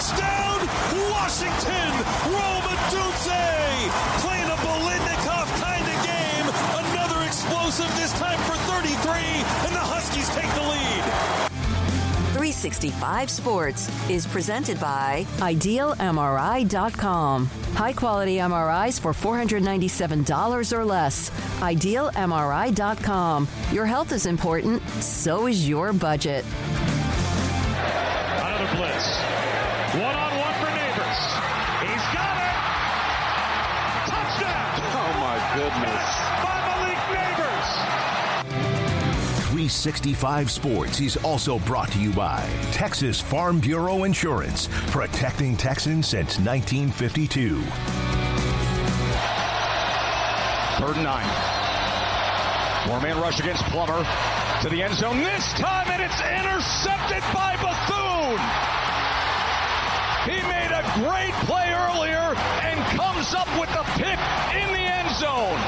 Touchdown, Washington! Rome Odunze! Playing a Bolitnikov kind of game. Another explosive, this time for 33, and the Huskies take the lead. 365 Sports is presented by IdealMRI.com. High quality MRIs for $497 or less. IdealMRI.com. Your health is important, so is your budget. Another blitz. One on one for Nabers. He's got it. Touchdown. Oh my goodness. By Malik Nabers. 365 Sports is also brought to you by Texas Farm Bureau Insurance, protecting Texans since 1952. Third and nine. Four man rush against Plummer to the end zone this time, and it's intercepted by Bethune. He made a great play earlier and comes up with the pick in the end zone.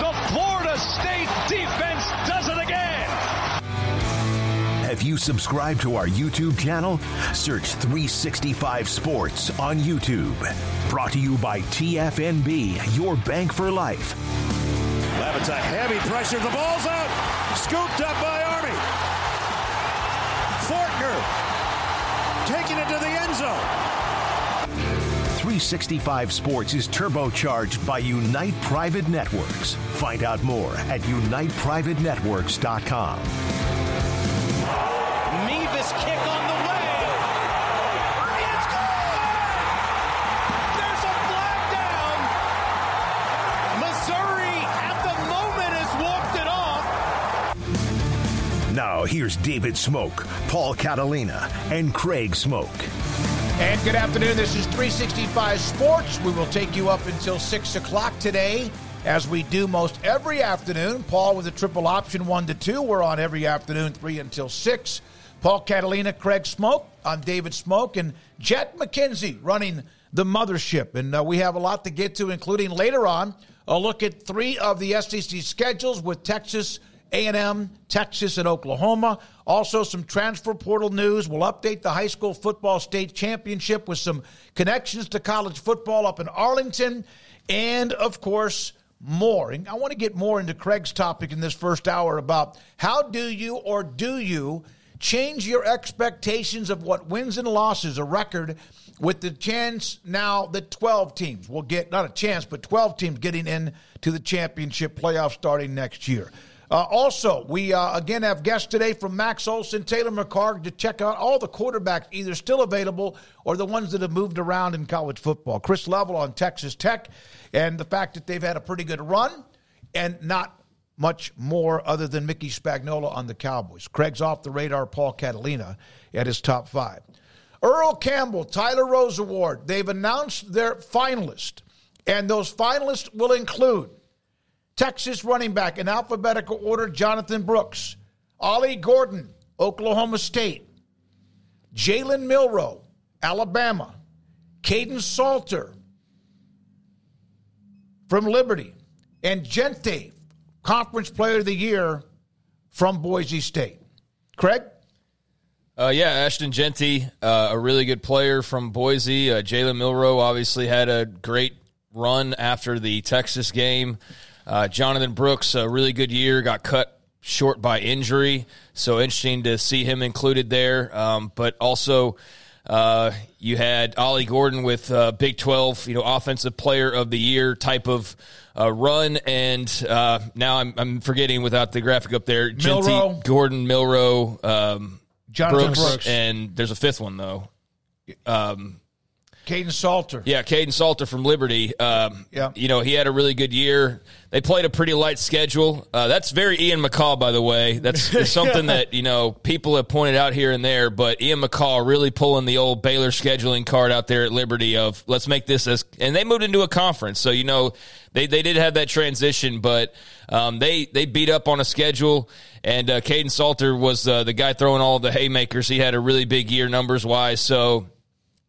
The Florida State defense does it again. Have you subscribed to our YouTube channel? Search 365 Sports on YouTube. Brought to you by TFNB, your bank for life. Levitt's a heavy pressure. The ball's out. Scooped up by Army. Fortner taking it to the end zone. 365 Sports is turbocharged by Unite Private Networks. Find out more at uniteprivatenetworks.com. Mevis kick on the way. It's good! There's a flag down. Missouri at the moment has walked it off. Now, here's David Smoak, Paul Catalina, and Craig Smoak. And good afternoon. This is 365 Sports. We will take you up until 6 o'clock today, as we do most every afternoon. Paul with a triple option 1 to 2. We're on every afternoon, 3 until 6. Paul Catalina, Craig Smoak. I'm David Smoak, and Jet McKenzie running the mothership. And uh, we have a lot to get to, including later on a look at three of the SEC schedules with Texas a&M, Texas, and Oklahoma. Also, some transfer portal news. We'll update the high school football state championship with some connections to college football up in Arlington, and of course, more. And I want to get more into Craig's topic in this first hour about how do you or do you change your expectations of what wins and losses, a record with the chance now that 12 teams will get, not a chance, but 12 teams getting in to the championship playoff starting next year. Uh, also, we uh, again have guests today from Max Olson, Taylor McHargue to check out all the quarterbacks either still available or the ones that have moved around in college football. Chris Level on Texas Tech and the fact that they've had a pretty good run and not much more other than Mickey Spagnola on the Cowboys. Craig's off the radar, Paul Catalina at his top five. Earl Campbell, Tyler Rose Award, they've announced their finalists, and those finalists will include Texas running back in alphabetical order, Jonathan Brooks, Ollie Gordon, Oklahoma State, Jalen Milroe, Alabama, Kaidon Salter from Liberty, and Jeanty, Conference Player of the Year from Boise State. Craig? Uh, yeah, Ashton Jeanty, uh, a really good player from Boise. Uh, Jalen Milroe obviously had a great run after the Texas game. Uh, Jonathan Brooks, a really good year, got cut short by injury. So interesting to see him included there. Um, but also, uh, you had Ollie Gordon with uh, Big 12, you know, offensive player of the year type of uh, run. And uh, now I'm, I'm forgetting without the graphic up there. Milroe. Gordon, Milroe, um, Jonathan Brooks, Brooks. and there's a fifth one though. Um, Kaidon Salter. Yeah, Kaidon Salter from Liberty. Um, Yeah. You know, he had a really good year. They played a pretty light schedule. Uh, that's very Ian McCall, by the way. That's something that, you know, people have pointed out here and there, but Ian McCall really pulling the old Baylor scheduling card out there at Liberty of let's make this as, and they moved into a conference. So, you know, they, they did have that transition, but um, they, they beat up on a schedule. And uh, Kaidon Salter was uh, the guy throwing all the haymakers. He had a really big year numbers wise. So,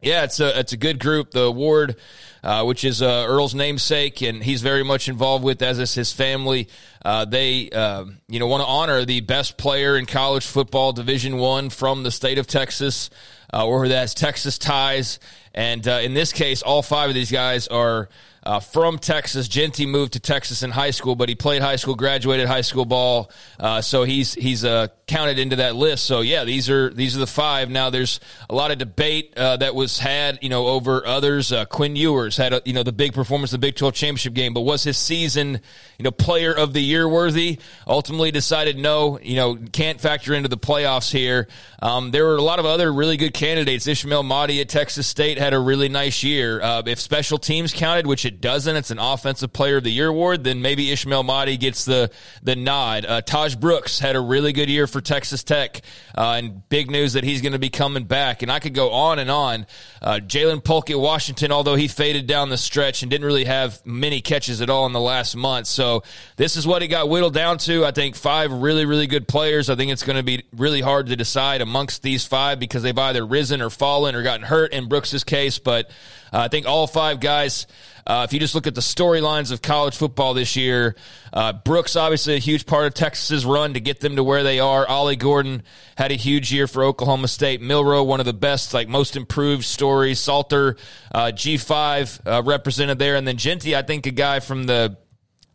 yeah, it's a it's a good group. The award, uh, which is uh, Earl's namesake, and he's very much involved with, as is his family. Uh, they, uh, you know, want to honor the best player in college football, Division One, from the state of Texas, uh, or that has Texas ties. And uh, in this case, all five of these guys are. Uh, from Texas, Jeanty moved to Texas in high school, but he played high school, graduated high school ball, uh, so he's he's uh, counted into that list. So yeah, these are these are the five. Now there's a lot of debate uh, that was had, you know, over others. Uh, Quinn Ewers had a, you know the big performance, the Big 12 championship game, but was his season, you know, player of the year worthy? Ultimately decided no, you know, can't factor into the playoffs here. Um, there were a lot of other really good candidates. Ismail Mahdi at Texas State had a really nice year. Uh, if special teams counted, which it doesn't, it's an offensive player of the year award. Then maybe Ismail Mahdi gets the the nod. Uh, Tahj Brooks had a really good year for Texas Tech, uh, and big news that he's going to be coming back. And I could go on and on. Uh, Ja'Lynn Polk at Washington, although he faded down the stretch and didn't really have many catches at all in the last month. So this is what it got whittled down to. I think five really really good players. I think it's going to be really hard to decide amongst these five because they've either risen or fallen or gotten hurt in Brooks's case. But uh, I think all five guys. Uh, if you just look at the storylines of college football this year, uh, Brooks obviously a huge part of Texas's run to get them to where they are. Ollie Gordon had a huge year for Oklahoma State. Milroe, one of the best, like most improved stories. Salter, uh, G five uh, represented there, and then Jeanty, I think a guy from the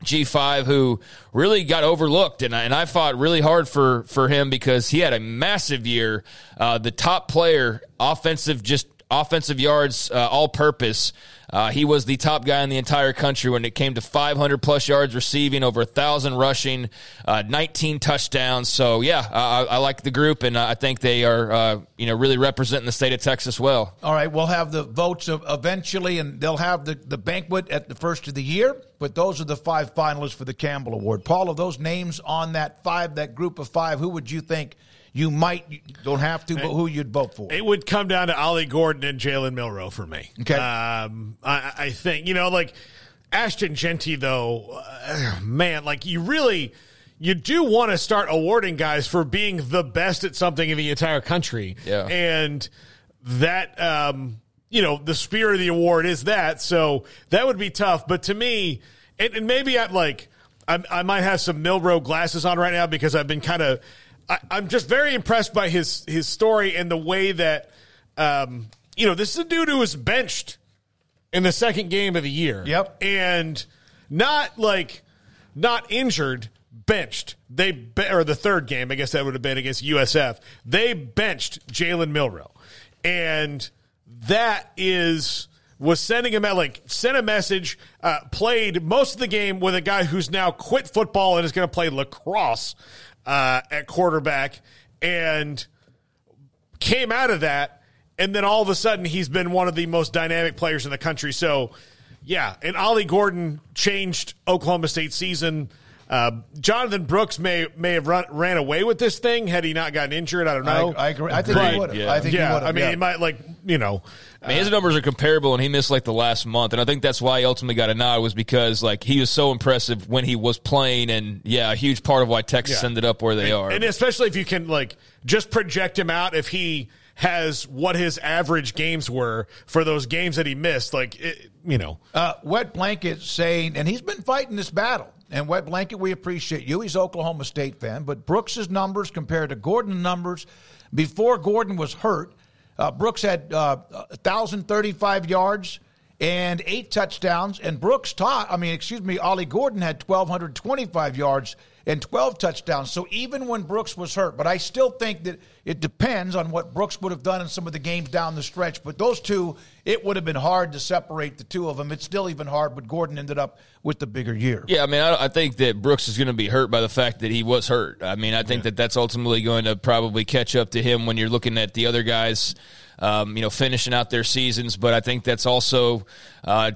G5 who really got overlooked and I, and I fought really hard for for him because he had a massive year uh, the top player offensive just offensive yards uh, all purpose uh, he was the top guy in the entire country when it came to 500 plus yards receiving, over a thousand rushing, uh, 19 touchdowns. So yeah, I, I, like the group, and I think they are uh, you know really representing the state of Texas well. All right, we'll have the votes eventually, and they'll have the, the banquet at the first of the year. But those are the five finalists for the Campbell Award. Paul, of those names on that five, that group of five, who would you think? You might you don't have to, but who you'd vote for? It would come down to Ollie Gordon and Jalen Milroe for me. Okay, um, I, I, think you know, like Ashton Jeanty, though, uh, man, like you really, you do want to start awarding guys for being the best at something in the entire country. Yeah, and that, um, you know, the spirit of the award is that. So that would be tough. But to me, and, and maybe I'm like, I, I might have some Milroe glasses on right now because I've been kind of I, am just very impressed by his his story and the way that um, you know this is a dude who was benched in the second game of the year. Yep, and not like not injured, benched. They be, or the third game, I guess that would have been against USF. They benched Jalen Milroe, and that is was sending him out like sent a message. Uh, played most of the game with a guy who's now quit football and is going to play lacrosse uh, at quarterback and came out of that. And then all of a sudden, he's been one of the most dynamic players in the country. So, yeah. And Ollie Gordon changed Oklahoma State season. Uh, Jonathan Brooks may may have run, ran away with this thing had he not gotten injured. I don't know. I, I agree. I think but, he would have. yeah. I think yeah, he would. I mean, yeah. he might like you know. I mean, his numbers are comparable, and he missed like the last month, and I think that's why he ultimately got a nod was because like he was so impressive when he was playing, and yeah, a huge part of why Texas Yeah. ended up where they and, are. And especially if you can like just project him out if he has what his average games were for those games that he missed, like it, you know. Uh, Wet Blanket saying, and he's been fighting this battle. And Wet Blanket, we appreciate you. He's Oklahoma State fan, but Brooks's numbers compared to Gordon's numbers before Gordon was hurt, uh, Brooks had uh, 1,035 yards and eight touchdowns, and Brooks taught. I mean, excuse me, Ollie Gordon had 1,225 yards and 12 touchdowns. So even when Brooks was hurt, but I still think that it depends on what Brooks would have done in some of the games down the stretch. But those two, it would have been hard to separate the two of them. It's still even hard, but Gordon ended up with the bigger year. Yeah, I mean, I, I think that Brooks is going to be hurt by the fact that he was hurt. I mean, I think yeah. that that's ultimately going to probably catch up to him when you're looking at the other guys. Um, you know, finishing out their seasons, but I think that's also uh,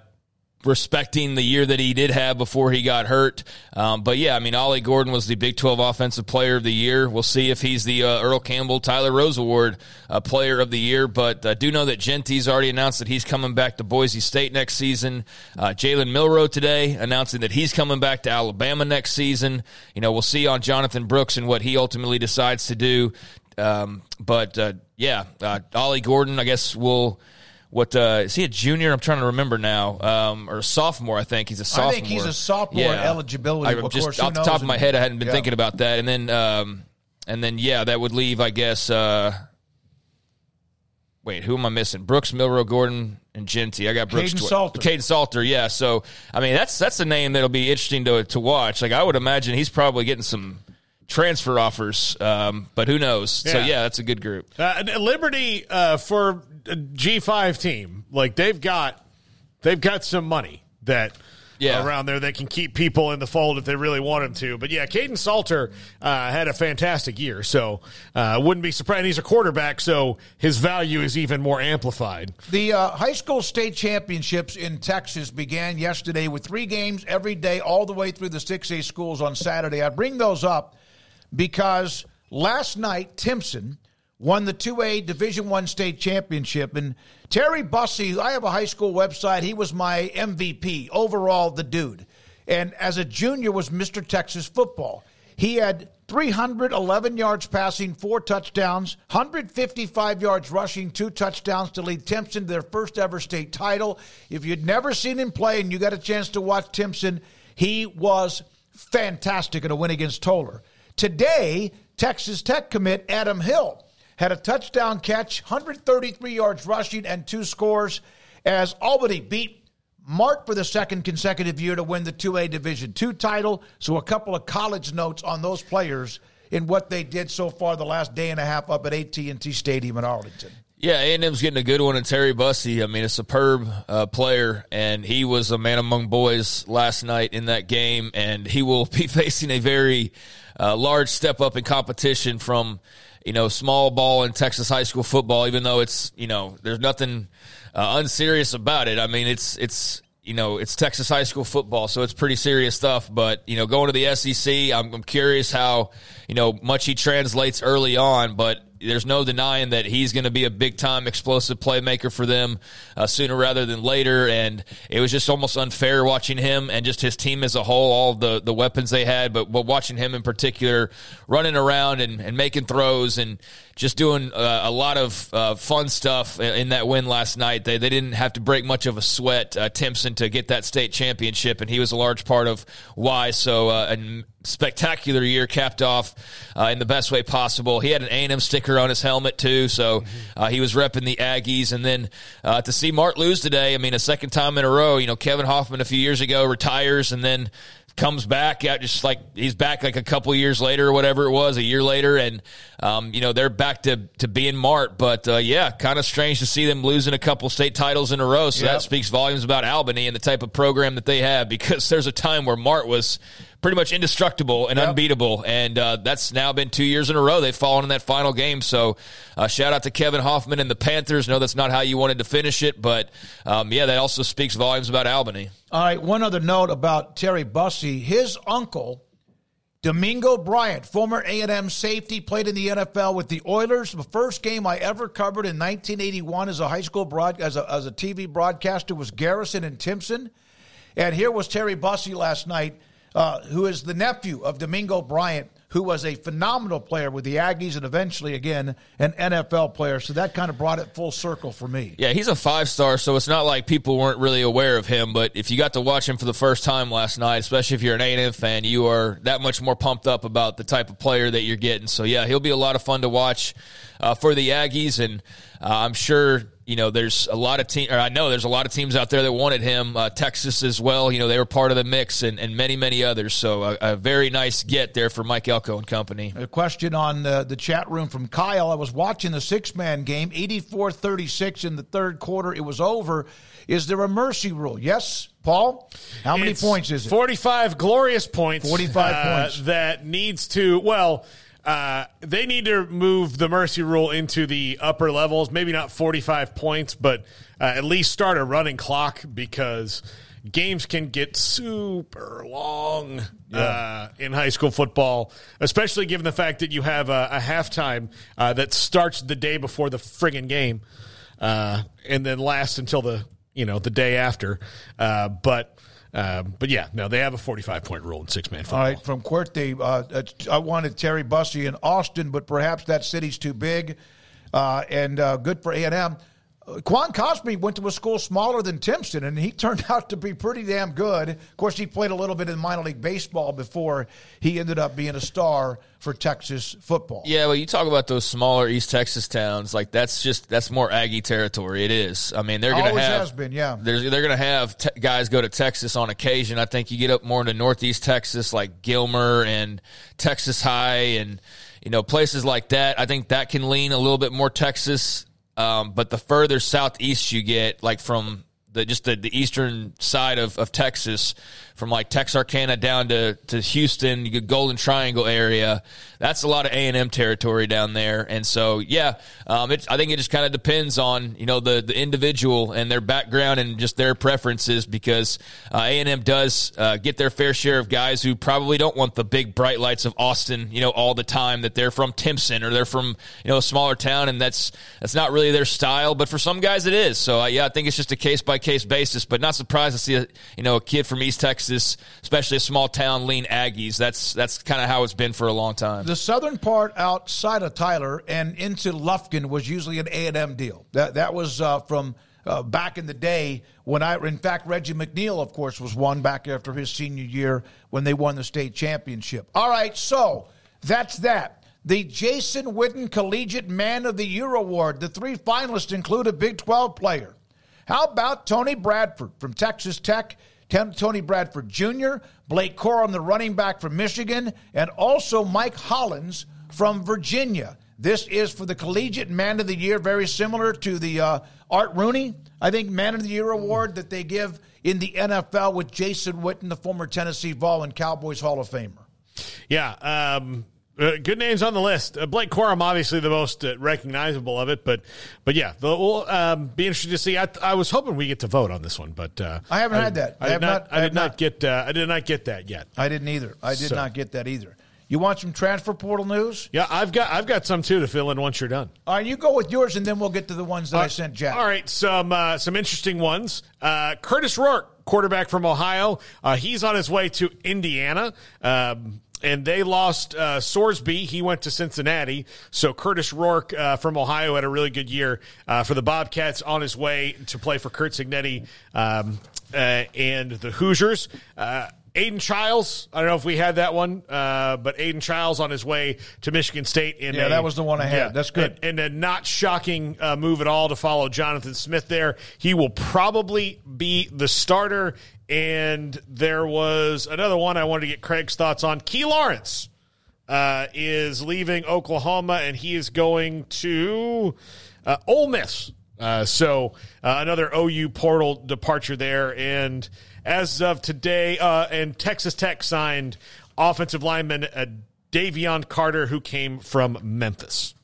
respecting the year that he did have before he got hurt. Um, but yeah, I mean, Ollie Gordon was the Big 12 Offensive Player of the Year. We'll see if he's the uh, Earl Campbell Tyler Rose Award uh, Player of the Year. But I do know that Jeanty's already announced that he's coming back to Boise State next season. Uh, Jalen Milroe today announcing that he's coming back to Alabama next season. You know, we'll see on Jonathan Brooks and what he ultimately decides to do. Um, but uh, yeah, uh, Ollie Gordon, I guess, will what uh, is he a junior? I'm trying to remember now, um, or a sophomore. I think he's a sophomore. I think he's a sophomore yeah. eligibility. I, just course, off the top of my head, I hadn't been yeah. thinking about that. And then, um, and then, yeah, that would leave, I guess. Uh, wait, who am I missing? Brooks, Milroe, Gordon, and Jeanty. I got Brooks. Kaidon Salter. Kaidon Salter. Yeah. So I mean, that's that's a name that'll be interesting to to watch. Like I would imagine he's probably getting some transfer offers, um, but who knows? Yeah. So yeah, that's a good group. Uh, Liberty uh, for G five team, like they've got they've got some money that yeah. around there that can keep people in the fold if they really want them to. But yeah, Kaidon Salter uh, had a fantastic year, so uh, wouldn't be surprised. He's a quarterback, so his value is even more amplified. The uh, high school state championships in Texas began yesterday with three games every day, all the way through the 6A schools on Saturday. I bring those up because last night, Timpson won the 2A Division 1 state championship and Terry Bussey, I have a high school website, he was my MVP, overall the dude. And as a junior was Mr. Texas football. He had 311 yards passing, four touchdowns, 155 yards rushing, two touchdowns to lead Timpson to their first ever state title. If you'd never seen him play and you got a chance to watch Timpson, he was fantastic in a win against Tolar. Today, Texas Tech commit Adam Hill had a touchdown catch, 133 yards rushing, and two scores as Albany beat Mart for the second consecutive year to win the 2A Division II title. So a couple of college notes on those players in what they did so far the last day and a half up at AT&T Stadium in Arlington. Yeah, A&M's getting a good one, and Terry Bussey, I mean, a superb uh, player, and he was a man among boys last night in that game, and he will be facing a very uh, large step up in competition from you know small ball in Texas high school football. Even though it's you know there's nothing uh, unserious about it. I mean it's it's you know it's Texas high school football, so it's pretty serious stuff. But you know going to the SEC, I'm, I'm curious how you know much he translates early on, but there's no denying that he's going to be a big time explosive playmaker for them uh, sooner rather than later. And it was just almost unfair watching him and just his team as a whole, all the, the weapons they had, but, but watching him in particular running around and, and making throws and just doing uh, a lot of uh, fun stuff in that win last night. They, they didn't have to break much of a sweat, uh, Timpson, to get that state championship, and he was a large part of why. So, uh, a spectacular year capped off uh, in the best way possible. He had an A&M sticker on his helmet, too, so uh, he was repping the Aggies. And then to see Mart lose today, I mean, a second time in a row, you know, Kevin Hoffman a few years ago retires, and then comes back out just like he's back like a couple years later or whatever it was a year later and um, you know they're back to, to being mart but uh, yeah kind of strange to see them losing a couple state titles in a row so yep. that speaks volumes about albany and the type of program that they have because there's a time where mart was pretty much indestructible and yep. unbeatable. And uh, that's now been two years in a row. They've fallen in that final game. So uh, shout out to Kevin Hoffman and the Panthers. No, that's not how you wanted to finish it, but um, yeah, that also speaks volumes about Albany. All right, one other note about Terry Bussey. His uncle, Domingo Bryant, former A&M safety, played in the NFL with the Oilers. The first game I ever covered in 1981 as a high school broad as a, as a TV broadcaster was Garrison and Timpson. And here was Terry Bussey last night uh, who is the nephew of Domingo Bryant, who was a phenomenal player with the Aggies and eventually, again, an NFL player. So that kind of brought it full circle for me. Yeah, he's a five star, so it's not like people weren't really aware of him. But if you got to watch him for the first time last night, especially if you're an A&M fan, you are that much more pumped up about the type of player that you're getting. So, yeah, he'll be a lot of fun to watch uh, for the Aggies. And uh, I'm sure you know, there's a lot of team, or I know there's a lot of teams out there that wanted him. Uh, Texas as well. You know, they were part of the mix, and, and many, many others. So a, a very nice get there for Mike Elko and company. A question on the, the chat room from Kyle. I was watching the six man game, 84 36 in the third quarter. It was over. Is there a mercy rule? Yes, Paul? How many It's points is it? 45 glorious points. 45 uh, points. That needs to, well, uh, they need to move the mercy rule into the upper levels. Maybe not 45 points, but uh, at least start a running clock because games can get super long uh, in high school football, especially given the fact that you have a, a halftime uh, that starts the day before the friggin' game uh, and then lasts until the you know the day after. Uh, but uh, but yeah, no, they have a 45 point rule in six man football. All right, from Cuerte, uh, uh, I wanted Terry Bussey in Austin, but perhaps that city's too big, uh, and uh, good for A and M. Quan Cosby went to a school smaller than Timpson, and he turned out to be pretty damn good. Of course, he played a little bit in minor league baseball before he ended up being a star for Texas football. Yeah, well, you talk about those smaller East Texas towns, like that's just that's more Aggie territory. It is. I mean, they're going to have has been, yeah. There's, they're going to have te- guys go to Texas on occasion. I think you get up more into Northeast Texas, like Gilmer and Texas High, and you know places like that. I think that can lean a little bit more Texas. Um, but the further southeast you get, like from the just the, the eastern side of, of Texas, from like Texarkana down to, to Houston, you Golden Triangle area. That's a lot of A and M territory down there, and so yeah, um, I think it just kind of depends on you know the the individual and their background and just their preferences because uh, A and M does uh, get their fair share of guys who probably don't want the big bright lights of Austin, you know, all the time. That they're from Timpson or they're from you know a smaller town, and that's that's not really their style. But for some guys, it is. So uh, yeah, I think it's just a case by case basis. But not surprised to see a you know a kid from East Texas, especially a small town, lean Aggies. That's that's kind of how it's been for a long time. The southern part outside of Tyler and into Lufkin was usually an A and M deal. That that was uh, from uh, back in the day when I, in fact, Reggie McNeal, of course, was one back after his senior year when they won the state championship. All right, so that's that. The Jason Witten Collegiate Man of the Year Award. The three finalists include a Big 12 player. How about Tony Bradford from Texas Tech? Tony Bradford Jr., Blake Corum, the running back from Michigan, and also Mike Hollins from Virginia. This is for the Collegiate Man of the Year, very similar to the uh, Art Rooney, I think, Man of the Year award that they give in the NFL with Jason Witten, the former Tennessee Vol and Cowboys Hall of Famer. Yeah, um, uh, good names on the list. Uh, Blake Corum, obviously the most uh, recognizable of it, but but yeah, the, we'll um, be interested to see. I, I was hoping we get to vote on this one, but uh, I haven't had that. I, I did have not. not- I I did not not. get. Uh, I did not get that yet. I didn't either. I did So- not get that either. You want some transfer portal news? Yeah, I've got. I've got some too to fill in once you're done. All right, you go with yours, and then we'll get to the ones that I sent Jack. All right, some uh, some interesting ones. Uh, Kurtis Rourke, quarterback from Ohio, uh, he's on his way to Indiana. Um, and they lost uh, Sorsby. He went to Cincinnati. So Kurtis Rourke uh, from Ohio had a really good year uh, for the Bobcats on his way to play for Curt Cignetti um, uh, and the Hoosiers. Aidan Chiles, I don't know if we had that one, uh, but Aidan Chiles on his way to Michigan State. In Yeah, a- that was the one I had. Yeah, That's good. and a not shocking uh, move at all to follow Jonathan Smith there. He will probably be the starter. And there was another one I wanted to get Craig's thoughts on. Key Lawrence uh, is leaving Oklahoma and he is going to uh, Ole Miss. Uh, so uh, another OU portal departure there. And as of today, uh, and Texas Tech signed offensive lineman uh, Davion Carter, who came from Memphis.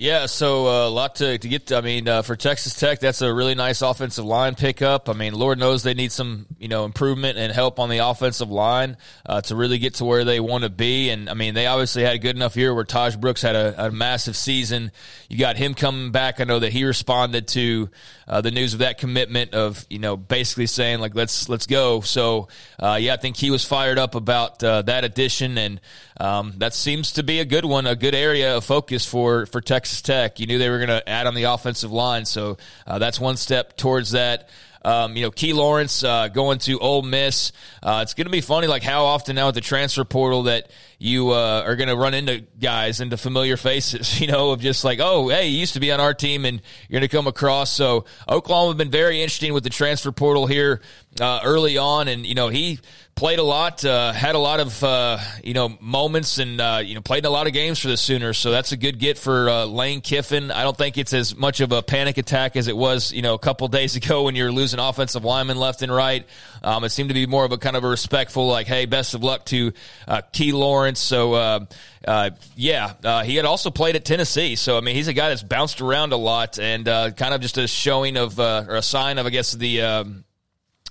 Yeah, so uh, a lot to, to get. To, I mean, uh, for Texas Tech, that's a really nice offensive line pickup. I mean, Lord knows they need some you know improvement and help on the offensive line uh, to really get to where they want to be. And I mean, they obviously had a good enough year where Tahj Brooks had a, a massive season. You got him coming back. I know that he responded to uh, the news of that commitment of you know basically saying like let's let's go. So uh, yeah, I think he was fired up about uh, that addition, and um, that seems to be a good one, a good area of focus for for Texas Tech. You knew they were going to add on the offensive line, so uh, that's one step towards that. Um, you know, Key Lawrence uh, going to Ole Miss. Uh, it's going to be funny, like how often now at the transfer portal that you uh, are going to run into guys, into familiar faces, you know, of just like, oh, hey, you used to be on our team and you're going to come across. So Oklahoma have been very interesting with the transfer portal here uh, early on. And, you know, he played a lot, uh, had a lot of uh, you know moments, and uh, you know played a lot of games for the Sooners. So that's a good get for uh, Lane Kiffin. I don't think it's as much of a panic attack as it was you know a couple days ago when you're losing offensive linemen left and right. Um, it seemed to be more of a kind of a respectful, like, hey, best of luck to uh, Key Lawrence. So uh, yeah, he had also played at Tennessee. So I mean, he's a guy that's bounced around a lot, and kind of just a showing of or a sign of, I guess, the um,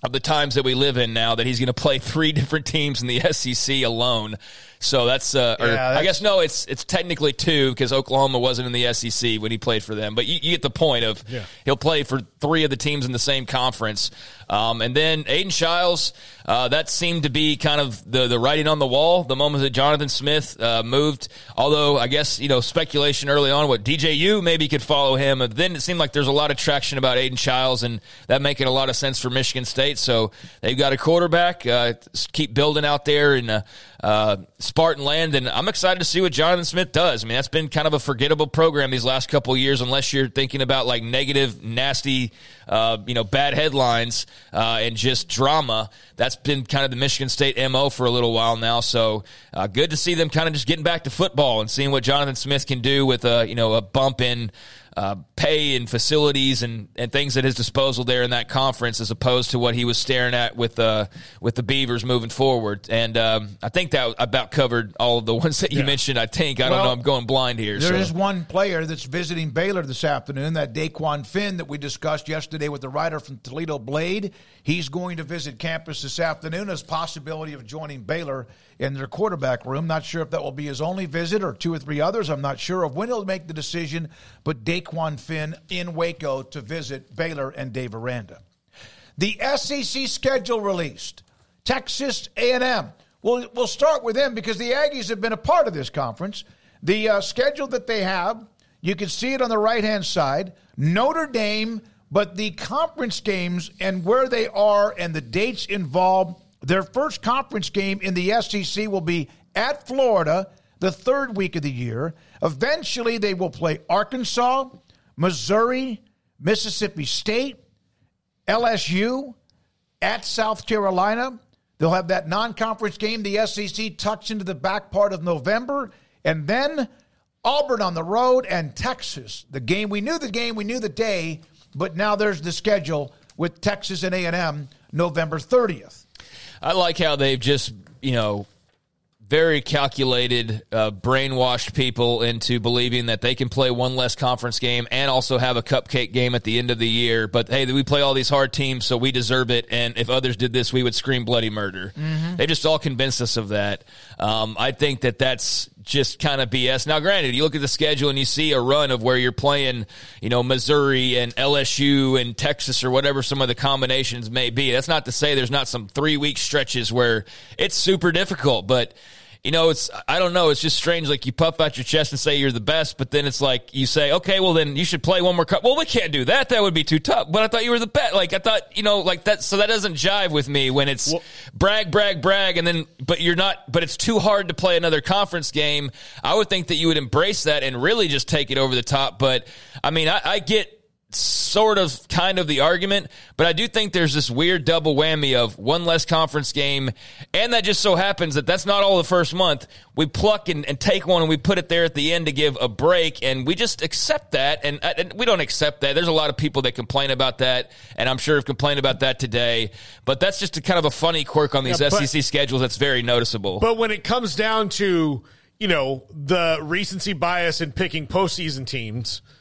of the times that we live in now that he's going to play three different teams in the SEC alone. So that's, uh, yeah, that's I guess no, it's it's technically two because Oklahoma wasn't in the SEC when he played for them. But you, you get the point of yeah. he'll play for three of the teams in the same conference. Um, and then Aidan Chiles, uh, that seemed to be kind of the the writing on the wall the moment that Jonathan Smith uh, moved. Although I guess you know speculation early on what DJU maybe could follow him. And then it seemed like there's a lot of traction about Aidan Chiles, and that making a lot of sense for Michigan State. So they've got a quarterback. Uh, keep building out there and Spartan Land, and I'm excited to see what Jonathan Smith does. I mean, that's been kind of a forgettable program these last couple years, unless you're thinking about like negative, nasty, uh, you know, bad headlines uh, and just drama. That's been kind of the Michigan State mo for a little while now. So uh, good to see them kind of just getting back to football and seeing what Jonathan Smith can do with a you know a bump in uh, pay and facilities and, and things at his disposal there in that conference, as opposed to what he was staring at with uh, with the Beavers moving forward. And um, I think that about covered all of the ones that you yeah. mentioned. I think I well, don't know. I'm going blind here. There so. is one player that's visiting Baylor this afternoon. That Dequan Finn that we discussed yesterday with the writer from Toledo Blade. He's going to visit campus this afternoon as possibility of joining Baylor in their quarterback room. Not sure if that will be his only visit or two or three others. I'm not sure of when he'll make the decision, but Dequan Finn in Waco to visit Baylor and Dave Aranda. The SEC schedule released. Texas A&M. We'll, we'll start with them because the Aggies have been a part of this conference. The uh, schedule that they have, you can see it on the right hand side. Notre Dame, but the conference games and where they are and the dates involved their first conference game in the SEC will be at Florida the third week of the year. Eventually, they will play Arkansas, Missouri, Mississippi State, LSU, at South Carolina. They'll have that non conference game, the SEC tucks into the back part of November, and then Auburn on the road and Texas. The game, we knew the game, we knew the day, but now there's the schedule with Texas and A&M November 30th. I like how they've just, you know, very calculated, uh, brainwashed people into believing that they can play one less conference game and also have a cupcake game at the end of the year. But hey, we play all these hard teams, so we deserve it. And if others did this, we would scream bloody murder. Mm-hmm. They just all convinced us of that. Um, I think that that's just kind of BS. Now, granted, you look at the schedule and you see a run of where you're playing, you know, Missouri and LSU and Texas or whatever some of the combinations may be. That's not to say there's not some three week stretches where it's super difficult, but you know, it's I don't know. It's just strange. Like you puff out your chest and say you're the best, but then it's like you say, okay, well then you should play one more cup. Well, we can't do that. That would be too tough. But I thought you were the best. Like I thought, you know, like that. So that doesn't jive with me when it's well, brag, brag, brag, and then but you're not. But it's too hard to play another conference game. I would think that you would embrace that and really just take it over the top. But I mean, I, I get sort of kind of the argument, but I do think there's this weird double whammy of one less conference game, and that just so happens that that's not all the first month. We pluck and, and take one and we put it there at the end to give a break, and we just accept that, and, uh, and we don't accept that. There's a lot of people that complain about that, and I'm sure have complained about that today, but that's just a kind of a funny quirk on these yeah, but, SEC schedules that's very noticeable. But when it comes down to, you know, the recency bias in picking postseason teams –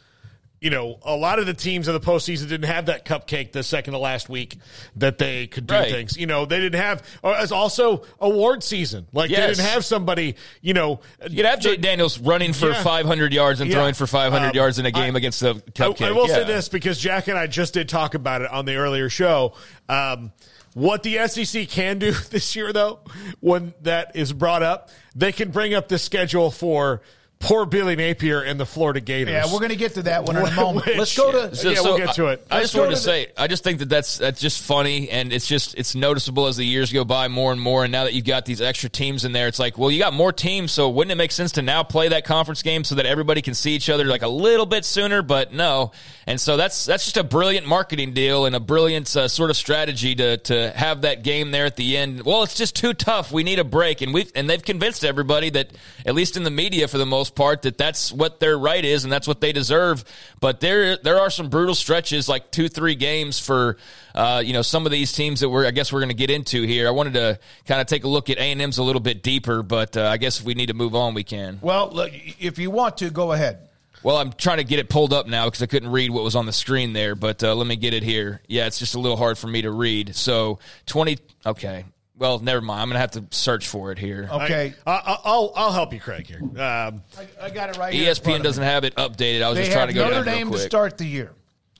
you know, a lot of the teams in the postseason didn't have that cupcake the second to last week that they could do right. things. You know, they didn't have as also award season. Like yes. they didn't have somebody. You know, you'd have Jay Daniels running for yeah. 500 yards and yeah. throwing for 500 um, yards in a game I, against the cupcake. I, I will yeah. say this because Jack and I just did talk about it on the earlier show. Um, what the SEC can do this year, though, when that is brought up, they can bring up the schedule for poor Billy Napier and the Florida Gators. Yeah, we're going to get to that one in a moment. Which- Let's go to. So- Yeah, so we'll get to it. I, I just wanted to to the- say, I just think that that's that's just funny, and it's just it's noticeable as the years go by more and more. And now that you've got these extra teams in there, it's like, well, you got more teams, so wouldn't it make sense to now play that conference game so that everybody can see each other like a little bit sooner? But no, and so that's that's just a brilliant marketing deal and a brilliant uh, sort of strategy to to have that game there at the end. Well, it's just too tough. We need a break, and we have and they've convinced everybody that at least in the media for the most part that that's what their right is and that's what they deserve. But there there are some brutal stretches like two three games for uh, you know some of these teams that we're I guess we're going to get into here. I wanted to kind of take a look at A and M's a little bit deeper, but uh, I guess if we need to move on, we can. Well, look, if you want to, go ahead. Well, I'm trying to get it pulled up now because I couldn't read what was on the screen there, but uh, let me get it here. Yeah, it's just a little hard for me to read. So 20. Okay. Well, never mind. I'm going to have to search for it here. Okay, I, I, I'll I'll help you, Craig. Here, um, I, I got it right here. ESPN doesn't have it updated. I was They just trying to go Notre down real Dame to start the year.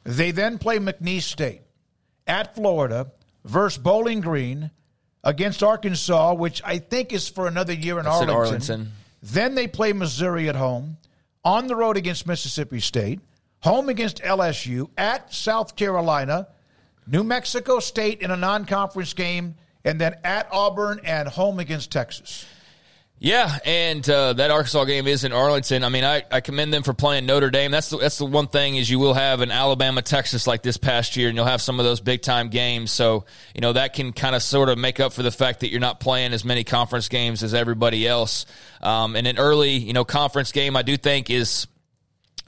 They then play McNeese State at Florida versus Bowling Green against Arkansas, which I think is for another year in That's in Arlington. Arlington. Then they play Missouri at home, on the road against Mississippi State, home against LSU, at South Carolina, New Mexico State in a non conference game, and then at Auburn and home against Texas. Yeah, and uh, that Arkansas game is in Arlington. I mean, I, I commend them for playing Notre Dame. That's the, that's the one thing is you will have an Alabama Texas like this past year, and you'll have some of those big time games. So you know that can kind of sort of make up for the fact that you're not playing as many conference games as everybody else. Um, and an early you know conference game, I do think is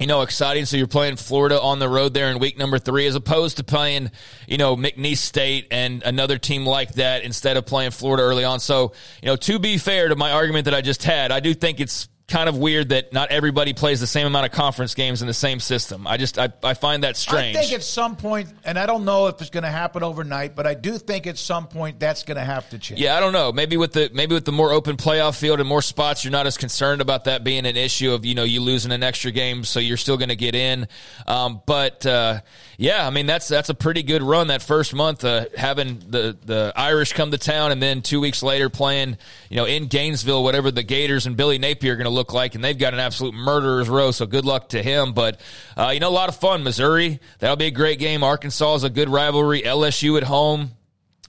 you know, exciting. So you're playing Florida on the road there in week number three, as opposed to playing, you know, McNeese State and another team like that instead of playing Florida early on. So, you know, to be fair to my argument that I just had, I do think it's kind of weird that not everybody plays the same amount of conference games in the same system. I just, I, I find that strange. I think at some point, and I don't know if it's going to happen overnight, but I do think at some point that's going to have to change. Yeah, I don't know. Maybe with the maybe with the more open playoff field and more spots, you're not as concerned about that being an issue of you know you losing an extra game, so you're still going to get in. Um, but uh, yeah, I mean that's that's a pretty good run that first month, uh, having the the Irish come to town, and then two weeks later playing you know in Gainesville, whatever the Gators and Billy Napier are going to look like, and they've got an absolute murderer's row. So good luck to him. But uh, you know a lot of fun. Missouri, that'll be a great game. Arkansas is a good rivalry. LSU at home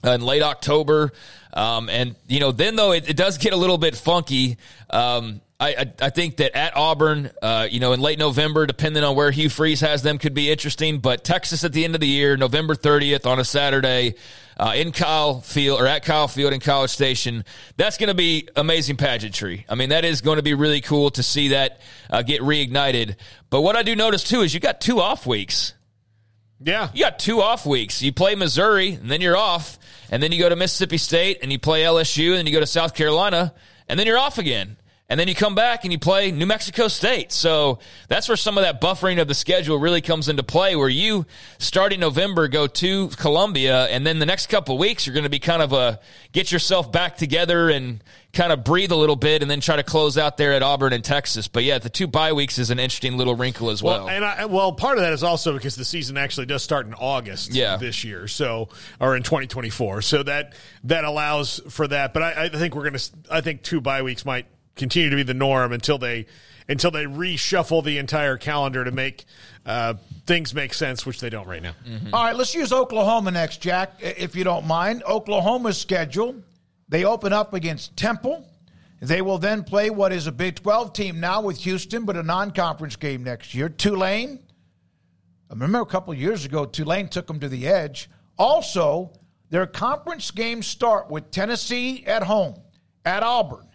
uh, in late October. Um, and, you know, then though it, it does get a little bit funky. Um, I, I, I think that at Auburn, uh, you know, in late November, depending on where Hugh Freeze has them, could be interesting. But Texas at the end of the year, November 30th on a Saturday, uh, in Kyle Field or at Kyle Field in College Station, that's going to be amazing pageantry. I mean, that is going to be really cool to see that uh, get reignited. But what I do notice too is you got two off weeks. yeah, You got two off weeks. You play Missouri, and then you're off, and then you go to Mississippi State, and you play LSU, and then you go to South Carolina, and then you're off again. And then you come back and you play New Mexico State. So that's where some of that buffering of the schedule really comes into play, where you, starting November, go to Columbia, and then the next couple weeks, you're going to be kind of a get yourself back together and kind of breathe a little bit, and then try to close out there at Auburn and Texas. But yeah, the two bye weeks is an interesting little wrinkle as well. Well, and I, well, part of that is also because the season actually does start in August Yeah. this year, so or in 2024. So that that allows for that. But I, I think we're going to. I think two bye weeks might continue to be the norm until they until they reshuffle the entire calendar to make uh, things make sense, which they don't right now. All right, let's use Oklahoma next, Jack, if you don't mind. Oklahoma's schedule, they open up against Temple. They will then play what is a Big 12 team now with Houston, but a non conference game next year. Tulane. I remember a couple years ago, Tulane took them to the edge. Also, their conference games start with Tennessee at home, at Auburn,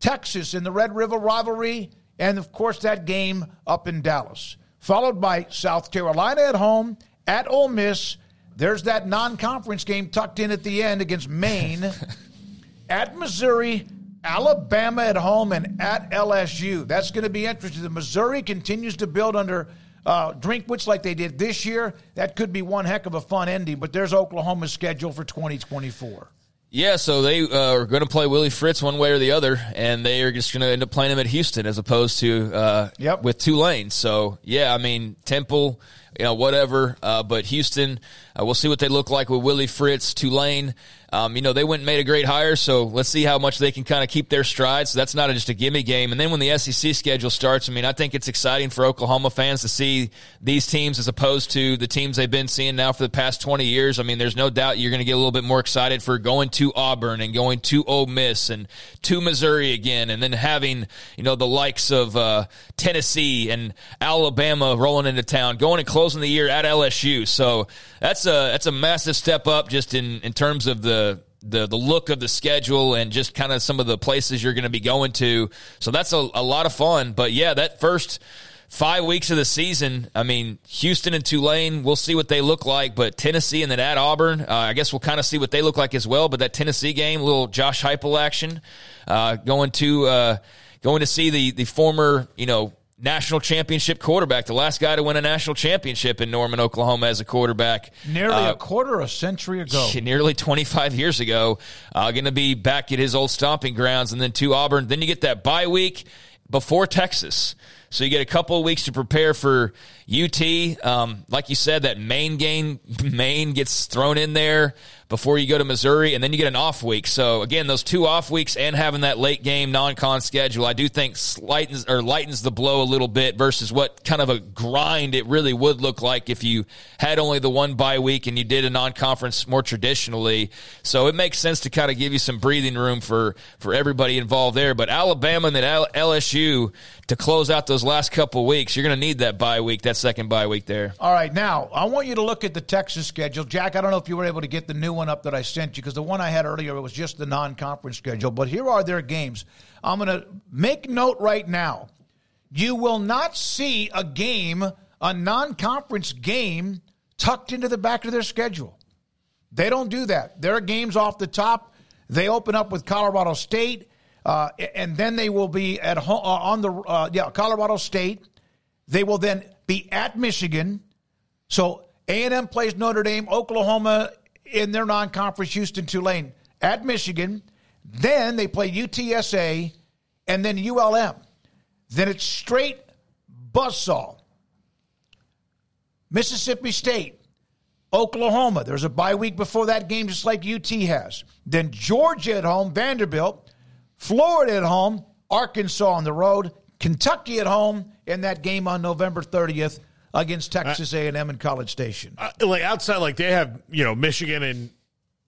Texas in the Red River rivalry, and of course that game up in Dallas. Followed by South Carolina at home, at Ole Miss. There's that non conference game tucked in at the end against Maine, at Missouri, Alabama at home, and at LSU. That's going to be interesting. The Missouri continues to build under uh, Drinkwitz like they did this year. That could be one heck of a fun ending, but there's Oklahoma's schedule for 2024. Yeah, so they uh, are going to play Willie Fritz one way or the other, and they are just going to end up playing him at Houston as opposed to uh, Yep. with Tulane. So yeah, I mean Temple. you know, whatever. Uh, but Houston, uh, we'll see what they look like with Willie Fritz, Tulane. Um, you know, they went and made a great hire, so let's see how much they can kind of keep their stride. So that's not just a gimme game. And then when the SEC schedule starts, I mean, I think it's exciting for Oklahoma fans to see these teams as opposed to the teams they've been seeing now for the past 20 years. I mean, there's no doubt you're going to get a little bit more excited for going to Auburn and going to Ole Miss and to Missouri again, and then having, you know, the likes of uh, Tennessee and Alabama rolling into town, going and closing the year at LSU. So that's a, that's a massive step up just in, in terms of the, the the look of the schedule and just kind of some of the places you're going to be going to. So that's a, a lot of fun. But yeah, that first five weeks of the season, I mean, Houston and Tulane, we'll see what they look like. But Tennessee and then at Auburn, uh, I guess we'll kind of see what they look like as well. But that Tennessee game, little Josh Heupel action, uh, going to uh, going to see the the former you know national championship quarterback, the last guy to win a national championship in Norman, Oklahoma as a quarterback. Nearly uh, a quarter of a century ago. Nearly 25 years ago. Uh, going to be back at his old stomping grounds and then to Auburn. Then you get that bye week before Texas. So you get a couple of weeks to prepare for UT. Um, like you said, that Maine game, Maine gets thrown in there before you go to Missouri, and then you get an off week. So again, those two off weeks and having that late game non-con schedule, I do think lightens or lightens the blow a little bit versus what kind of a grind it really would look like if you had only the one bye week and you did a non-conference more traditionally. So it makes sense to kind of give you some breathing room for for everybody involved there. But Alabama and then LSU to close out those last couple weeks, you're going to need that bye week, that second bye week there. All right, now I want you to look at the Texas schedule, Jack. I don't know if you were able to get the new one up that I sent you because the one I had earlier was just the non-conference schedule. But here are their games. I'm going to make note right now. You will not see a game, a non-conference game, tucked into the back of their schedule. They don't do that. Their games off the top. They open up with Colorado State. Uh, and then they will be at home uh, on the uh, yeah Colorado State. They will then be at Michigan. So A and M plays Notre Dame, Oklahoma in their non-conference, Houston, Tulane at Michigan. Then they play UTSA and then ULM. Then it's straight buzzsaw. Mississippi State, Oklahoma. There's a bye week before that game, just like UT has. Then Georgia at home, Vanderbilt. Florida at home, Arkansas on the road, Kentucky at home in that game on November 30th against Texas A&M and College Station. Uh, like outside, like they have you know Michigan and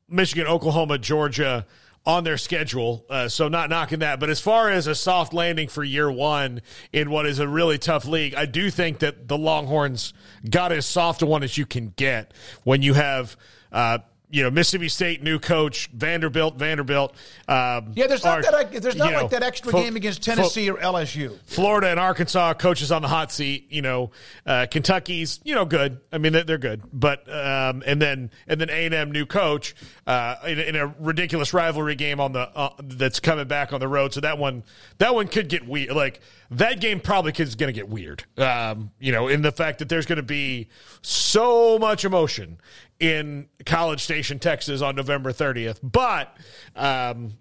Michigan, Oklahoma, Georgia on their schedule, uh, so not knocking that. But as far as a soft landing for year one in what is a really tough league, I do think that the Longhorns got as soft a one as you can get when you have. Uh, you know Mississippi State new coach Vanderbilt Vanderbilt. Um, yeah, there's not are, that there's not like know, that extra fo- game against Tennessee fo- or LSU. Florida and Arkansas coaches on the hot seat. You know uh, Kentucky's you know good. I mean they're, they're good, but um, and then and then A and M new coach uh, in, in, a ridiculous rivalry game on the uh, that's coming back on the road. So that one that one could get weird. Like that game probably is going to get weird. Um, you know, in the fact that there's going to be so much emotion in College Station, Texas on November 30th. But, um,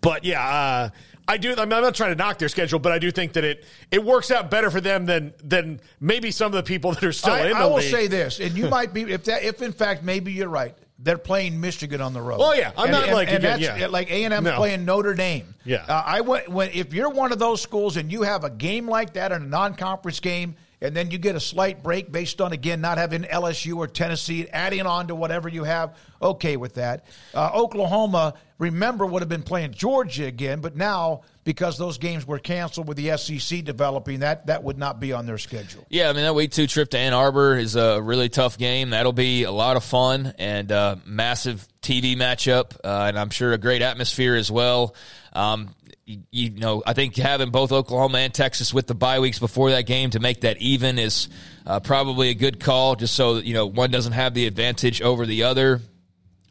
but yeah, uh, I do. I'm not trying to knock their schedule, but I do think that it it works out better for them than than maybe some of the people that are still I, in the I will league. say this, and you might be if that if in fact maybe you're right. They're playing Michigan on the road. Oh yeah, I'm and, not and, like and again, yeah. like A and M no. playing Notre Dame. Yeah, uh, I went when if you're one of those schools and you have a game like that in a non-conference game and then you get a slight break based on again not having LSU or Tennessee adding on to whatever you have. Okay with that. Uh, Oklahoma, remember, would have been playing Georgia again, but now because those games were canceled with the SEC developing, that that would not be on their schedule. Yeah, I mean that week two trip to Ann Arbor is a really tough game. That'll be a lot of fun and uh, massive TV matchup, uh, and I'm sure a great atmosphere as well. Um, you, know, I think having both Oklahoma and Texas with the bye weeks before that game to make that even is uh, probably a good call, just so you know one doesn't have the advantage over the other.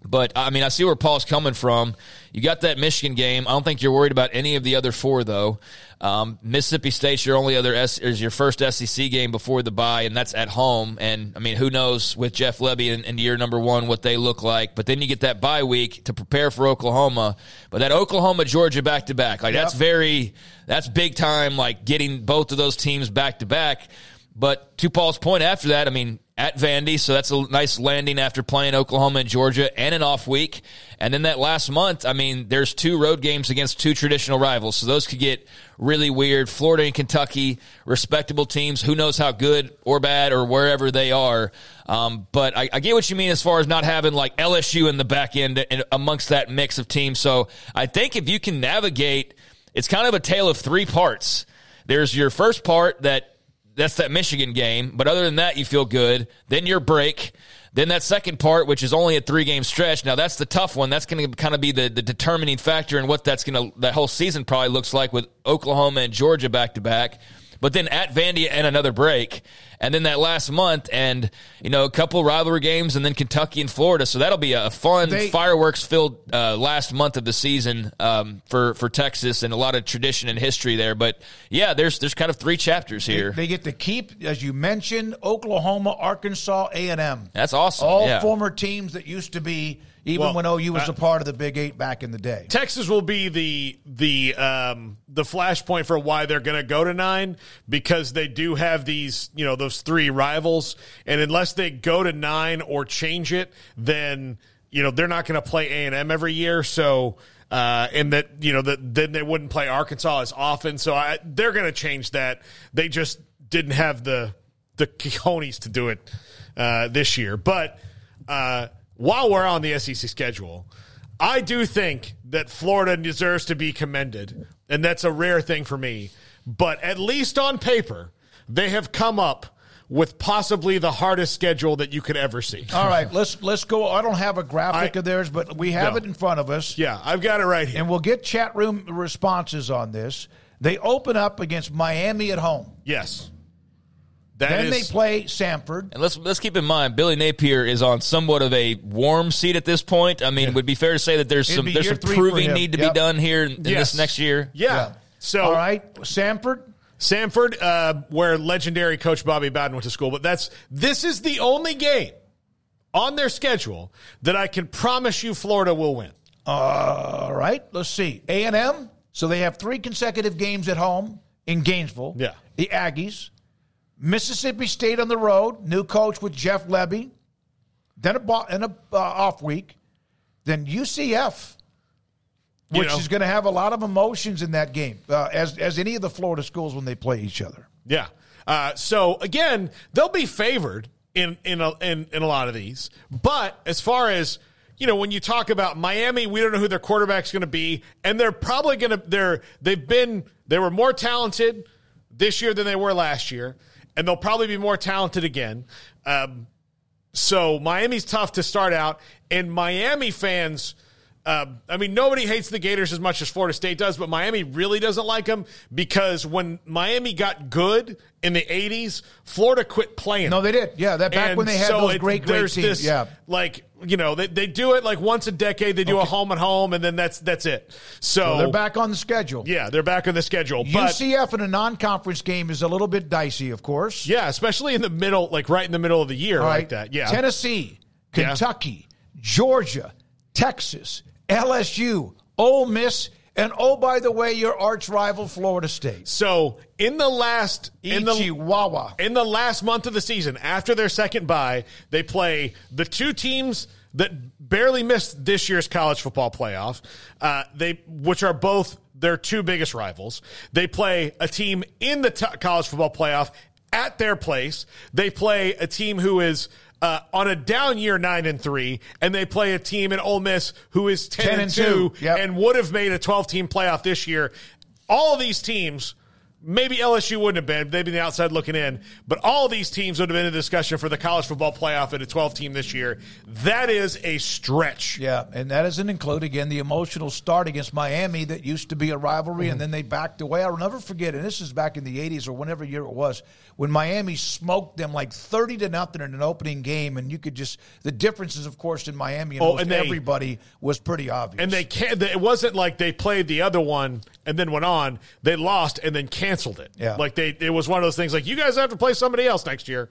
But I mean, I see where Paul's coming from. You got that Michigan game. I don't think you're worried about any of the other four, though. Um, Mississippi State's your only other S- is your first SEC game before the bye, and that's at home. And I mean, who knows with Jeff Lebby in, in year number one what they look like? But then you get that bye week to prepare for Oklahoma. But that Oklahoma Georgia back to back, like yep. that's very that's big time. Like getting both of those teams back to back. But to Paul's point, after that, I mean, at Vandy, so that's a nice landing after playing Oklahoma and Georgia and an off week. And then that last month, I mean, there's two road games against two traditional rivals, so those could get really weird. Florida and Kentucky, respectable teams. Who knows how good or bad or wherever they are. Um, but I, I, get what you mean as far as not having like LSU in the back end amongst that mix of teams. So I think if you can navigate, it's kind of a tale of three parts. There's your first part that that's that Michigan game. But other than that, you feel good. Then your break. Then that second part, which is only a three game stretch. Now that's the tough one. That's going to kind of be the, the determining factor in what that's going to, that whole season probably looks like with Oklahoma and Georgia back to back but then at Vandy and another break, and then that last month, and you know a couple rivalry games, and then Kentucky and Florida. So that'll be a fun, fireworks filled uh, last month of the season um, for for Texas, and a lot of tradition and history there. But yeah, there's there's kind of three chapters here. They, they get to keep, as you mentioned, Oklahoma, Arkansas, A and M. That's awesome. All yeah. former teams that used to be even well, when OU was uh, a part of the Big Eight back in the day. Texas will be the the um, the flashpoint for why they're going to go to nine because they do have these you know those three rivals, and unless they go to nine or change it, then you know they're not going to play A and M every year. So. Uh, and that you know that then they wouldn't play Arkansas as often, so I, they're going to change that. They just didn't have the the cojones to do it uh, this year, but uh, while we're on the SEC schedule, I do think that Florida deserves to be commended, and that's a rare thing for me. But at least on paper, they have come up with possibly the hardest schedule that you could ever see. All right, let's let's go. I don't have a graphic I, of theirs, but we have no. it in front of us. Yeah, I've got it right here, and we'll get chat room responses on this. They open up against Miami at home. Yes. That then is, they play Samford. And let's let's keep in mind Billy Napier is on somewhat of a warm seat at this point. I mean, yeah. would be fair to say that there's It'd some there's some proving need to yep. be done here in, in yes. this next year. Yeah. yeah. So all right, Samford. Samford, uh, where legendary coach Bobby Bowden went to school, but that's this is the only game on their schedule that I can promise you Florida will win. all right, let's see. A and M. So they have three consecutive games at home in Gainesville. Yeah. The Aggies. Mississippi State on the road, new coach with Jeff Lebby, then a, and a uh, off week, then UCF, which you know, is going to have a lot of emotions in that game, uh, as as any of the Florida schools when they play each other. Yeah. Uh, so again, they'll be favored in in a, in in a lot of these, but as far as you know, when you talk about Miami, we don't know who their quarterback's going to be, and they're probably going to they're they've been they were more talented this year than they were last year and they'll probably be more talented again. Um, so Miami's tough to start out, and Miami fans. Uh, I mean, nobody hates the Gators as much as Florida State does, but Miami really doesn't like them because when Miami got good in the '80s, Florida quit playing. No, they did. Yeah, that back and when they had so those great, great teams. This, yeah, like you know, they, they do it like once a decade. They do okay. a home and home, and then that's that's it. So they're back on the schedule. Yeah, they're back on the schedule. UCF in a non-conference game is a little bit dicey, of course. Yeah, especially in the middle, like right in the middle of the year, right. like that. Yeah, Tennessee, Kentucky, yeah. Georgia, Texas, LSU, Ole Miss. And oh, by the way, your arch rival, Florida State. So in the last in the Wawa. in the last month of the season, after their second bye, they play the two teams that barely missed this year's college football playoff. Uh, they which are both their two biggest rivals. They play a team in the t- college football playoff at their place. They play a team who is uh, on a down year, nine and three, and they play a team in Ole Miss who is ten, 10 and, two, two. Yep. and would have made a twelve team playoff this year. All of these teams Maybe LSU wouldn't have been. They'd be the outside looking in. But all these teams would have been in discussion for the college football playoff at a 12 team this year. That is a stretch. Yeah, and that doesn't include, again, the emotional start against Miami that used to be a rivalry, mm-hmm. and then they backed away. I'll never forget, and this is back in the 80s or whenever year it was, when Miami smoked them like 30 to nothing in an opening game. And you could just, the differences, of course, in Miami and, oh, and they, everybody was pretty obvious. And they can't, it wasn't like they played the other one and then went on. They lost and then canceled canceled it. Yeah. Like they, it was one of those things like, you guys have to play somebody else next year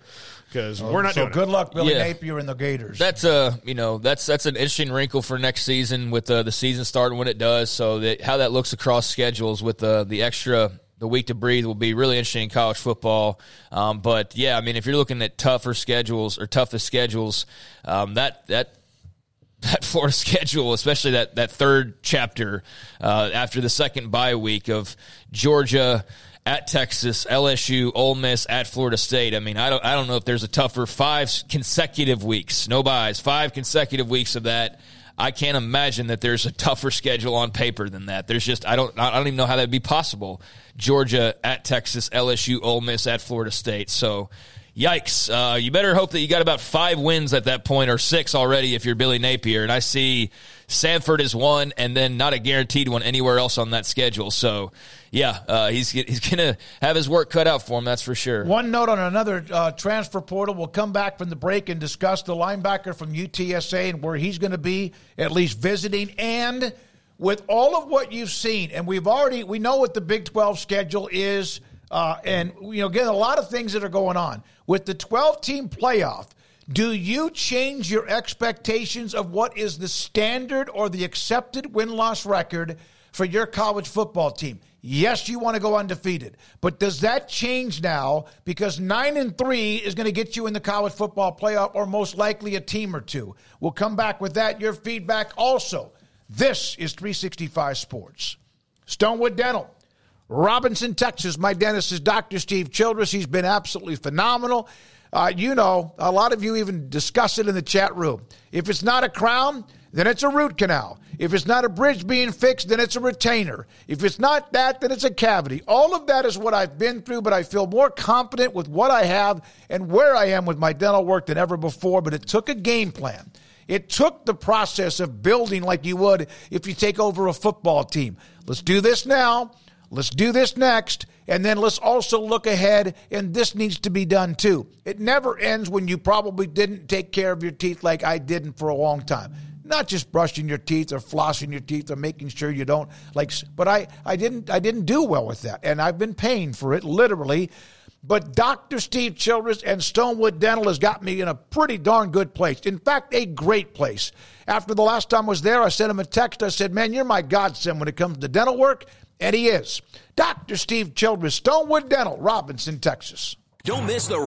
because oh, we're not so doing good it. luck, Billy yeah. Napier and the Gators. That's uh, you know, that's that's an interesting wrinkle for next season with uh, the season starting when it does. So that how that looks across schedules with uh, the extra the week to breathe will be really interesting in college football. Um, but yeah, I mean, if you're looking at tougher schedules or toughest schedules, um, that that that Florida schedule, especially that that third chapter uh, after the second bye week of Georgia at Texas, LSU, Ole Miss, at Florida State. I mean, I don't I don't know if there's a tougher five consecutive weeks, no buys, five consecutive weeks of that. I can't imagine that there's a tougher schedule on paper than that. There's just I don't I don't even know how that'd be possible. Georgia at Texas, LSU, Ole Miss at Florida State. So yikes. Uh, you better hope that you got about five wins at that point or six already if you're Billy Napier. And I see Samford is one and then not a guaranteed one anywhere else on that schedule. So, yeah, uh, he's, he's to have his work cut out for him, that's for sure. One note on another uh, transfer portal. We'll come back from the break and discuss the linebacker from UTSA and where he's going to be, at least visiting. And with all of what you've seen, and we've already, we know what the Big 12 schedule is. Uh, and you know, again, a lot of things that are going on with the 12 team playoff. Do you change your expectations of what is the standard or the accepted win loss record for your college football team? Yes, you want to go undefeated, but does that change now because 9 and 3 is going to get you in the college football playoff or most likely a team or two? We'll come back with that your feedback also. This is 365 Sports. Stonewood Dental Robinson, Texas. My dentist is Dr. Steve Childress. He's been absolutely phenomenal. Uh, you know, a lot of you even discuss it in the chat room. If it's not a crown, then it's a root canal. If it's not a bridge being fixed, then it's a retainer. If it's not that, then it's a cavity. All of that is what I've been through, but I feel more confident with what I have and where I am with my dental work than ever before. But it took a game plan. It took the process of building like you would if you take over a football team. Let's do this now. Let's do this next. And then let's also look ahead, and this needs to be done too. It never ends when you probably didn't take care of your teeth like I didn't for a long time. Not just brushing your teeth or flossing your teeth or making sure you don't like, but I, I didn't I didn't do well with that, and I've been paying for it literally. But Dr. Steve Childress and Stonewood Dental has got me in a pretty darn good place. In fact, a great place. After the last time I was there, I sent him a text. I said, Man, you're my godsend when it comes to dental work. And he is. Dr. Steve Childress, Stonewood Dental, Robinson, Texas. Don't miss the.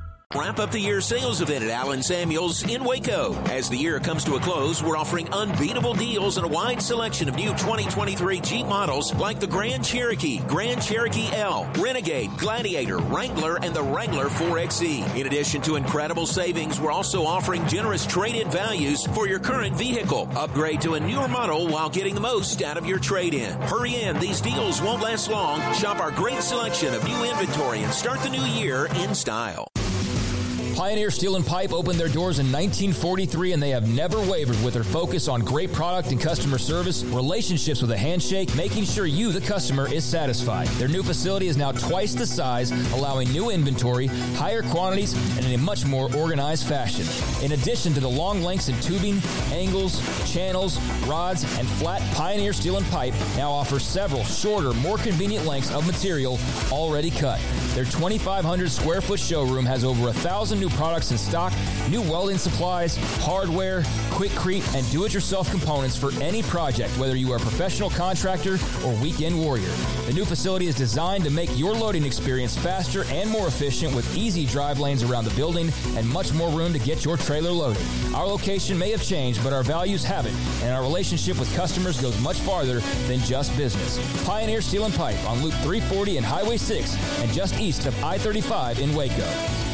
Wrap up the year sales event at Allen Samuels in Waco. As the year comes to a close, we're offering unbeatable deals and a wide selection of new 2023 Jeep models like the Grand Cherokee, Grand Cherokee L, Renegade, Gladiator, Wrangler, and the Wrangler 4XE. In addition to incredible savings, we're also offering generous trade-in values for your current vehicle. Upgrade to a newer model while getting the most out of your trade-in. Hurry in, these deals won't last long. Shop our great selection of new inventory and start the new year in style. Pioneer Steel and Pipe opened their doors in 1943 and they have never wavered with their focus on great product and customer service, relationships with a handshake, making sure you, the customer, is satisfied. Their new facility is now twice the size, allowing new inventory, higher quantities, and in a much more organized fashion. In addition to the long lengths in tubing, angles, channels, rods, and flat, Pioneer Steel and Pipe now offers several shorter, more convenient lengths of material already cut. Their 2,500 square foot showroom has over a thousand new products in stock, new welding supplies, hardware, Quikrete, and do-it-yourself components for any project, whether you are a professional contractor or weekend warrior. The new facility is designed to make your loading experience faster and more efficient with easy drive lanes around the building and much more room to get your trailer loaded. Our location may have changed, but our values haven't, and our relationship with customers goes much farther than just business. Pioneer Steel and Pipe on Loop 340 and Highway 6 and just east of I-35 in Waco.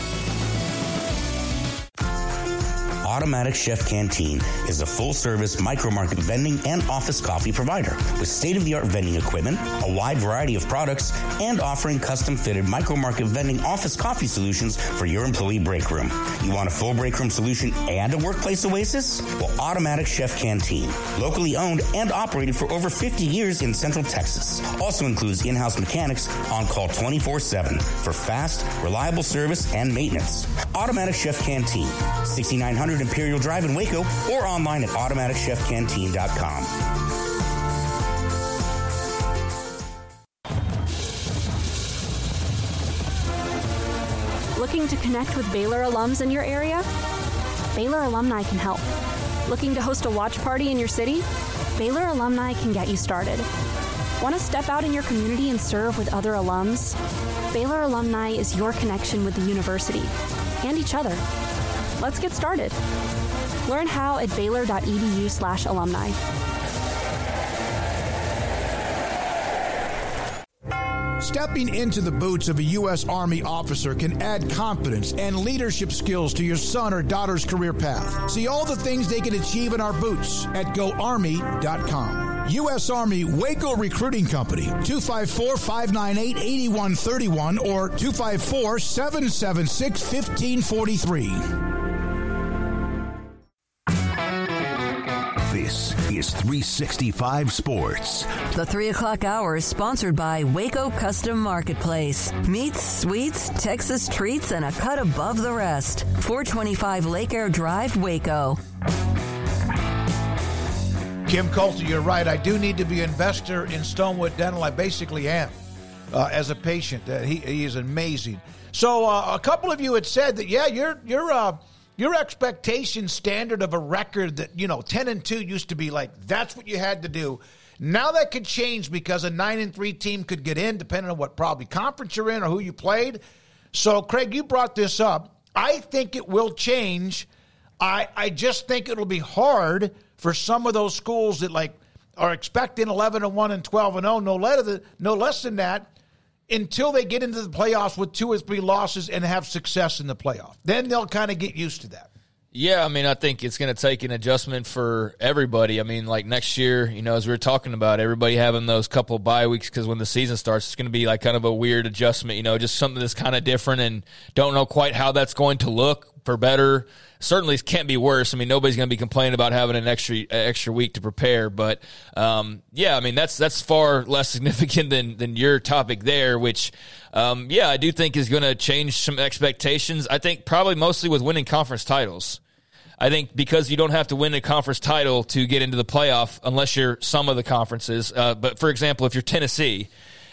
Automatic Chef Canteen is a full service micro market vending and office coffee provider with state of the art vending equipment, a wide variety of products, and offering custom fitted micro market vending office coffee solutions for your employee break room. You want a full break room solution and a workplace oasis? Well, Automatic Chef Canteen, locally owned and operated for over 50 years in Central Texas, also includes in house mechanics on call 24 7 for fast, reliable service and maintenance. Automatic Chef Canteen, 6900 Imperial Drive in Waco, or online at automaticchefcanteen.com. Looking to connect with Baylor alums in your area? Baylor alumni can help. Looking to host a watch party in your city? Baylor alumni can get you started. Want to step out in your community and serve with other alums? Baylor alumni is your connection with the university and each other. Let's get started. Learn how at baylor.edu slash alumni. Stepping into the boots of a U.S. Army officer can add confidence and leadership skills to your son or daughter's career path. See all the things they can achieve in our boots at goarmy.com. U.S. Army Waco Recruiting Company, 254 598 8131 or 254 776 1543. Is 365 Sports. The 3 o'clock hour is sponsored by Waco Custom Marketplace. Meats, sweets, Texas treats, and a cut above the rest. 425 Lake Air Drive, Waco. Kim Coulter, you're right. I do need to be an investor in Stonewood Dental. I basically am uh, as a patient. Uh, he, he is amazing. So uh, a couple of you had said that, yeah, you're you're uh, your expectation standard of a record that you know 10 and 2 used to be like that's what you had to do. Now that could change because a 9 and 3 team could get in depending on what probably conference you're in or who you played. So craig you brought this up. I think it will change. I i just think it'll be hard for some of those schools that like are expecting 11 and 1 and 12 and 0 no no less than that until they get into the playoffs with two or three losses and have success in the playoff. Then they'll kind of get used to that. Yeah, I mean, I think it's going to take an adjustment for everybody. I mean, like next year, you know, as we were talking about, everybody having those couple bye weeks because when the season starts, it's going to be like kind of a weird adjustment, you know, just something that's kind of different and don't know quite how that's going to look for better. Certainly, can't be worse. I mean, nobody's going to be complaining about having an extra extra week to prepare. But um, yeah, I mean, that's that's far less significant than than your topic there, which um, yeah, I do think is going to change some expectations. I think probably mostly with winning conference titles. I think because you don't have to win a conference title to get into the playoff unless you're some of the conferences. Uh, but for example, if you're Tennessee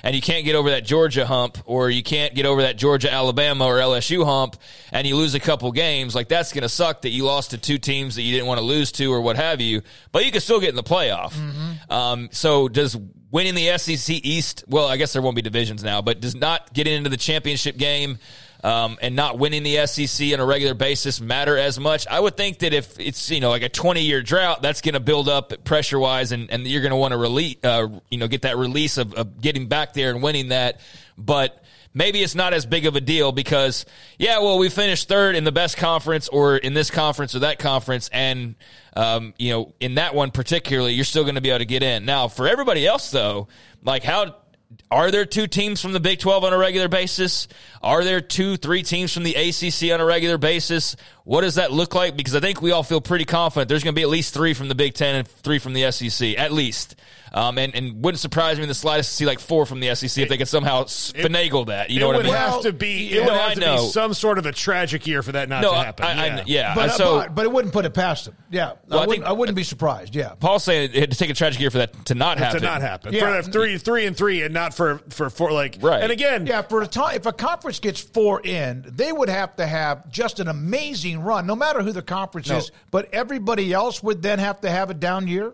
and you can't get over that Georgia hump or you can't get over that Georgia, Alabama, or LSU hump and you lose a couple games, like that's going to suck that you lost to two teams that you didn't want to lose to or what have you, but you can still get in the playoff. Mm-hmm. Um, so does winning the SEC East, well, I guess there won't be divisions now, but does not getting into the championship game um, and not winning the SEC on a regular basis matter as much. I would think that if it's you know like a 20 year drought, that's going to build up pressure wise, and, and you're going to want to release, uh, you know, get that release of, of getting back there and winning that. But maybe it's not as big of a deal because yeah, well, we finished third in the best conference or in this conference or that conference, and um, you know, in that one particularly, you're still going to be able to get in. Now, for everybody else though, like how are there two teams from the Big 12 on a regular basis? Are there two, three teams from the ACC on a regular basis? What does that look like? Because I think we all feel pretty confident there's going to be at least three from the Big Ten and three from the SEC, at least. Um, and, and wouldn't surprise me in the slightest to see like four from the SEC if they could somehow finagle that. You know what I mean? It would have to be. It No, would I have to know. be some sort of a tragic year for that not No, to happen. I- I- yeah. But, so- but, but it wouldn't put it past them. Yeah. Well, I I, wouldn't, think- I wouldn't be surprised. Yeah. Paul's saying it had to take a tragic year for that to not happen. to not happen Yeah. for the three, three and three, and not for for four. Like Right. And again, Yeah, for a time, if a conference gets four in, they would have to have just an amazing run, no matter who the conference No. is. But everybody else would then have to have a down year.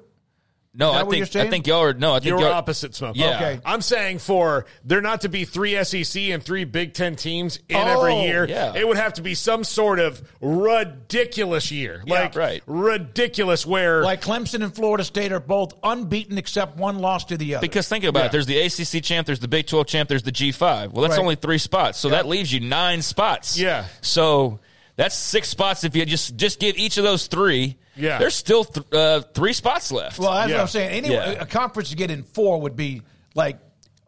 No, I think? I think y'all are no. I think you're y'all, opposite Smoak. Yeah. Okay. I'm saying for there not to be three SEC and three Big Ten teams in Oh, every year, yeah. it would have to be some sort of ridiculous year, Yeah, like right. ridiculous. Where Like Clemson and Florida State are both unbeaten except one loss to the other. Because think about it, there's the ACC champ, there's the Big 12 champ, there's the G5. Well, that's Right. only three spots, so that leaves you nine spots. Yeah. So That's six spots. If you just just give each of those three, Yeah. there's still th- uh, three spots left. Well, that's Yeah. what I'm saying. Anyway, Yeah. a conference to get in four would be like,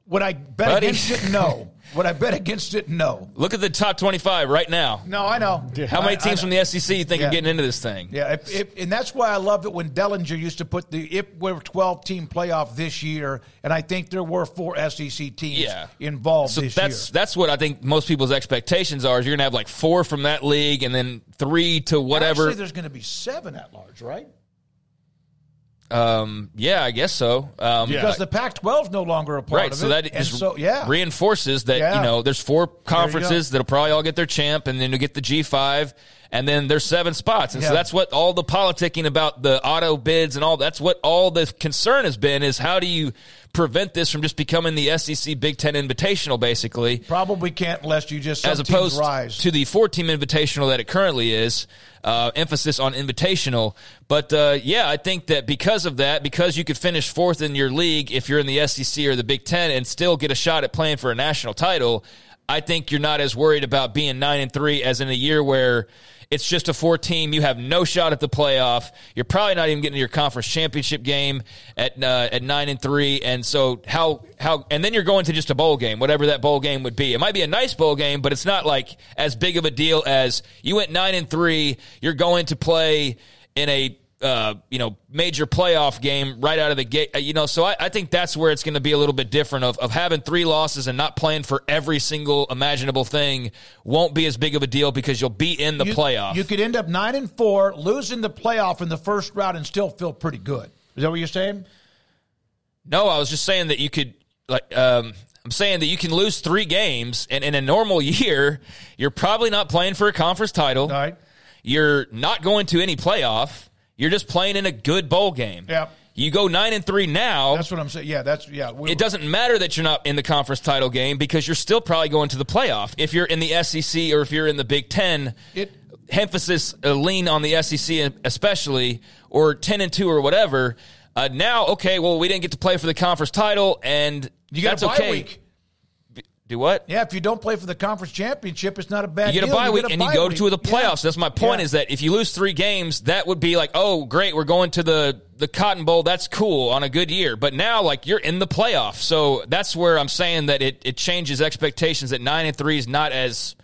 would I bet Buddy. against it? No. would I bet against it? No. Look at the top 25 right now. No, I know. How many I- I teams from the SEC you think Yeah. are getting into this thing? Yeah, if, if, and that's why I love it when Dellenger used to put the if we're 12 team playoff this year, and I think there were four SEC teams Yeah. involved So this that's year. that's what I think most people's expectations are. Is you're gonna have like four from that league, and then three to whatever. Actually, there's going to be seven at large, right? Um, yeah, I guess so. Um, Because the Pac-12 is no longer a part right. of So it. that and just so yeah, reinforces that Yeah. you know there's four conferences go. that'll probably all get their champ, and then you get the G5, and then there's seven spots, and so that's what all the politicking about the auto bids and all. That's what all the concern has been: is how do you prevent this from just becoming the SEC Big Ten Invitational, basically? probably can't unless you just as opposed rise. to the four team invitational that it currently is. Uh, emphasis on invitational, but uh, yeah, I think that because of that, because you could finish fourth in your league if you're in the SEC or the Big Ten and still get a shot at playing for a national title, I think you're not as worried about being nine and three as in a year where it's just a four team. You have no shot at the playoff. You're probably not even getting to your conference championship game at uh, at nine and three. And so how how and then you're going to just a bowl game, whatever that bowl game would be. It might be a nice bowl game, but it's not like as big of a deal as you went nine and three. You're going to play in a uh, you know, major playoff game right out of the gate. Uh, You know, so I, I think that's where it's going to be a little bit different of, of having three losses and not playing for every single imaginable thing won't be as big of a deal because you'll be in the you, playoff. You could end up nine and four, losing the playoff in the first round, and still feel pretty good. Is that what you're saying? No, I was just saying that you could like um I'm saying that you can lose three games and in a normal year, you're probably not playing for a conference title. All right. You're not going to any playoff. You're just playing in a good bowl game. Yep. You go nine and three now. That's what I'm saying. Yeah, that's yeah. we- it doesn't matter that you're not in the conference title game because you're still probably going to the playoff. If you're in the SEC or if you're in the Big Ten, It- emphasis uh, lean on the SEC especially, or ten and two or whatever. Uh, now, okay, well, we didn't get to play for the conference title, and You got that's a bye okay. week. Do what? Yeah, if you don't play for the conference championship, it's not a bad You get a bye week a and you bye go week. to the Yeah. playoffs. That's my point. Yeah. Is that if you lose three games, that would be like, oh, great, we're going to the the Cotton Bowl. That's cool on a good year. But now, like, you're in the playoff, so that's where I'm saying that it it changes expectations. That nine and three is not as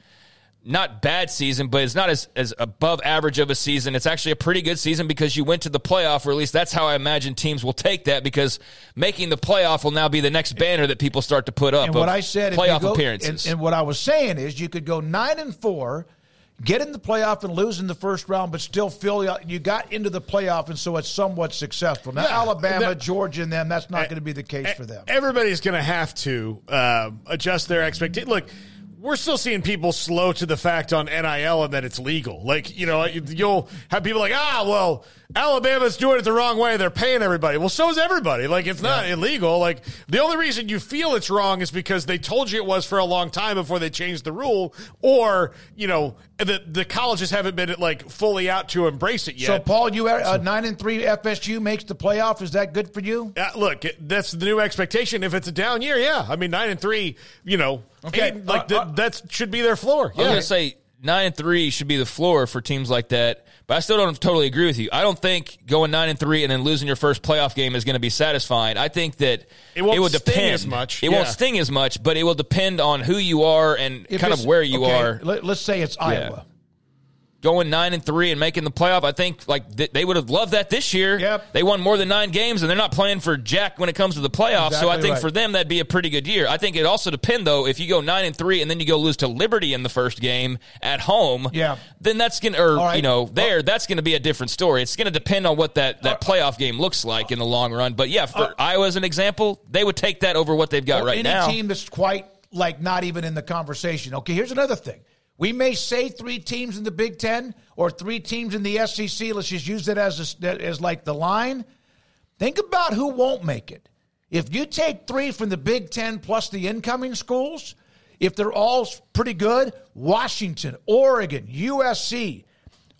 not bad season, but it's not as, as above average of a season. It's actually a pretty good season because you went to the playoff, or at least that's how I imagine teams will take that because making the playoff will now be the next banner that people start to put up. And what I said, if playoff go- appearances. And, and what I was saying is, you could go nine and four, get in the playoff and lose in the first round, but still feel you- you got into the playoff, and so it's somewhat successful. Now, Yeah, Alabama, that- Georgia, and them, that's not going to be the case for them. Everybody's going to have to uh, adjust their expectations. Look, we're still seeing people slow to the fact on NIL and that it's legal. Like, you know, you'll have people like, ah, well, Alabama's doing it the wrong way. They're paying everybody. Well, so is everybody. Like, it's not illegal. Like, the only reason you feel it's wrong is because they told you it was for a long time before they changed the rule, or, you know, the, the colleges haven't been like fully out to embrace it yet. So, Paul, you uh, nine and three FSU makes the playoff. Is that good for you? Uh, look, it- that's the new expectation. If it's a down year, yeah. I mean, nine and three, you know, Okay. eight- like Uh, th- uh, that should be their floor. I was Yeah. going to say nine and three should be the floor for teams like that, but I still don't totally agree with you. I don't think going nine and three and then losing your first playoff game is going to be satisfying. I think that It won't will sting depend as much, It won't sting as much, but it will depend on who you are and If kind of where you okay, are. Let, us say it's Iowa. Going nine and three and making the playoff, I think like th- they would have loved that this year. Yep. They won more than nine games, and they're not playing for Jack when it comes to the playoffs. so I think right. for them that'd be a pretty good year. I think it also depend though if you go nine and three and then you go lose to Liberty in the first game at home. Yeah. Then that's gonna or right. you know there that's gonna be a different story. It's gonna depend on what that that playoff game looks like in the long run. But yeah, for uh, Iowa as an example, they would take that over what they've got right any now. team that's quite like not even in the conversation. Okay, here's another thing. We may say three teams in the Big Ten or three teams in the SEC. Let's just use that as a, as like the line. Think about who won't make it. If you take three from the Big Ten plus the incoming schools, if they're all pretty good, Washington, Oregon, USC,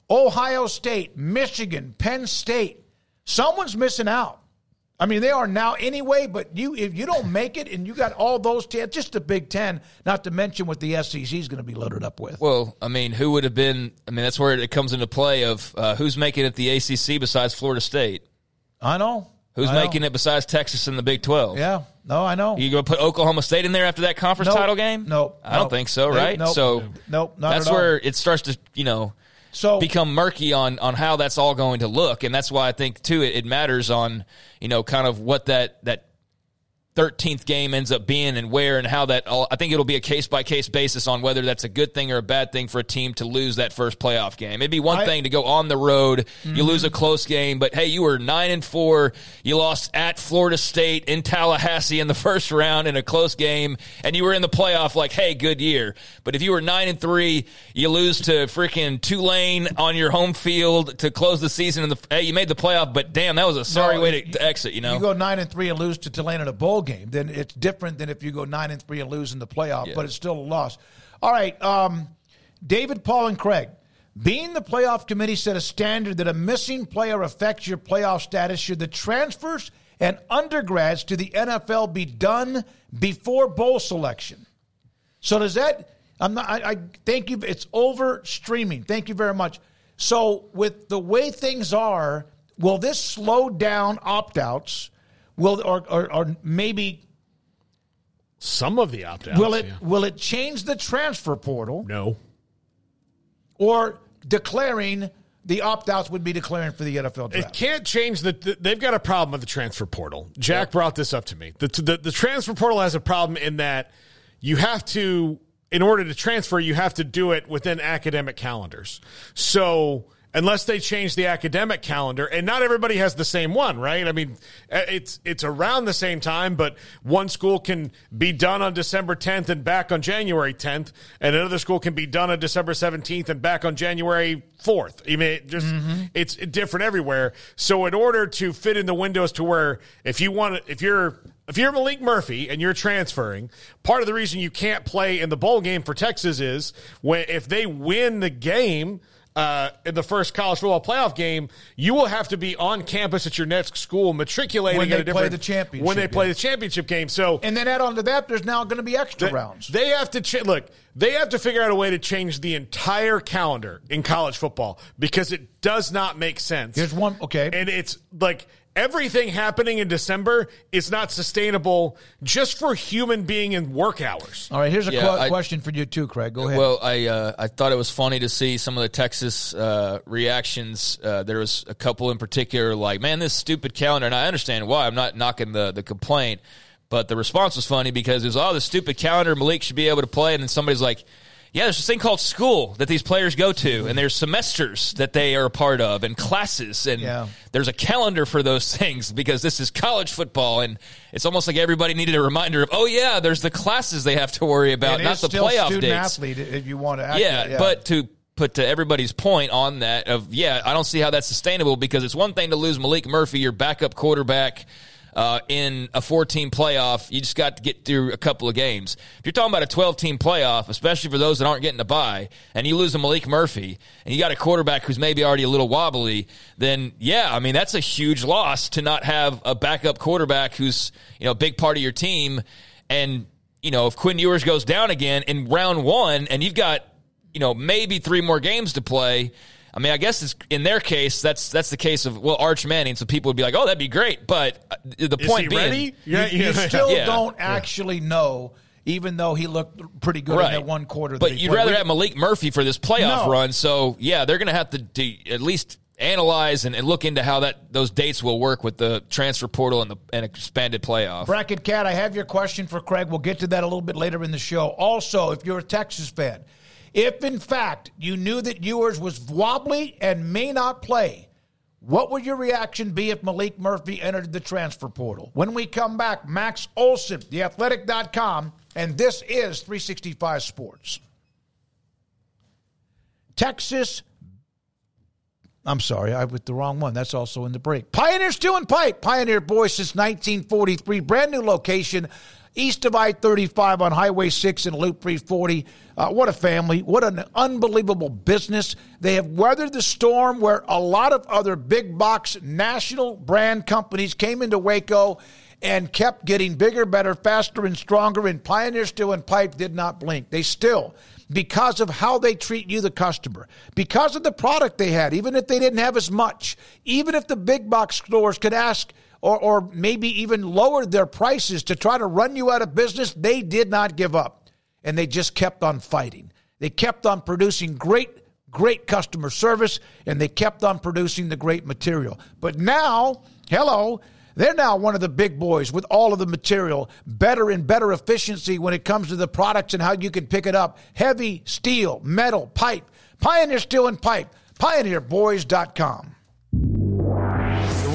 Ohio State, Michigan, Penn State, someone's missing out. I mean, they are now anyway. But you, if you don't make it, and you got all those ten, just the Big Ten, not to mention what the SEC is going to be loaded up with. Well, I mean, who would have been? I mean, that's where it comes into play of uh, who's making it the ACC besides Florida State. I know. Who's I know. making it besides Texas in the Big Twelve? Yeah, no, I know. You going to put Oklahoma State in there after that conference Nope. title game? Nope. I don't Nope. think so. Right? Nope. So Nope, not that's at all. where it starts to you know so become murky on on how that's all going to look, and that's why I think too it, it matters on you know kind of what that that. 13th game ends up being and where and how that all I think it'll be a case by case basis on whether that's a good thing or a bad thing for a team to lose that first playoff game. It'd be one I- thing to go on the road, you lose a mm-hmm. close game, but hey, you were 9 and 4, you lost at Florida State in Tallahassee in the first round in a close game and you were in the playoff like, "Hey, good year." But if you were 9 and 3, you lose to freaking Tulane on your home field to close the season in the hey, you made the playoff, but damn, that was a sorry No, way to, to exit, you know. You go nine and three and lose to Tulane in a bowl game, then it's different than if you go nine and three and lose in the playoff. But it's still a loss. All right, um, David, Paul, and Craig. Being the playoff committee set a standard that a missing player affects your playoff status, should the transfers and undergrads to the NFL be done before bowl selection? So does that? I'm not. I, I thank you. It's over streaming. Thank you very much. So with the way things are, will this slow down opt outs? Will or, or or maybe Some of the opt outs. will it will it change the transfer portal No. or declaring the opt outs would be declaring for the NFL It can't change the, the- They've got a problem with the transfer portal. Jack brought this up to me. The, the the transfer portal has a problem in that you have to, in order to transfer, you have to do it within academic calendars. So unless they change the academic calendar, and not everybody has the same one, right? I mean, uh, it's it's around the same time, but one school can be done on December 10th and back on January 10th, and another school can be done on December 17th and back on January 4th. I mean, it just it's different everywhere. So in order to fit in the windows to where if you want if you're if you're Maalik Murphy and you're transferring, part of the reason you can't play in the bowl game for Texas is when if they win the game uh, in the first college football playoff game, you will have to be on campus at your next school matriculating When at they a play the championship when they play game. the championship game. So and then add on to that, there's now going to be extra they, rounds. They have to ch- look. They have to figure out a way to change the entire calendar in college football because it does not make sense. There's one. Okay, and it's like everything happening in December is not sustainable just for human being and work hours. All right, here's a Yeah, que- I- question for you too, Craig. Go ahead. Well, I uh, I thought it was funny to see some of the Texas uh, reactions. Uh, there was a couple in particular, like, "Man, this stupid calendar," and I understand why. I'm not knocking the the complaint, but the response was funny because it was, "Oh, the stupid calendar. Maalik should be able to play," and then somebody's like. Yeah, there's this thing called school that these players go to, and there's semesters that they are a part of, and classes, and Yeah. there's a calendar for those things because this is college football, and it's almost like everybody needed a reminder of, oh yeah, there's the classes they have to worry about, It not the playoff student dates athlete if you want to. yeah, but to put to everybody's point on that of yeah, I don't see how that's sustainable because it's one thing to lose Maalik Murphy, your backup quarterback. Uh, in a 14 playoff, you just got to get through a couple of games. If you're talking about a 12 team playoff, especially for those that aren't getting a bye, and you lose a Maalik Murphy, and you got a quarterback who's maybe already a little wobbly, then yeah, I mean that's a huge loss to not have a backup quarterback who's you know a big part of your team. And you know if Quinn Ewers goes down again in round one, and you've got you know maybe three more games to play. I mean, I guess it's, in their case, that's that's the case of well Arch Manning. So people would be like, "Oh, that'd be great," but uh, the Is point he being, ready? you, Yeah, you yeah. still Yeah. don't actually know, even though he looked pretty good in that one quarter. that But he you'd played. rather have Maalik Murphy for this playoff No. run. So yeah, they're going to have to, to at least analyze and, and look into how that those dates will work with the transfer portal and the and expanded playoff. Bracket Cat, I have your question for Craig. We'll get to that a little bit later in the show. Also, if you're a Texas fan, if in fact you knew that Ewers was wobbly and may not play, what would your reaction be if Maalik Murphy entered the transfer portal? When we come back, Max Olson, theathletic.com, and this is 365 Sports. Texas I'm sorry, I with the wrong one. That's also in the break. Pioneer Stew and Pipe, Pioneer Boys since 1943. Brand new location east of I 35 on Highway 6 and Loop 340. Uh, what a family. What an unbelievable business. They have weathered the storm where a lot of other big box national brand companies came into Waco and kept getting bigger, better, faster, and stronger. And Pioneer Steel and Pipe did not blink. They still, because of how they treat you, the customer, because of the product they had, even if they didn't have as much, even if the big box stores could ask or, or maybe even lower their prices to try to run you out of business, they did not give up. And they just kept on fighting. They kept on producing great, great customer service and they kept on producing the great material. But now, hello, they're now one of the big boys with all of the material, better and better efficiency when it comes to the products and how you can pick it up. Heavy steel, metal, pipe, Pioneer Steel and Pipe, pioneerboys.com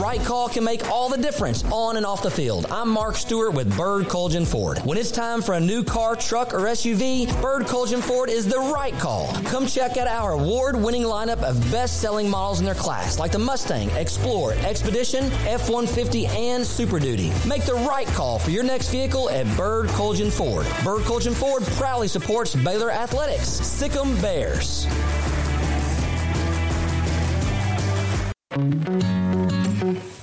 right call can make all the difference on and off the field. I'm Mark Stewart with Bird Kultgen Ford. When it's time for a new car, truck, or SUV, Bird Kultgen Ford is the right call. Come check out our award winning lineup of best selling models in their class, like the Mustang, Explorer, Expedition, F 150, and Super Duty. Make the right call for your next vehicle at Bird Kultgen Ford. Bird Kultgen Ford proudly supports Baylor Athletics. Sic 'em Bears. うん。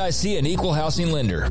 FDIC an equal housing lender.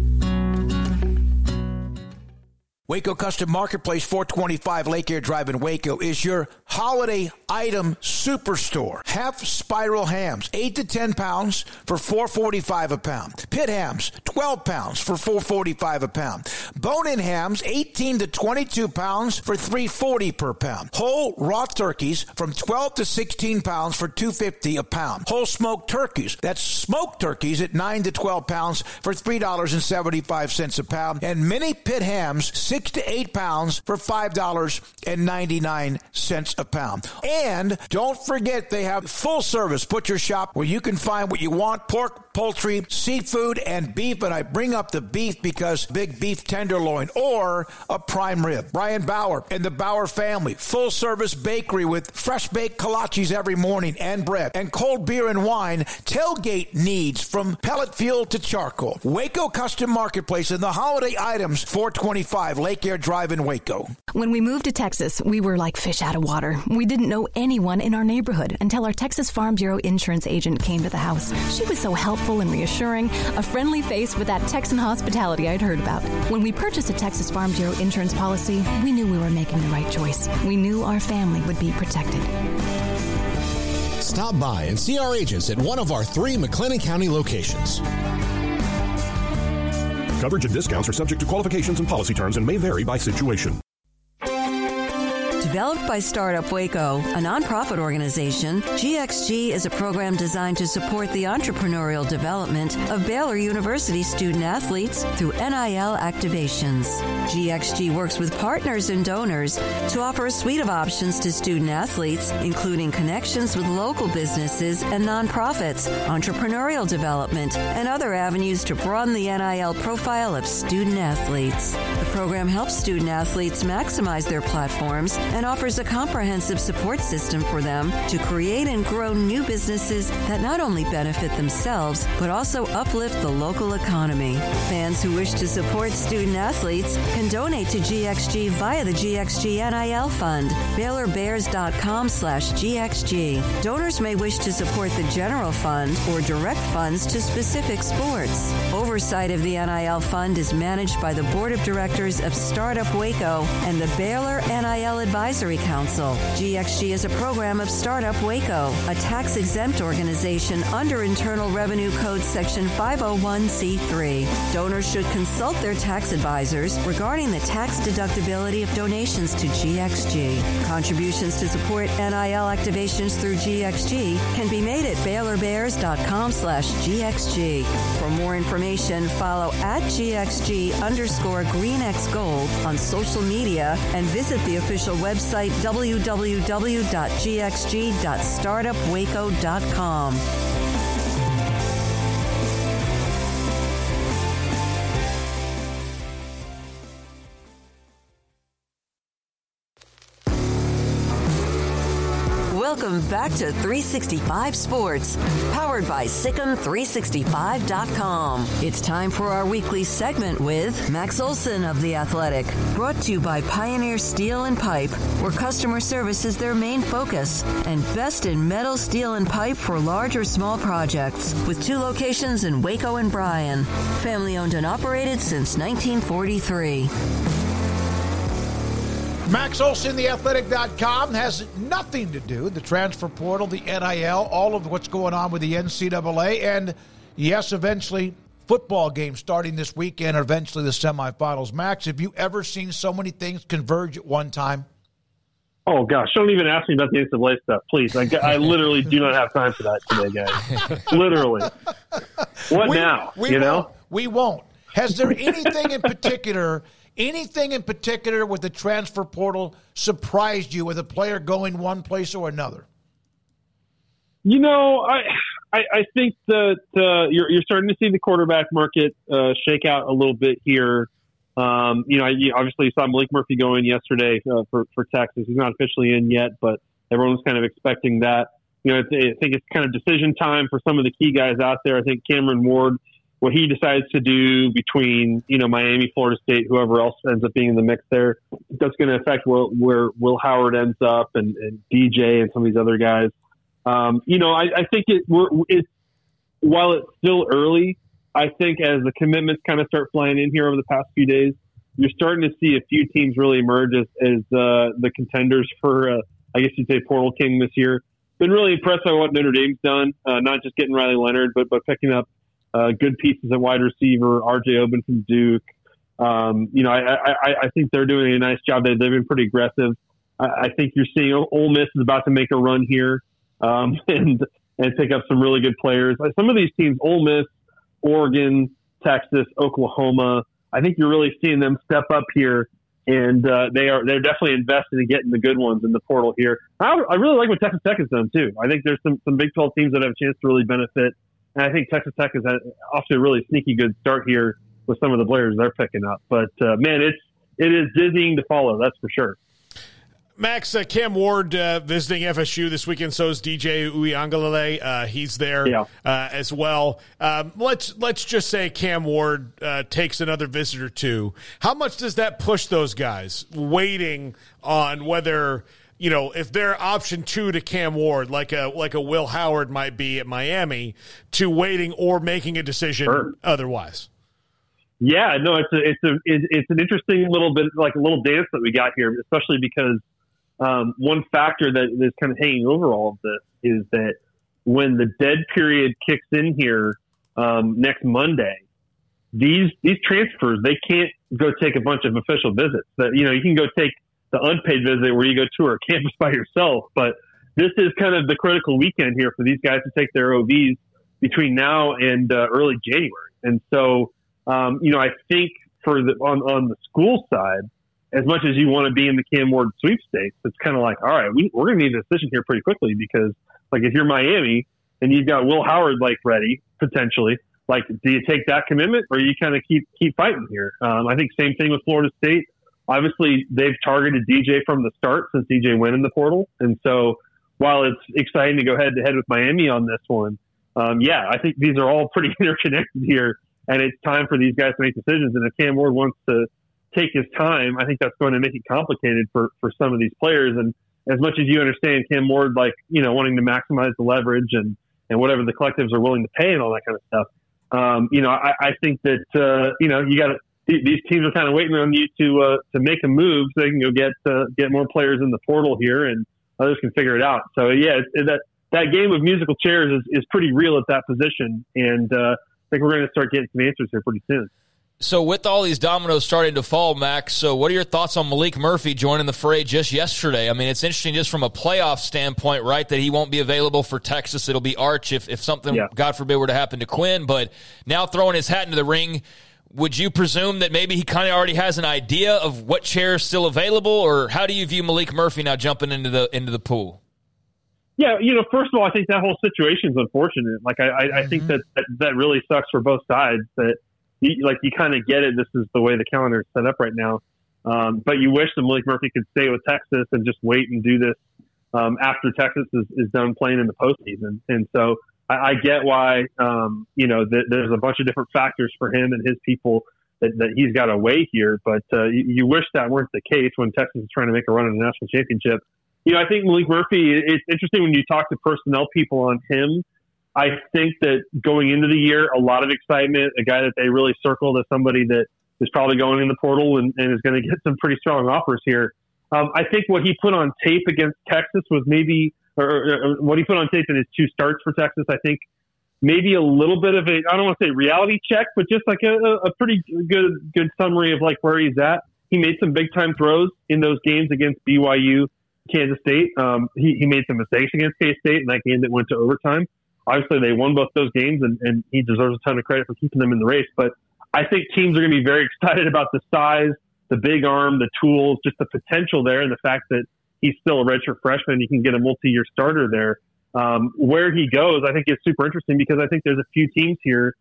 Waco Custom Marketplace 425 Lake Air Drive in Waco is your holiday item superstore. Half spiral hams, 8 to 10 pounds for 445 a pound. Pit hams, 12 pounds for 445 a pound. Bone-in hams, 18 to 22 pounds for 340 per pound. Whole raw turkeys from 12 to 16 pounds for 250 a pound. Whole smoked turkeys, that's smoked turkeys at 9 to 12 pounds for $3.75 a pound. And mini pit hams, 6 six to eight pounds for $5.99 a pound. And don't forget they have full service butcher shop where you can find what you want pork, poultry, seafood, and beef. And I bring up the beef because big beef tenderloin or a prime rib. Brian Bauer and the Bauer family, full service bakery with fresh baked kolaches every morning and bread and cold beer and wine. Tailgate needs from pellet fuel to charcoal. Waco Custom Marketplace and the holiday items 425 Lake Air Drive in Waco. When we moved to Texas, we were like fish out of water. We didn't know anyone in our neighborhood until our Texas Farm Bureau insurance agent came to the house. She was so helpful and reassuring, a friendly face with that Texan hospitality I'd heard about. When we purchased a Texas Farm Bureau insurance policy, we knew we were making the right choice. We knew our family would be protected. Stop by and see our agents at one of our three McLennan County locations. Coverage and discounts are subject to qualifications and policy terms and may vary by situation. Developed by Startup Waco, a nonprofit organization, GXG is a program designed to support the entrepreneurial development of Baylor University student athletes through NIL activations. GXG works with partners and donors to offer a suite of options to student athletes, including connections with local businesses and nonprofits, entrepreneurial development, and other avenues to broaden the NIL profile of student athletes. The program helps student athletes maximize their platforms and offers a comprehensive support system for them to create and grow new businesses that not only benefit themselves, but also uplift the local economy. Fans who wish to support student athletes can donate to GXG via the GXG NIL Fund, BaylorBears.com slash GXG. Donors may wish to support the general fund or direct funds to specific sports. Oversight of the NIL Fund is managed by the Board of Directors of Startup Waco and the Baylor NIL Advisory Advisory Council. GXG is a program of Startup Waco, a tax exempt organization under Internal Revenue Code Section 501c3. Donors should consult their tax advisors regarding the tax deductibility of donations to GXG. Contributions to support NIL activations through GXG can be made at BaylorBears.com slash GXG. For more information, follow at GXG underscore GreenX Gold on social media and visit the official website www.gxg.startupwaco.com. Welcome back to 365 Sports, powered by Sikkim365.com. It's time for our weekly segment with Max Olson of The Athletic, brought to you by Pioneer Steel and Pipe, where customer service is their main focus, and best in metal, steel, and pipe for large or small projects, with two locations in Waco and Bryan. Family owned and operated since 1943. Max Olson, theathletic.com, has nothing to do. The transfer portal, the NIL, all of what's going on with the NCAA, and yes, eventually football games starting this weekend, eventually the semifinals. Max, have you ever seen so many things converge at one time? Oh gosh! Don't even ask me about the NCAA stuff, please. I, I literally do not have time for that today, guys. literally. What we, now? We you know, we won't. Has there anything in particular? Anything in particular with the transfer portal surprised you with a player going one place or another? You know, I I, I think that uh, you're you're starting to see the quarterback market uh, shake out a little bit here. Um, you know, you obviously saw Maalik Murphy going yesterday uh, for for Texas. He's not officially in yet, but everyone's kind of expecting that. You know, I think it's kind of decision time for some of the key guys out there. I think Cameron Ward what he decides to do between you know Miami, Florida State, whoever else ends up being in the mix there, that's going to affect where, where Will Howard ends up and, and DJ and some of these other guys. Um, you know, I, I think it it's while it's still early. I think as the commitments kind of start flying in here over the past few days, you're starting to see a few teams really emerge as, as uh, the contenders for, uh, I guess you'd say, Portal King this year. Been really impressed by what Notre Dame's done, uh, not just getting Riley Leonard, but but picking up uh, good pieces at wide receiver. R.J. Oben from Duke. Um, you know, I, I, I think they're doing a nice job. They, they've been pretty aggressive. I, I think you're seeing Ole Miss is about to make a run here um, and and pick up some really good players. Some of these teams, Ole Miss, Oregon, Texas, Oklahoma. I think you're really seeing them step up here, and uh, they are they're definitely invested in getting the good ones in the portal here. I, I really like what Texas Tech has done too. I think there's some some Big 12 teams that have a chance to really benefit and I think Texas Tech is off to a really sneaky good start here with some of the players they're picking up. But uh, man, it's it is dizzying to follow. That's for sure. Max, uh, Cam Ward uh, visiting FSU this weekend. So is DJ Uiagalelei. Uh, he's there yeah. uh, as well. Um, let's let's just say Cam Ward uh, takes another visit or two. How much does that push those guys waiting on whether you know, if they're option two to Cam Ward, like a like a Will Howard might be at Miami, to waiting or making a decision sure. otherwise. Yeah, no, it's a, it's a it's an interesting little bit like a little dance that we got here, especially because um, one factor that is kind of hanging over all of this is that when the dead period kicks in here um, next Monday, these these transfers they can't go take a bunch of official visits. That you know you can go take the unpaid visit where you go tour a campus by yourself. But this is kind of the critical weekend here for these guys to take their OVs between now and uh, early January. And so, um, you know, I think for the on on the school side, as much as you want to be in the Cam Ward sweepstakes, it's kind of like, all right, we, we're going to need a decision here pretty quickly because, like, if you're Miami and you've got Will Howard like ready potentially, like, do you take that commitment or you kind of keep keep fighting here? Um, I think same thing with Florida State obviously they've targeted DJ from the start since DJ went in the portal. And so while it's exciting to go head to head with Miami on this one, um, yeah, I think these are all pretty interconnected here. And it's time for these guys to make decisions. And if Cam Ward wants to take his time, I think that's going to make it complicated for, for some of these players. And as much as you understand Cam Ward, like, you know, wanting to maximize the leverage and, and whatever the collectives are willing to pay and all that kind of stuff, um, you know, I, I think that, uh, you know, you got to, these teams are kind of waiting on you to uh, to make a move so they can go get uh, get more players in the portal here, and others can figure it out. So yeah, that that game of musical chairs is, is pretty real at that position, and uh, I think we're going to start getting some answers here pretty soon. So, with all these dominoes starting to fall, Max, so what are your thoughts on Maalik Murphy joining the fray just yesterday? I mean, it's interesting just from a playoff standpoint, right? That he won't be available for Texas. It'll be Arch if, if something, yeah. God forbid, were to happen to Quinn. But now throwing his hat into the ring, would you presume that maybe he kind of already has an idea of what chair is still available, or how do you view Maalik Murphy now jumping into the into the pool? Yeah, you know, first of all, I think that whole situation is unfortunate. Like, I, I, mm-hmm. I think mm-hmm. that, that that really sucks for both sides. That you, like you kind of get it. This is the way the calendar is set up right now. Um, but you wish that Maalik Murphy could stay with Texas and just wait and do this um, after Texas is, is done playing in the postseason. And so I, I get why um, you know th- there's a bunch of different factors for him and his people that, that he's got to weigh here. But uh, you, you wish that weren't the case when Texas is trying to make a run at the national championship. You know, I think Maalik Murphy. It's interesting when you talk to personnel people on him I think that going into the year, a lot of excitement, a guy that they really circled as somebody that is probably going in the portal and, and is going to get some pretty strong offers here. Um, I think what he put on tape against Texas was maybe, or, or, what he put on tape in his two starts for Texas, I think maybe a little bit of a, I don't want to say reality check, but just like a, a pretty good, good summary of like where he's at. He made some big time throws in those games against BYU, Kansas State. Um, he, he made some mistakes against K State in that game that went to overtime obviously they won both those games, and, and he deserves a ton of credit for keeping them in the race. But I think teams are going to be very excited about the size, the big arm, the tools, just the potential there, and the fact that he's still a redshirt freshman. You can get a multi-year starter there. Um, where he goes, I think is super interesting because I think there's a few teams here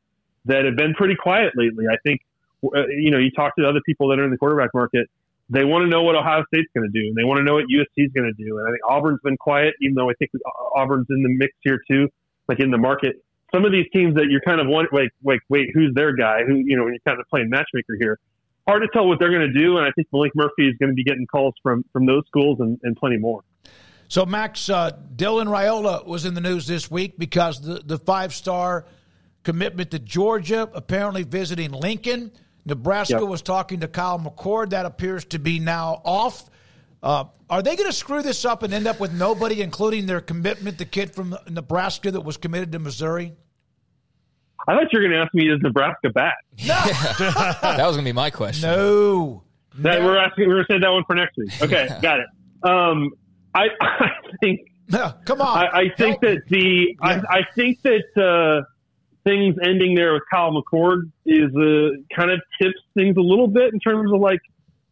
that have been pretty quiet lately. I think, uh, you know, you talk to other people that are in the quarterback market. They want to know what Ohio State's going to do, and they want to know what USC is going to do. And I think Auburn's been quiet, even though I think Auburn's in the mix here too like in the market. Some of these teams that you're kind of wondering, wait, wait, wait, who's their guy? Who, you know, when you're kind of playing matchmaker here, hard to tell what they're going to do. And I think Maalik Murphy is going to be getting calls from from those schools and, and plenty more. So, Max, uh, Dylan Raiola was in the news this week because the, the five star commitment to Georgia, apparently visiting Lincoln. Nebraska yep. was talking to Kyle McCord. That appears to be now off. Uh, are they going to screw this up and end up with nobody, including their commitment, the kid from Nebraska that was committed to Missouri? I thought you were going to ask me, is Nebraska back? No. that was going to be my question. No. That, no. We're asking. We're going to say that one for next week. Okay, got it. Um, I, I think. No, come on. I, I think Help that the. Yeah. I, I, think that uh, things ending there with Kyle McCord is uh, kind of tips things a little bit in terms of like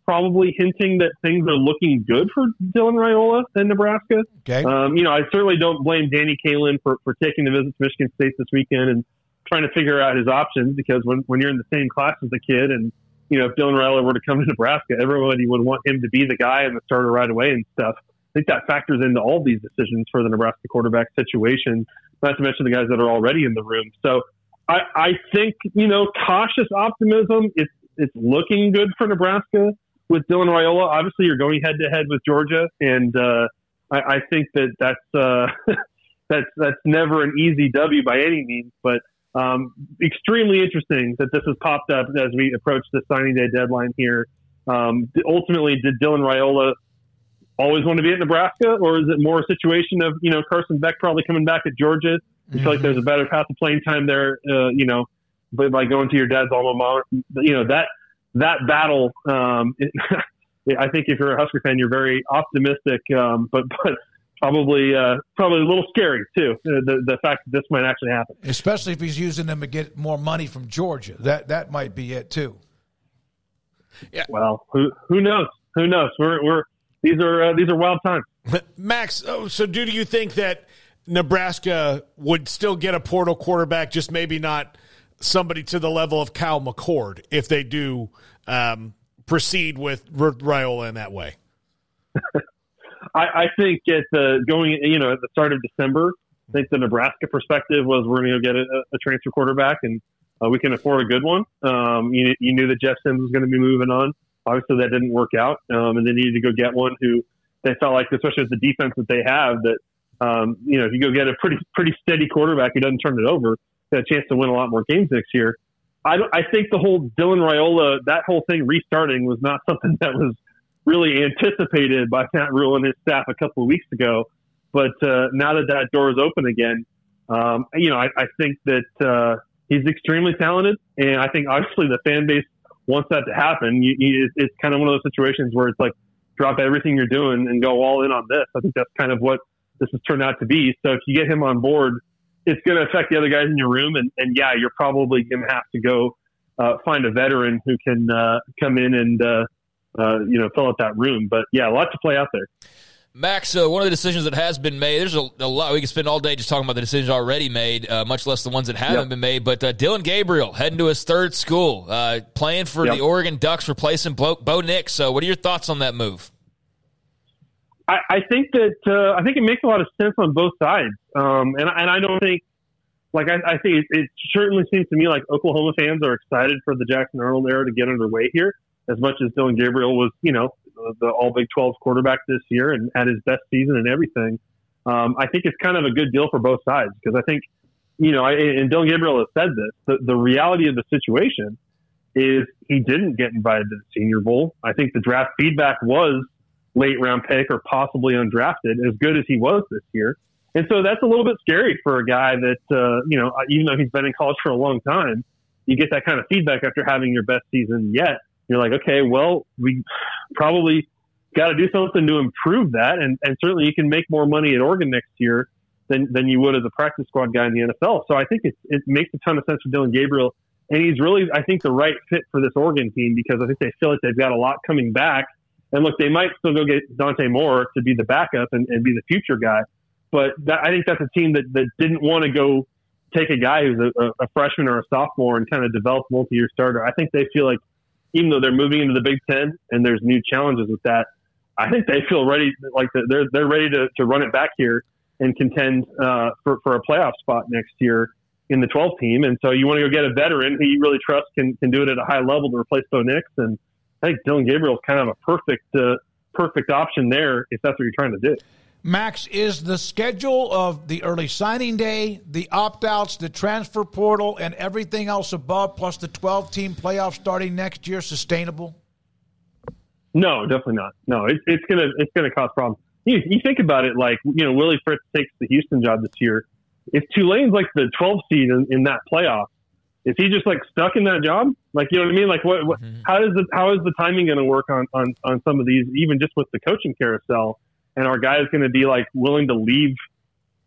probably hinting that things are looking good for Dylan Raiola in Nebraska. Okay. Um, you know, I certainly don't blame Danny Kaelin for, for taking the visit to Michigan State this weekend and trying to figure out his options because when, when you're in the same class as a kid and, you know, if Dylan Raiola were to come to Nebraska, everybody would want him to be the guy and the starter right away and stuff. I think that factors into all these decisions for the Nebraska quarterback situation, not to mention the guys that are already in the room. So I, I think, you know, cautious optimism. It's, it's looking good for Nebraska with Dylan Raiola. Obviously, you're going head to head with Georgia, and uh, I, I, think that that's uh, that's that's never an easy W by any means. But um, extremely interesting that this has popped up as we approach the signing day deadline here. Um, ultimately, did Dylan Raiola always want to be at Nebraska, or is it more a situation of you know Carson Beck probably coming back at Georgia? You mm-hmm. feel like there's a better path to playing time there, uh, you know, but by going to your dad's alma mater. You know that that battle, um, it, I think if you're a Husker fan, you're very optimistic, um, but but probably uh, probably a little scary too. The the fact that this might actually happen, especially if he's using them to get more money from Georgia. That that might be it too. Yeah. Well, who who knows? Who knows? We're we're these are uh, these are wild times. Max, oh, so do you think that Nebraska would still get a portal quarterback, just maybe not? somebody to the level of Kyle McCord if they do um, proceed with Raiola in that way? I, I, think at the going, you know, at the start of December, I think the Nebraska perspective was we're going to get a, a, transfer quarterback and uh, we can afford a good one. Um, you, you, knew that Jeff Sims was going to be moving on. Obviously, that didn't work out, um, and they needed to go get one who they felt like, especially with the defense that they have, that um, you know, if you go get a pretty pretty steady quarterback who doesn't turn it over, a chance to win a lot more games next year. I I think the whole Dylan Raiola that whole thing restarting was not something that was really anticipated by Matt Rhule and his staff a couple of weeks ago. But uh, now that that door is open again, um, you know, I, I think that uh, he's extremely talented, and I think obviously the fan base wants that to happen. You, you, it's kind of one of those situations where it's like drop everything you're doing and go all in on this. I think that's kind of what this has turned out to be. So if you get him on board, it's going to affect the other guys in your room, and, and yeah, you're probably going to have to go uh, find a veteran who can uh, come in and uh, uh, you know fill out that room. But yeah, a lot to play out there. Max, uh, one of the decisions that has been made, there's a, a, lot. We can spend all day just talking about the decisions already made, uh, much less the ones that haven't yep. been made. But uh, Dillon Gabriel heading to his third school, uh, playing for yep. the Oregon Ducks, replacing Bo, Bo Nix. So, what are your thoughts on that move? I, I think that uh, I think it makes a lot of sense on both sides, um, and and I don't think like I, I think it, it certainly seems to me like Oklahoma fans are excited for the Jackson Arnold era to get underway here, as much as Dillon Gabriel was, you know, the All Big 12 quarterback this year and had his best season and everything. Um, I think it's kind of a good deal for both sides because I think, you know, I, and Dillon Gabriel has said this. The, the reality of the situation is he didn't get invited to the Senior Bowl. I think the draft feedback was late round pick or possibly undrafted, as good as he was this year. And so that's a little bit scary for a guy that, uh, you know, even though he's been in college for a long time, you get that kind of feedback after having your best season yet you're like, okay, well, we probably got to do something to improve that. And, and certainly you can make more money at Oregon next year than, than you would as a practice squad guy in the NFL. So I think it, it makes a ton of sense for Dillon Gabriel. And he's really, I think, the right fit for this Oregon team because I think they feel like they've got a lot coming back. And look, they might still go get Dante Moore to be the backup and, and be the future guy. But that, I think that's a team that, that didn't want to go take a guy who's a, a freshman or a sophomore and kind of develop multi-year starter. I think they feel like even though they're moving into the Big Ten and there's new challenges with that, I think they feel ready, like they're they're ready to, to run it back here and contend uh, for for a playoff spot next year in the 12 team. And so you want to go get a veteran who you really trust can can do it at a high level to replace Bo Nix. And I think Dillon Gabriel is kind of a perfect uh, perfect option there if that's what you're trying to do. Max, is the schedule of the early signing day, the opt outs, the transfer portal, and everything else above, plus the 12 team playoff starting next year, sustainable? No, definitely not. No, it, it's gonna it's gonna cause problems. You, you, think about it, like you know, Willie Fritz takes the Houston job this year. If Tulane's like the 12 seed in, in that playoff, is he just like stuck in that job? Like you know what I mean? Like what? what mm-hmm. How does the how is the timing going to work on, on on some of these? Even just with the coaching carousel and our guys going to be like willing to leave,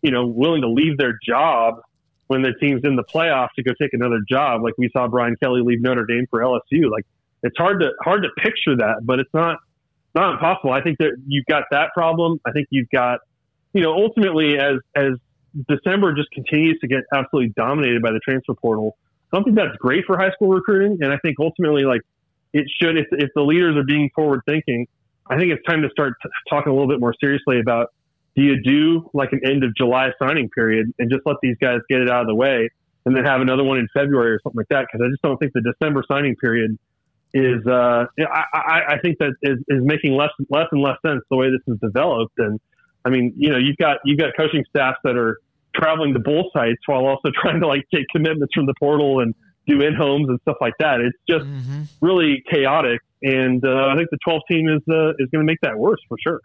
you know, willing to leave their job when the team's in the playoffs to go take another job. Like we saw Brian Kelly leave Notre Dame for LSU. Like it's hard to hard to picture that, but it's not not impossible. I think that you've got that problem. I think you've got, you know, ultimately as as December just continues to get absolutely dominated by the transfer portal. I think that's great for high school recruiting, and I think ultimately, like it should, if, if the leaders are being forward thinking, I think it's time to start t- talking a little bit more seriously about do you do like an end of July signing period and just let these guys get it out of the way and then have another one in February or something like that? Because I just don't think the December signing period is, uh, I, I, I think that is, is making less, less and less sense the way this is developed. And I mean, you know, you've got, you've got coaching staffs that are traveling to bowl sites while also trying to like take commitments from the portal and do in homes and stuff like that. It's just mm-hmm. really chaotic and uh, I think the 12 team is uh, is going to make that worse for sure.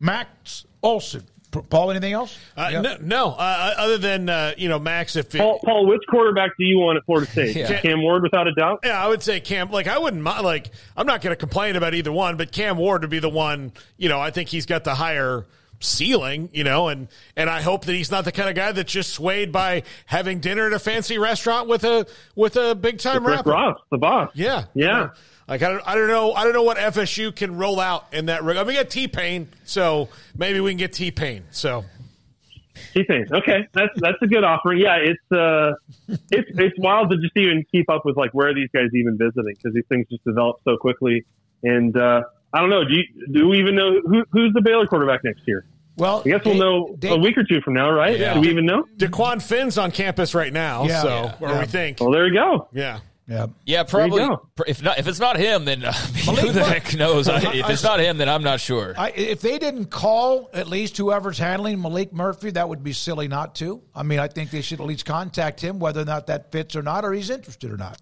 Max Olson. Paul, anything else? Uh, No, no uh, other than uh, you know Max. If it, Paul, Paul, which quarterback do you want at Florida State? yeah. Cam Ward, without a doubt. Yeah, I would say Cam. Like I wouldn't like. I'm not going to complain about either one, but Cam Ward would be the one. You know, I think he's got the higher ceiling, you know, and and I hope that he's not the kind of guy that's just swayed by having dinner at a fancy restaurant with a with a big time rapper. Ross, the boss. Yeah, yeah. You know, like I don't, I don't know, I don't know what FSU can roll out in that. rig. I mean, we got T Pain, so maybe we can get T Pain. So T Pain, okay, that's that's a good offering. Yeah, it's uh, it's it's wild to just even keep up with like where are these guys even visiting because these things just develop so quickly and. uh I don't know. Do you, do we even know who, who's the Baylor quarterback next year? Well, I guess we'll know a week or two from now, right? Yeah. Do we even know? Dequan Finn's on campus right now, yeah. so yeah. or we think. Well, there you go. Yeah. Yeah, yeah, probably. If not, if it's not him, then uh, who the heck knows? I, if it's not him, then I'm not sure. I, if they didn't call at least whoever's handling Maalik Murphy, that would be silly not to. I mean, I think they should at least contact him, whether or not that fits or not, or he's interested or not.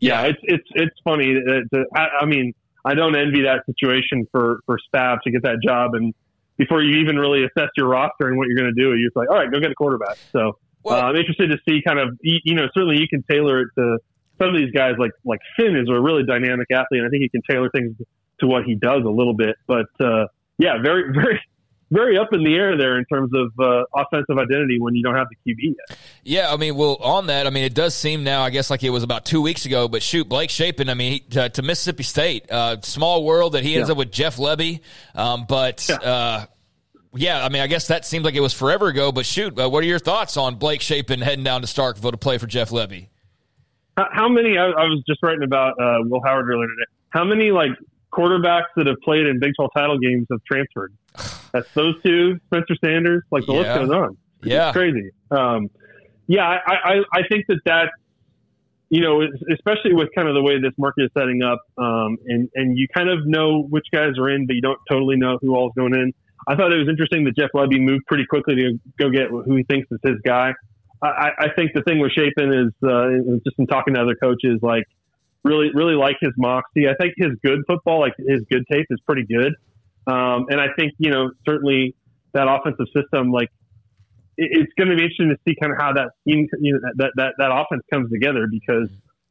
Yeah, it's it's it's funny. That, I, I mean, I don't envy that situation for for Spav to get that job, and before you even really assess your roster and what you're going to do, you're just like, all right, go get a quarterback. So well, uh, I'm interested to see kind of you know certainly you can tailor it to some of these guys like like Finn is a really dynamic athlete, and I think he can tailor things to what he does a little bit. But uh, yeah, very very very up in the air there in terms of uh, offensive identity when you don't have the QB yet. Yeah, I mean, well, on that, I mean, it does seem now, I guess, like it was about two weeks ago, but shoot, Blake Shapen, I mean, he, to, to, Mississippi State, uh, small world that he ends yeah. up with Jeff Lebby. um, but. Yeah. Uh, yeah, I mean, I guess that seems like it was forever ago, but shoot, uh, what are your thoughts on Blake Shapen heading down to Starkville to play for Jeff Lebby? How many? I, I was just writing about uh, Will Howard earlier today. How many like quarterbacks that have played in Big 12 title games have transferred? That's those two, Spencer Sanders. Like the yeah. list goes on. It's yeah, crazy. Um, yeah, I, I, I think that that you know, especially with kind of the way this market is setting up, um, and and you kind of know which guys are in, but you don't totally know who all's going in. I thought it was interesting that Jeff Lebby moved pretty quickly to go get who he thinks is his guy. I, I think the thing with Shapen is uh, just in talking to other coaches, like really, really like his moxie. I think his good football, like his good tape, is pretty good. Um, and I think you know certainly that offensive system, like it, it's going to be interesting to see kind of how that you know, that that that offense comes together because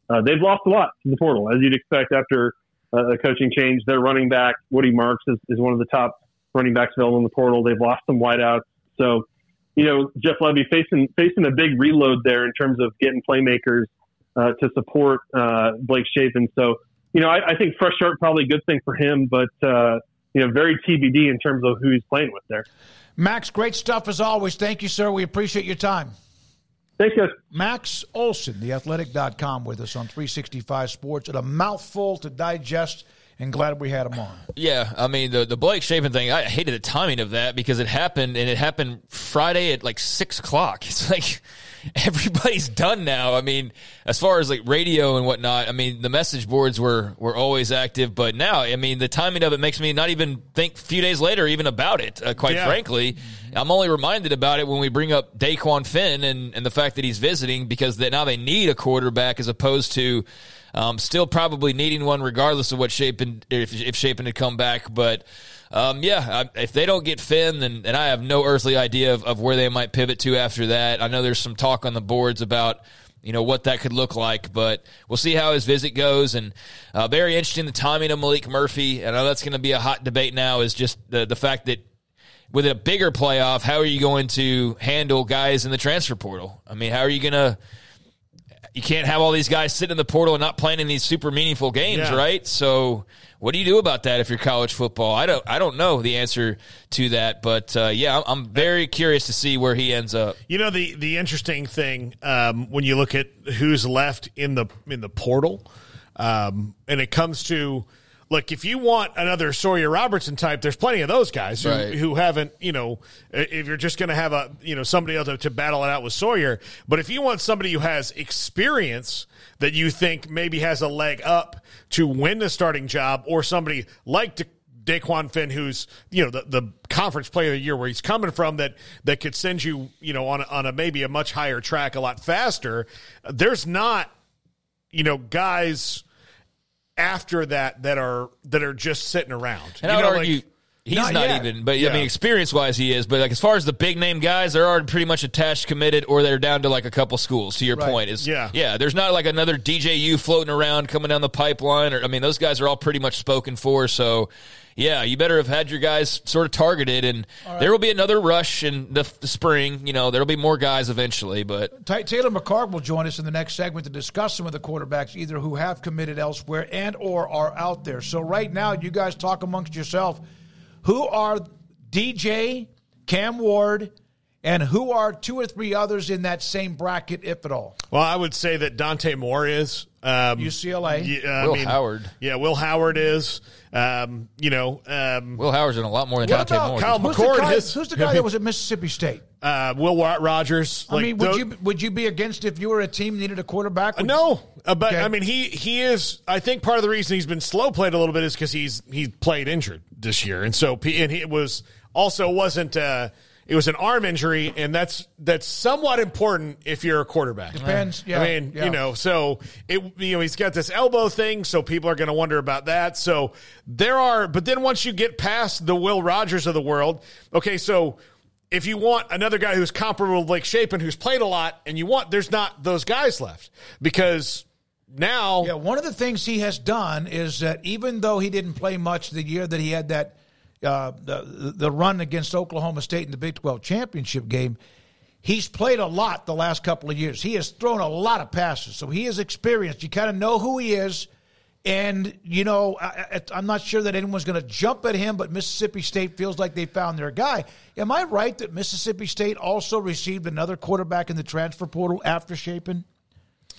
uh, they've lost a lot to the portal, as you'd expect after uh, a coaching change. Their running back Woody Marks is, is one of the top running backs available in the portal. They've lost some wideouts, so you know Jeff Lebby facing facing a big reload there in terms of getting playmakers uh, to support uh, Blake Shapen. So you know I, I, think fresh start probably a good thing for him, but uh, you know very TBD in terms of who he's playing with there. Max, great stuff as always. Thank you, sir. We appreciate your time. Thanks, guys. Max Olson, theathletic.com, with us on 365 Sports. And a mouthful to digest and glad we had him on. Yeah, I mean the the Blake Shapen thing. I hated the timing of that because it happened and it happened Friday at like six o'clock. It's like everybody's done now. I mean, as far as like radio and whatnot, I mean the message boards were were always active, but now I mean the timing of it makes me not even think a few days later even about it. Uh, quite yeah. frankly, I'm only reminded about it when we bring up Dequan Finn and and the fact that he's visiting because that now they need a quarterback as opposed to um, still probably needing one regardless of what Shapen if, if Shapen had come back. But um, yeah, if they don't get Finn, then and I have no earthly idea of, of where they might pivot to after that. I know there's some talk on the boards about you know what that could look like. But we'll see how his visit goes. And uh, very interesting the timing of Maalik Murphy. I know that's going to be a hot debate now. Is just the the fact that with a bigger playoff, how are you going to handle guys in the transfer portal? I mean, how are you going to you can't have all these guys sitting in the portal and not playing in these super meaningful games, yeah. right? So, what do you do about that if you're college football? I don't, I don't know the answer to that, but uh, yeah, I'm, I'm, very curious to see where he ends up. You know, the the interesting thing um, when you look at who's left in the in the portal, um, and it comes to look, if you want another Sawyer Robertson type, there's plenty of those guys who, right. who haven't, you know, if you're just going to have a, you know, somebody else to, to, battle it out with Sawyer. But if you want somebody who has experience that you think maybe has a leg up to win the starting job or somebody like De- Dequan Finn, who's, you know, the, the conference player of the year where he's coming from that, that could send you, you know, on a, on a maybe a much higher track a lot faster. There's not, you know, guys – after that that are that are just sitting around. And you I would know, argue like, he's not, not even, but yeah. I mean experience wise he is. But like as far as the big name guys, they're already pretty much attached, committed, or they're down to like a couple schools. To your right. point is yeah, yeah. There's not like another DJU floating around coming down the pipeline, or I mean those guys are all pretty much spoken for. So yeah, you better have had your guys sort of targeted, and right. there will be another rush in the, the, spring. You know, there will be more guys eventually. But Taylor McHargue will join us in the next segment to discuss some of the quarterbacks either who have committed elsewhere and or are out there. So right now, you guys talk amongst yourself. Who are DJ, Cam Ward, and who are two or three others in that same bracket, if at all? Well, I would say that Dante Moore is. Um, UCLA. Yeah, I Will mean, Howard. Yeah, Will Howard is. Um, you know, um, Will Howard's in a lot more than What Dante about Moore. Kyle who's, the McCord guy, is- who's the guy that was at Mississippi State? uh, Will Wa- Rogers. I like, mean, would tho- you would you be against if you were a team needed a quarterback? Would- No, uh, but Okay. I mean, he he is. I think part of the reason he's been slow played a little bit is because he's he played injured this year, and so P- and he was also wasn't. Uh, it was an arm injury, and that's that's somewhat important if you're a quarterback. Depends, yeah, I mean, yeah. you know, so it you know he's got this elbow thing, so people are going to wonder about that. So there are, but then once you get past the Will Rogers of the world, okay, so if you want another guy who's comparable to Blake Shapen, who's played a lot, and you want, there's not those guys left because now, Yeah, one of the things he has done is that even though he didn't play much the year that he had that uh, the the run against Oklahoma State in the Big Twelve championship game, he's played a lot the last couple of years. He has thrown a lot of passes, so he is experienced. You kind of know who he is. And, you know, I, I'm not sure that anyone's going to jump at him, but Mississippi State feels like they found their guy. Am I right that Mississippi State also received another quarterback in the transfer portal after Shapen?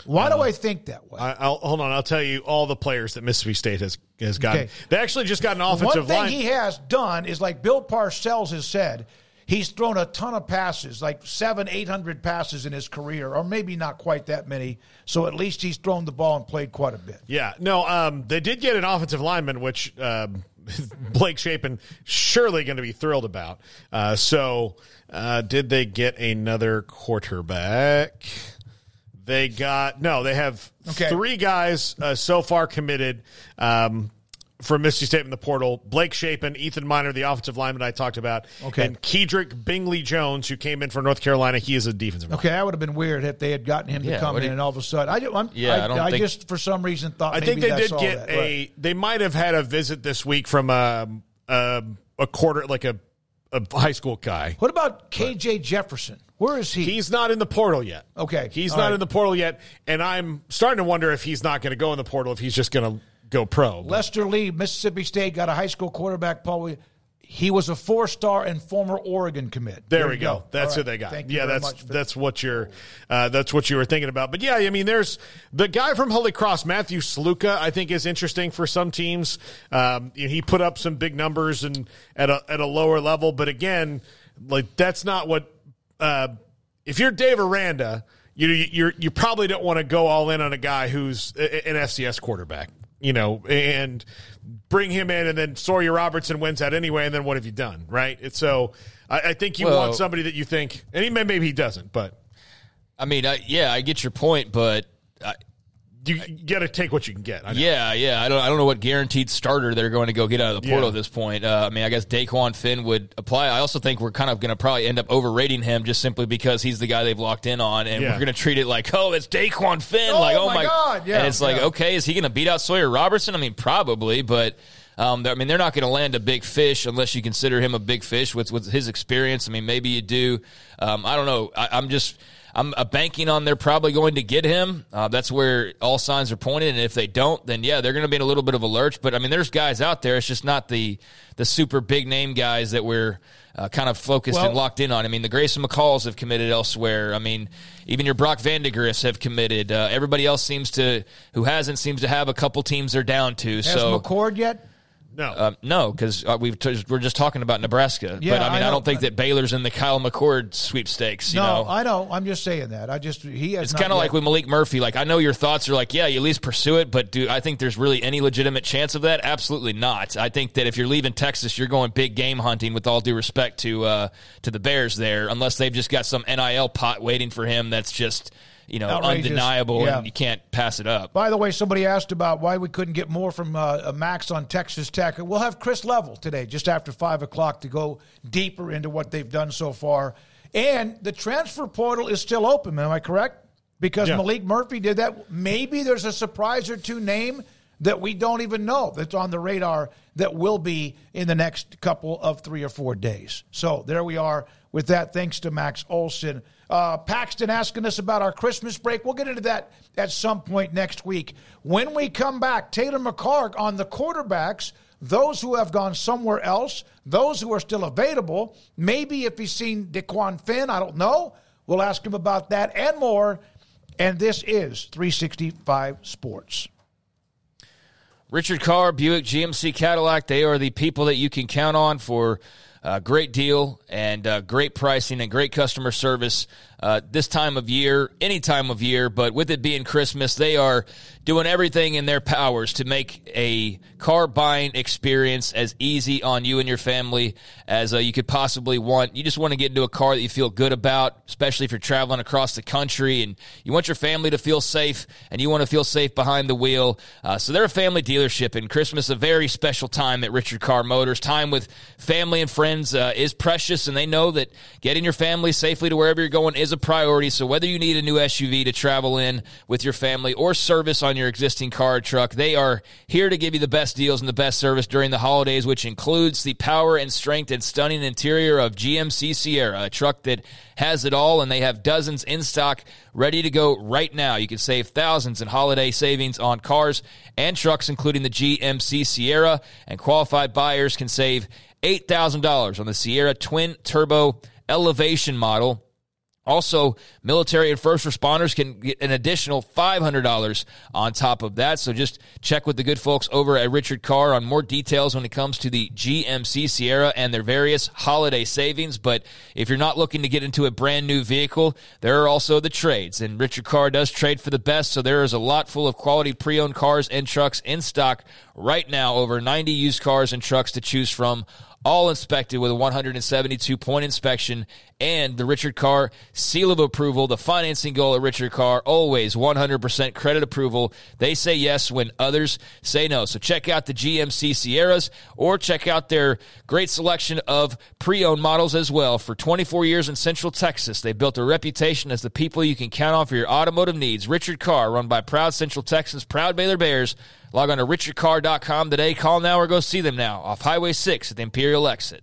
Why do I think that way? I, I'll, hold on, I'll tell you all the players that Mississippi State has has gotten. Okay. They actually just got an offensive One thing line. he has done is like Bill Parcells has said, he's thrown a ton of passes, like seven, eight hundred passes in his career, or maybe not quite that many. So at least he's thrown the ball and played quite a bit. Yeah, no, um, they did get an offensive lineman, which um, Blake Shapen surely going to be thrilled about. Uh, so, uh, did they get another quarterback? They got no. They have Okay. three guys uh, so far committed um, from Mississippi State in the portal. Blake Shapen, Ethan Miner, the offensive lineman I talked about, Okay. and Kedrick Bingley Jones, who came in from North Carolina. He is a defensive. Lineman. Okay, that would have been weird if they had gotten him to come in you- and all of a sudden. I, do- I'm, Yeah, I, I don't I think- just for some reason thought I maybe think they that's did get that. a. Right. They might have had a visit this week from a a, a quarter, like a a high school guy. What about KJ Jefferson? Where is he? He's not in the portal yet. Okay, He's all not right. in the portal yet, and I'm starting to wonder if he's not going to go in the portal. If he's just going to go pro. Lester Lee, Mississippi State, got a high school quarterback. Paul, he was a four-star and former Oregon commit. There, you we go. That's All who right. they got. Thank yeah, that's that's what you're uh, that's what you were thinking about. But yeah, I mean, there's the guy from Holy Cross, Matthew Sluka. I think is interesting for some teams. Um, he put up some big numbers and at a at a lower level, but again, like that's not what. Uh, if you're Dave Aranda, you you you probably don't want to go all in on a guy who's an FCS quarterback. You know, and bring him in, and then Sawyer Robertson wins that anyway. And then what have you done, right? It's so. I, I think you Well- want somebody that you think, and he maybe he doesn't, but I mean, I, yeah, I get your point, but I, you got to take what you can get. Yeah, yeah, I don't, I don't know what guaranteed starter they're going to go get out of the portal Yeah. at this point. Uh, I mean, I guess Dequan Finn would apply. I also think we're kind of going to probably end up overrating him just simply because he's the guy they've locked in on, and Yeah. we're going to treat it like, oh, it's Dequan Finn. Oh, like, oh my God, yeah, and it's like, okay, is he going to beat out Sawyer Robertson? I mean, probably, but. Um, I mean, they're not going to land a big fish unless you consider him a big fish with, with his experience. I mean, maybe you do. Um, I don't know. I, I'm just I'm uh, banking on they're probably going to get him. Uh, that's where all signs are pointed. And if they don't, then yeah, they're going to be in a little bit of a lurch. But I mean, there's guys out there. It's just not the the super big name guys that we're uh, kind of focused Well- and locked in on. I mean, the Grayson McCalls have committed elsewhere. I mean, even your Brock Vandagriff have committed. Uh, everybody else seems to who hasn't seems to have a couple teams they're down to. Has so McCord yet? No, um, no, because uh, we've t- we're just talking about Nebraska. Yeah, but I mean, I I, don't think that Baylor's in the Kyle McCord sweepstakes. You no, know, I know. I'm just saying that. I just he has. it's kind of like with Maalik Murphy. Like I know your thoughts are like, yeah, you at least pursue it, but do I think there's really any legitimate chance of that? Absolutely not. I think that if you're leaving Texas, you're going big game hunting. With all due respect to uh, to the Bears, there, unless they've just got some NIL pot waiting for him that's just you know Outrageous. undeniable Yeah. and you can't pass it up. By the way, somebody asked about why we couldn't get more from uh, Max on Texas Tech. We'll have Chris Level today, just after five o'clock, to go deeper into what they've done so far. And the transfer portal is still open. Am I correct? Because Yeah. Maalik Murphy did that. Maybe there's a surprise or two name that we don't even know that's on the radar that will be in the next couple of three or four days. So there we are with that. Thanks to Max Olson. Uh, Paxton asking us about our Christmas break. We'll get into that at some point next week. When we come back, Taylor McHargue on the quarterbacks, those who have gone somewhere else, those who are still available. Maybe if he's seen Dequan Finn, I don't know. We'll ask him about that and more And this is 365 Sports. Richard Carr, Buick, GMC Cadillac, they are the people that you can count on for a great deal and uh, great pricing and great customer service uh, this time of year, any time of year, but with it being Christmas, they are doing everything in their powers to make a car buying experience as easy on you and your family as uh, you could possibly want. You just want to get into a car that you feel good about, especially if you're traveling across the country and you want your family to feel safe and you want to feel safe behind the wheel. Uh, so they're a family dealership, and Christmas a very special time at Richard Carr Motors. Time with family and friends uh, is precious, and they know that getting your family safely to wherever you're going is a priority. So whether you need a new SUV to travel in with your family or service on your existing car or truck. They are here to give you the best deals and the best service during the holidays, which includes the power and strength and stunning interior of GMC Sierra, a truck that has it all, and they have dozens in stock ready to go right now. You can save thousands in holiday savings on cars and trucks, including the GMC Sierra, and qualified buyers can save $8,000 on the Sierra Twin Turbo Elevation model also, military and first responders can get an additional $500 on top of that. So just check with the good folks over at Richard Carr on more details when it comes to the GMC Sierra and their various holiday savings. But if you're not looking to get into a brand new vehicle, there are also the trades. And Richard Carr does trade for the best. So there is a lot full of quality pre owned cars and trucks in stock right now. Over 90 used cars and trucks to choose from all inspected with a 172 point inspection and the Richard Carr seal of approval. The financing goal at Richard Carr, always 100% credit approval. They say yes when others say no. So check out the GMC Sierras or check out their great selection of pre owned models as well. For 24 years in Central Texas, they built a reputation as the people you can count on for your automotive needs. Richard Carr, run by proud Central Texans, proud Baylor Bears. Log on to richardcarr.com today. Call now or go see them now off Highway 6 at the Imperial exit.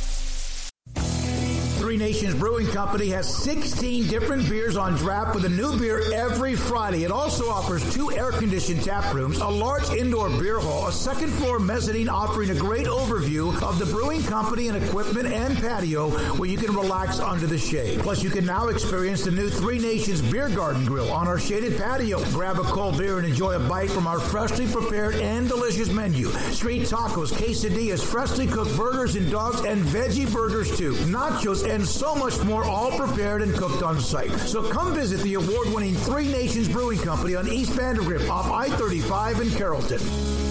Three Nations Brewing Company has 16 different beers on draft with a new beer every Friday. It also offers two air conditioned tap rooms, a large indoor beer hall, a second floor mezzanine offering a great overview of the brewing company and equipment and patio where you can relax under the shade. Plus, you can now experience the new Three Nations Beer Garden Grill on our shaded patio. Grab a cold beer and enjoy a bite from our freshly prepared and delicious menu. Street tacos, quesadillas, freshly cooked burgers and dogs, and veggie burgers too. Nachos and so much more, all prepared and cooked on site. So come visit the award winning Three Nations Brewing Company on East Vandergrift off I 35 in Carrollton.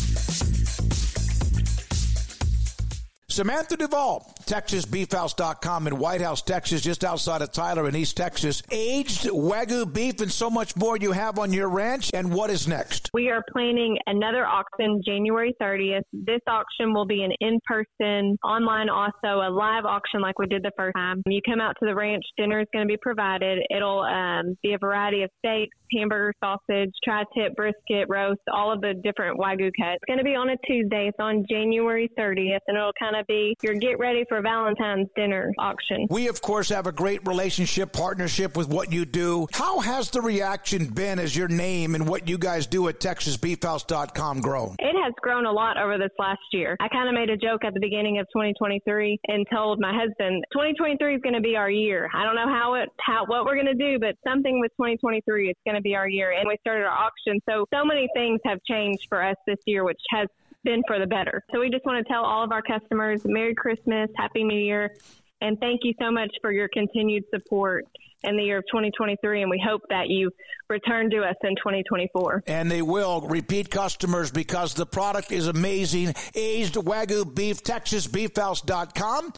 Samantha Duvall, TexasBeefHouse.com in White House, Texas, just outside of Tyler in East Texas. Aged Wagyu beef and so much more you have on your ranch. And what is next? We are planning another auction January 30th. This auction will be an in person, online, also a live auction like we did the first time. You come out to the ranch, dinner is going to be provided. It'll um, be a variety of steaks, hamburger, sausage, tri tip, brisket, roast, all of the different Wagyu cuts. It's going to be on a Tuesday. It's on January 30th, and it'll kind of be your get ready for Valentine's dinner auction. We, of course, have a great relationship, partnership with what you do. How has the reaction been as your name and what you guys do at TexasBeefHouse.com grown? It has grown a lot over this last year. I kind of made a joke at the beginning of 2023 and told my husband 2023 is going to be our year. I don't know how it how what we're going to do, but something with 2023 it's going to be our year. And we started our auction, so so many things have changed for us this year, which has been for the better. So we just want to tell all of our customers Merry Christmas, Happy New Year, and thank you so much for your continued support in the year of 2023, and we hope that you return to us in 2024. And they will repeat customers because the product is amazing. Aged Wagyu beef, TexasBeefHouse.com.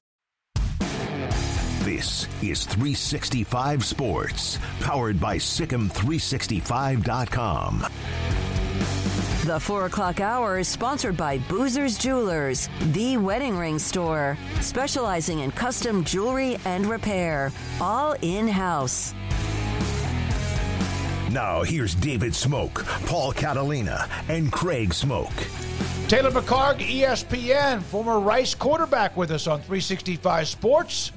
This is 365 Sports, powered by SicEm365.com. The 4 o'clock hour is sponsored by Boozer's Jewelers, the wedding ring store, specializing in custom jewelry and repair, all in house. Now, here's David Smoak, Paul Catalina, and Craig Smoak. Taylor McHargue, ESPN, former Rice quarterback, with us on 365 Sports.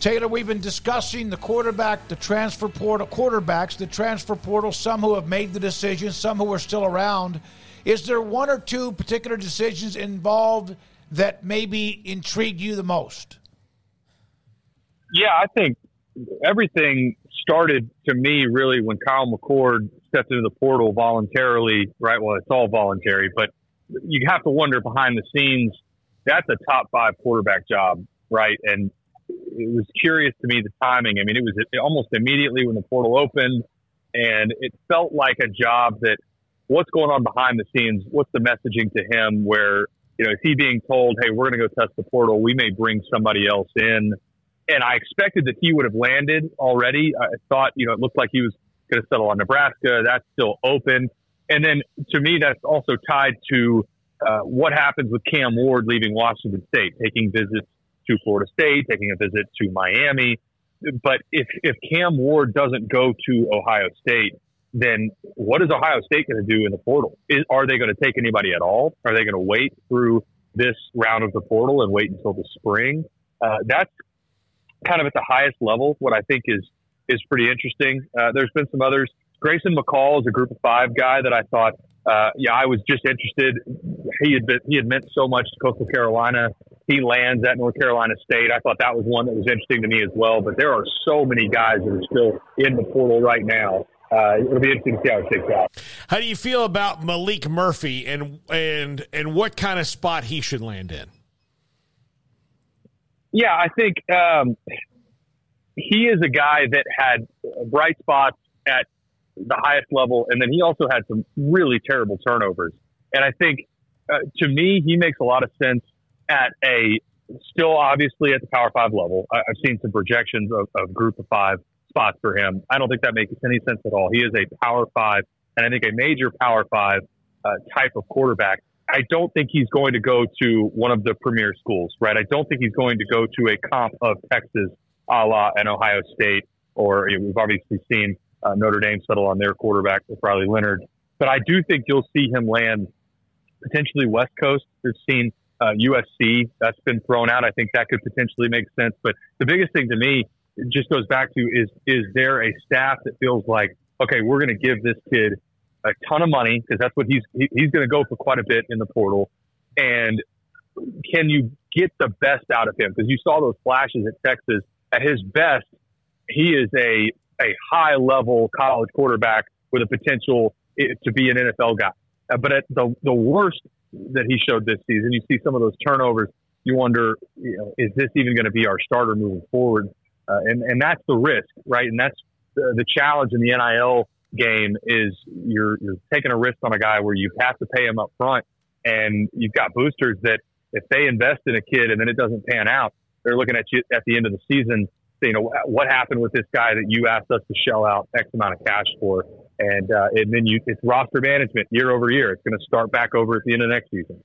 Taylor, we've been discussing the quarterback, the transfer portal, quarterbacks, the transfer portal, some who have made the decision, some who are still around. Is there one or two particular decisions involved that maybe intrigue you the most? Yeah, I think everything started to me really when Kyle McCord stepped into the portal voluntarily, right? Well, it's all voluntary, but you have to wonder behind the scenes, that's a top five quarterback job, right? And it was curious to me the timing. I mean, it was almost immediately when the portal opened, and it felt like a job that what's going on behind the scenes, what's the messaging to him where, you know, is he being told, hey, we're going to go test the portal, we may bring somebody else in. And I expected that he would have landed already. I thought, you know, it looked like he was going to settle on Nebraska. That's still open. And then to me, that's also tied to uh, what happens with Cam Ward leaving Washington State, taking visits to Florida State, taking a visit to Miami. But if, if Cam Ward doesn't go to Ohio State, then what is Ohio State going to do in the portal? Is, are they going to take anybody at all? Are they going to wait through this round of the portal and wait until the spring? Uh, that's kind of at the highest level. What I think is is pretty interesting. Uh, there's been some others. Grayson McCall is a Group of Five guy that I thought, uh, yeah, I was just interested. He had been, he had meant so much to Coastal Carolina he lands at North Carolina State. I thought that was one that was interesting to me as well. But there are so many guys that are still in the portal right now. Uh, it'll be interesting to see how it shakes out. How do you feel about Maalik Murphy and and and what kind of spot he should land in? Yeah, I think um, he is a guy that had bright spots at the highest level, and then he also had some really terrible turnovers. And I think, uh, to me, he makes a lot of sense at a still obviously at the Power Five level. I, have seen some projections of, of Group of Five spots for him. I don't think that makes any sense at all. He is a Power Five, and I think a major Power Five uh, type of quarterback. I don't think he's going to go to one of the premier schools, right? I don't think he's going to go to a comp of Texas, a la and Ohio State, or you know, we've obviously seen uh, Notre Dame settle on their quarterback with Riley Leonard. But I do think you'll see him land potentially West Coast. We've seen uh, USC that's been thrown out. I think that could potentially make sense. But the biggest thing to me just goes back to is is there a staff that feels like okay, we're going to give this kid a ton of money because that's what he's he, he's going to go for quite a bit in the portal, and can you get the best out of him? Because you saw those flashes at Texas. At his best, he is a a high level college quarterback with a potential to be an NFL guy. Uh, but at the the worst that he showed this season. You see some of those turnovers. You wonder, you know, is this even going to be our starter moving forward? Uh, and and that's the risk, right? And that's the, the challenge in the NIL game is you're you're taking a risk on a guy where you have to pay him up front, and you've got boosters that if they invest in a kid and then it doesn't pan out, they're looking at you at the end of the season. Saying, you know what happened with this guy that you asked us to shell out X amount of cash for and uh, and then you it's roster management year over year. It's going to start back over at the end of next season.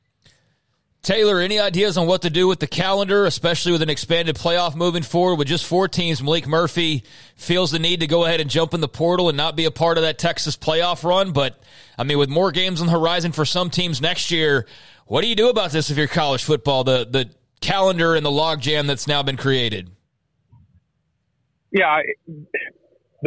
Taylor, any ideas on what to do with the calendar, especially with an expanded playoff moving forward with just four teams? Maalik Murphy feels the need to go ahead and jump in the portal and not be a part of that Texas playoff run. But I mean, with more games on the horizon for some teams next year, what do you do about this if you're college football? The the calendar and the logjam that's now been created. Yeah,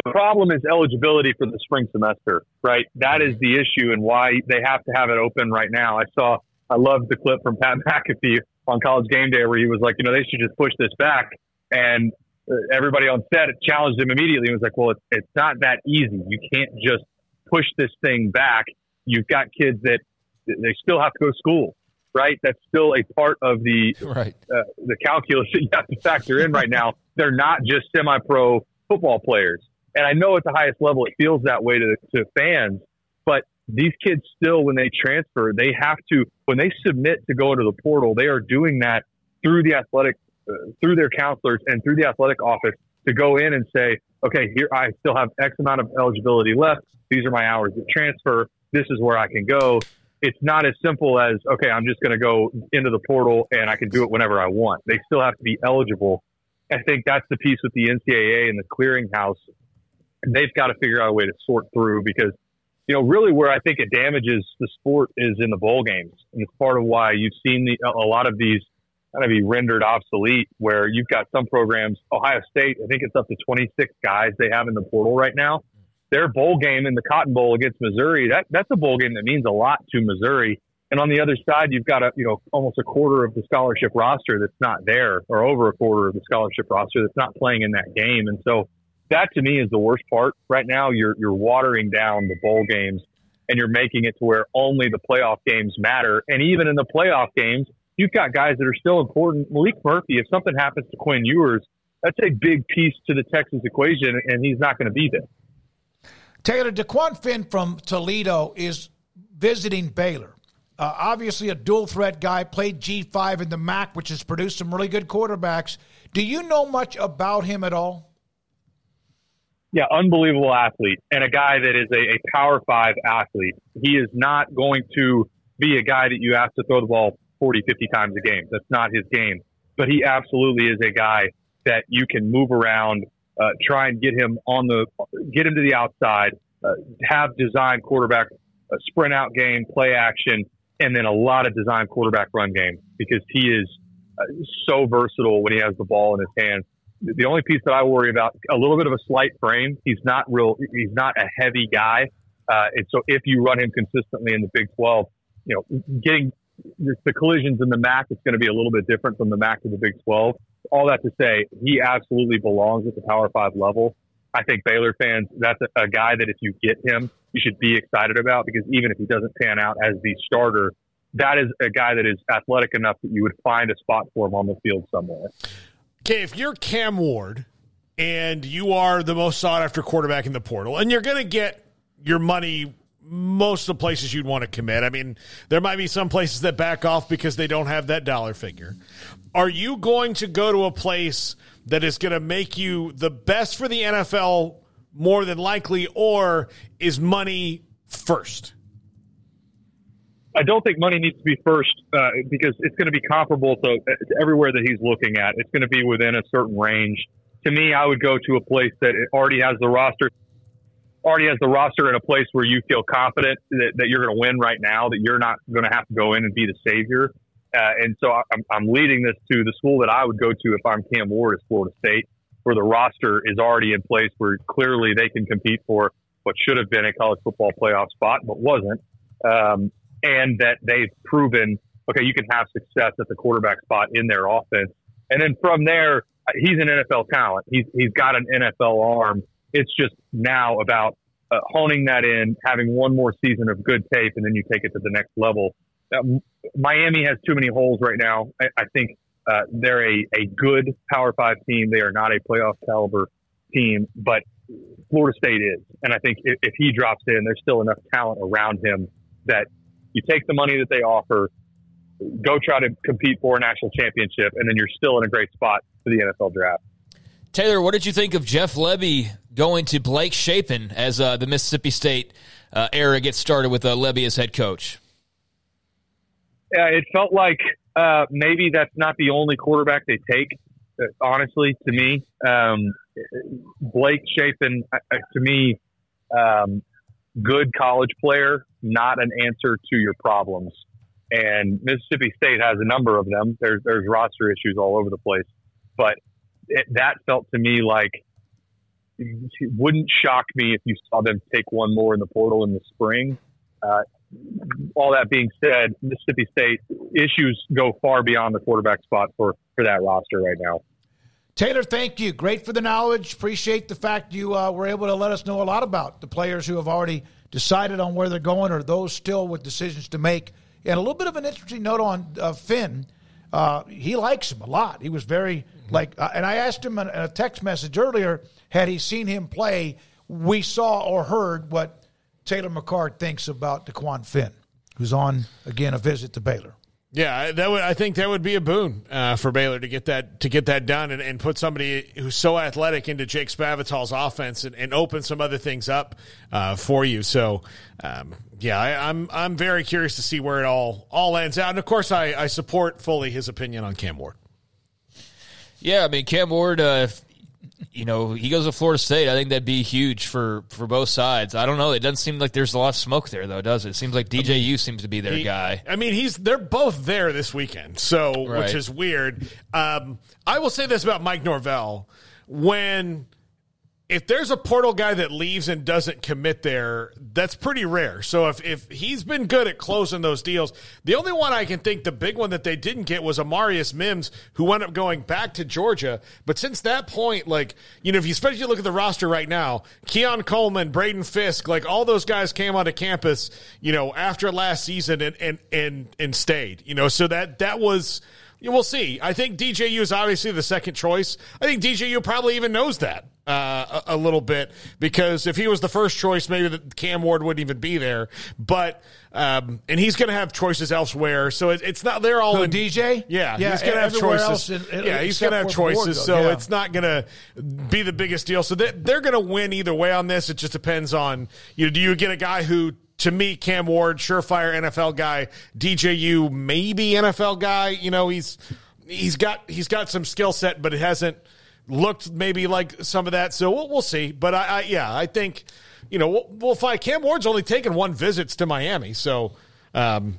the problem is eligibility for the spring semester, right? That is the issue and why they have to have it open right now. I saw, I loved the clip from Pat McAfee on college game day where he was like, you know, they should just push this back. And uh, everybody on set challenged him immediately and was like, well, it's, it's not that easy. You can't just push this thing back. You've got kids that they still have to go to school, right? That's still a part of the, right. uh, the calculus that you have to factor in right now. They're not just semi pro football players. And I know at the highest level it feels that way to, to fans, but these kids still, when they transfer, they have to, when they submit to go into the portal, they are doing that through the athletic, uh, through their counselors and through the athletic office to go in and say, okay, here I still have X amount of eligibility left. These are my hours of transfer. This is where I can go. It's not as simple as, okay, I'm just going to go into the portal and I can do it whenever I want. They still have to be eligible. I think that's the piece with the NCAA and the clearinghouse. They've got to figure out a way to sort through because, you know, really where I think it damages the sport is in the bowl games. And it's part of why you've seen the, a lot of these kind of be rendered obsolete where you've got some programs, Ohio State, I think it's up to 26 guys they have in the portal right now. Their bowl game in the Cotton Bowl against Missouri, that, that's a bowl game that means a lot to Missouri. And on the other side, you've got a, you know, almost a quarter of the scholarship roster that's not there or over a quarter of the scholarship roster that's not playing in that game. And so that to me is the worst part right now. You're, you're watering down the bowl games and you're making it to where only the playoff games matter. And even in the playoff games, you've got guys that are still important. Maalik Murphy, if something happens to Quinn Ewers, that's a big piece to the Texas equation, and he's not going to be there. Taylor Dequan Finn from Toledo is visiting Baylor. Uh, obviously, a dual threat guy, played G5 in the MAC, which has produced some really good quarterbacks. Do you know much about him at all? Yeah, unbelievable athlete and a guy that is a, a power five athlete. He is not going to be a guy that you ask to throw the ball 40, 50 times a game. That's not his game. But he absolutely is a guy that you can move around, uh, try and get him on the, get him to the outside, uh, have design quarterback uh, sprint out game, play action, and then a lot of design quarterback run game because he is uh, so versatile when he has the ball in his hands. The only piece that I worry about a little bit of a slight frame. He's not real. He's not a heavy guy, uh, and so if you run him consistently in the Big Twelve, you know, getting the collisions in the MAC is going to be a little bit different from the MAC to the Big 12. All that to say, he absolutely belongs at the Power Five level. I think Baylor fans, that's a, a guy that if you get him, you should be excited about because even if he doesn't pan out as the starter, that is a guy that is athletic enough that you would find a spot for him on the field somewhere. Okay, if you're Cam Ward and you are the most sought after quarterback in the portal, and you're going to get your money most of the places you'd want to commit. I mean, there might be some places that back off because they don't have that dollar figure. Are you going to go to a place that is going to make you the best for the NFL more than likely, or is money first? I don't think money needs to be first uh, because it's going to be comparable to, to everywhere that he's looking at. It's going to be within a certain range. To me, I would go to a place that already has the roster already has the roster in a place where you feel confident that, that you're going to win right now, that you're not going to have to go in and be the savior. Uh, and so I'm, I'm leading this to the school that I would go to if I'm Cam Ward is Florida State, where the roster is already in place where clearly they can compete for what should have been a college football playoff spot, but wasn't. Um, and that they've proven, okay, you can have success at the quarterback spot in their offense. And then from there, he's an NFL talent. He's, he's got an NFL arm it's just now about uh, honing that in, having one more season of good tape, and then you take it to the next level. Uh, Miami has too many holes right now. I, I think uh, they're a, a good Power Five team. They are not a playoff caliber team, but Florida State is. And I think if, if he drops in, there's still enough talent around him that you take the money that they offer, go try to compete for a national championship, and then you're still in a great spot for the NFL draft. Taylor, what did you think of Jeff Lebby going to Blake Shapen as uh, the Mississippi State uh, era gets started with uh, Lebby as head coach? Yeah, it felt like uh, maybe that's not the only quarterback they take. Uh, honestly, to me, um, Blake Shapen, to me, um, good college player, not an answer to your problems. And Mississippi State has a number of them. There's there's roster issues all over the place, but it, that felt to me like it wouldn't shock me if you saw them take one more in the portal in the spring. Uh, all that being said, Mississippi State issues go far beyond the quarterback spot for, for that roster right now. Taylor, thank you. Great for the knowledge. Appreciate the fact you uh, were able to let us know a lot about the players who have already decided on where they're going or those still with decisions to make. And a little bit of an interesting note on uh, Finn. Uh, he likes him a lot. He was very Like, uh, and I asked him in a text message earlier, had he seen him play? We saw or heard what Taylor McHargue thinks about Dequan Finn, who's on again a visit to Baylor. Yeah, that would I think that would be a boon uh, for Baylor to get that to get that done and, and put somebody who's so athletic into Jake Spavital's offense and, and open some other things up uh, for you. So, um, yeah, I, I'm I'm very curious to see where it all all ends out. And of course, I, I support fully his opinion on Cam Ward. Yeah, I mean Cam Ward. Uh, you know, he goes to Florida State. I think that'd be huge for for both sides. I don't know. It doesn't seem like there's a lot of smoke there, though, does it? It seems like DJU seems to be their He- guy. I mean, he's they're both there this weekend, so Right. which is weird. Um, I will say this about Mike Norvell: when if there's a portal guy that leaves and doesn't commit there, that's pretty rare. So if if he's been good at closing those deals, the only one I can think the big one that they didn't get was Amarius Mims, who wound up going back to Georgia. But since that point, like you know, if you especially look at the roster right now, Keon Coleman, Braden Fiske, like all those guys came onto campus, you know, after last season and and and and stayed. You know, so that that was. We'll see. I think DJU is obviously the second choice. I think DJU probably even knows that uh, a, a little bit because if he was the first choice, maybe the Cam Ward wouldn't even be there. But um, and he's going to have choices elsewhere, so it, it's not they're all Who, in DJ? Yeah, Yeah, he's going to have choices. else in- yeah, he's going to have choices, so yeah. it's not going to be the biggest deal. So they, they're going to win either way on this. It just depends on you. Know, do you get a guy who? To me, Cam Ward, surefire NFL guy. DJU, maybe NFL guy. You know, he's he's got he's got some skill set, but it hasn't looked maybe like some of that. So we'll, we'll see. But I, I yeah, I think you know we'll, we'll find Cam Ward's only taken one visits to Miami, so. Um,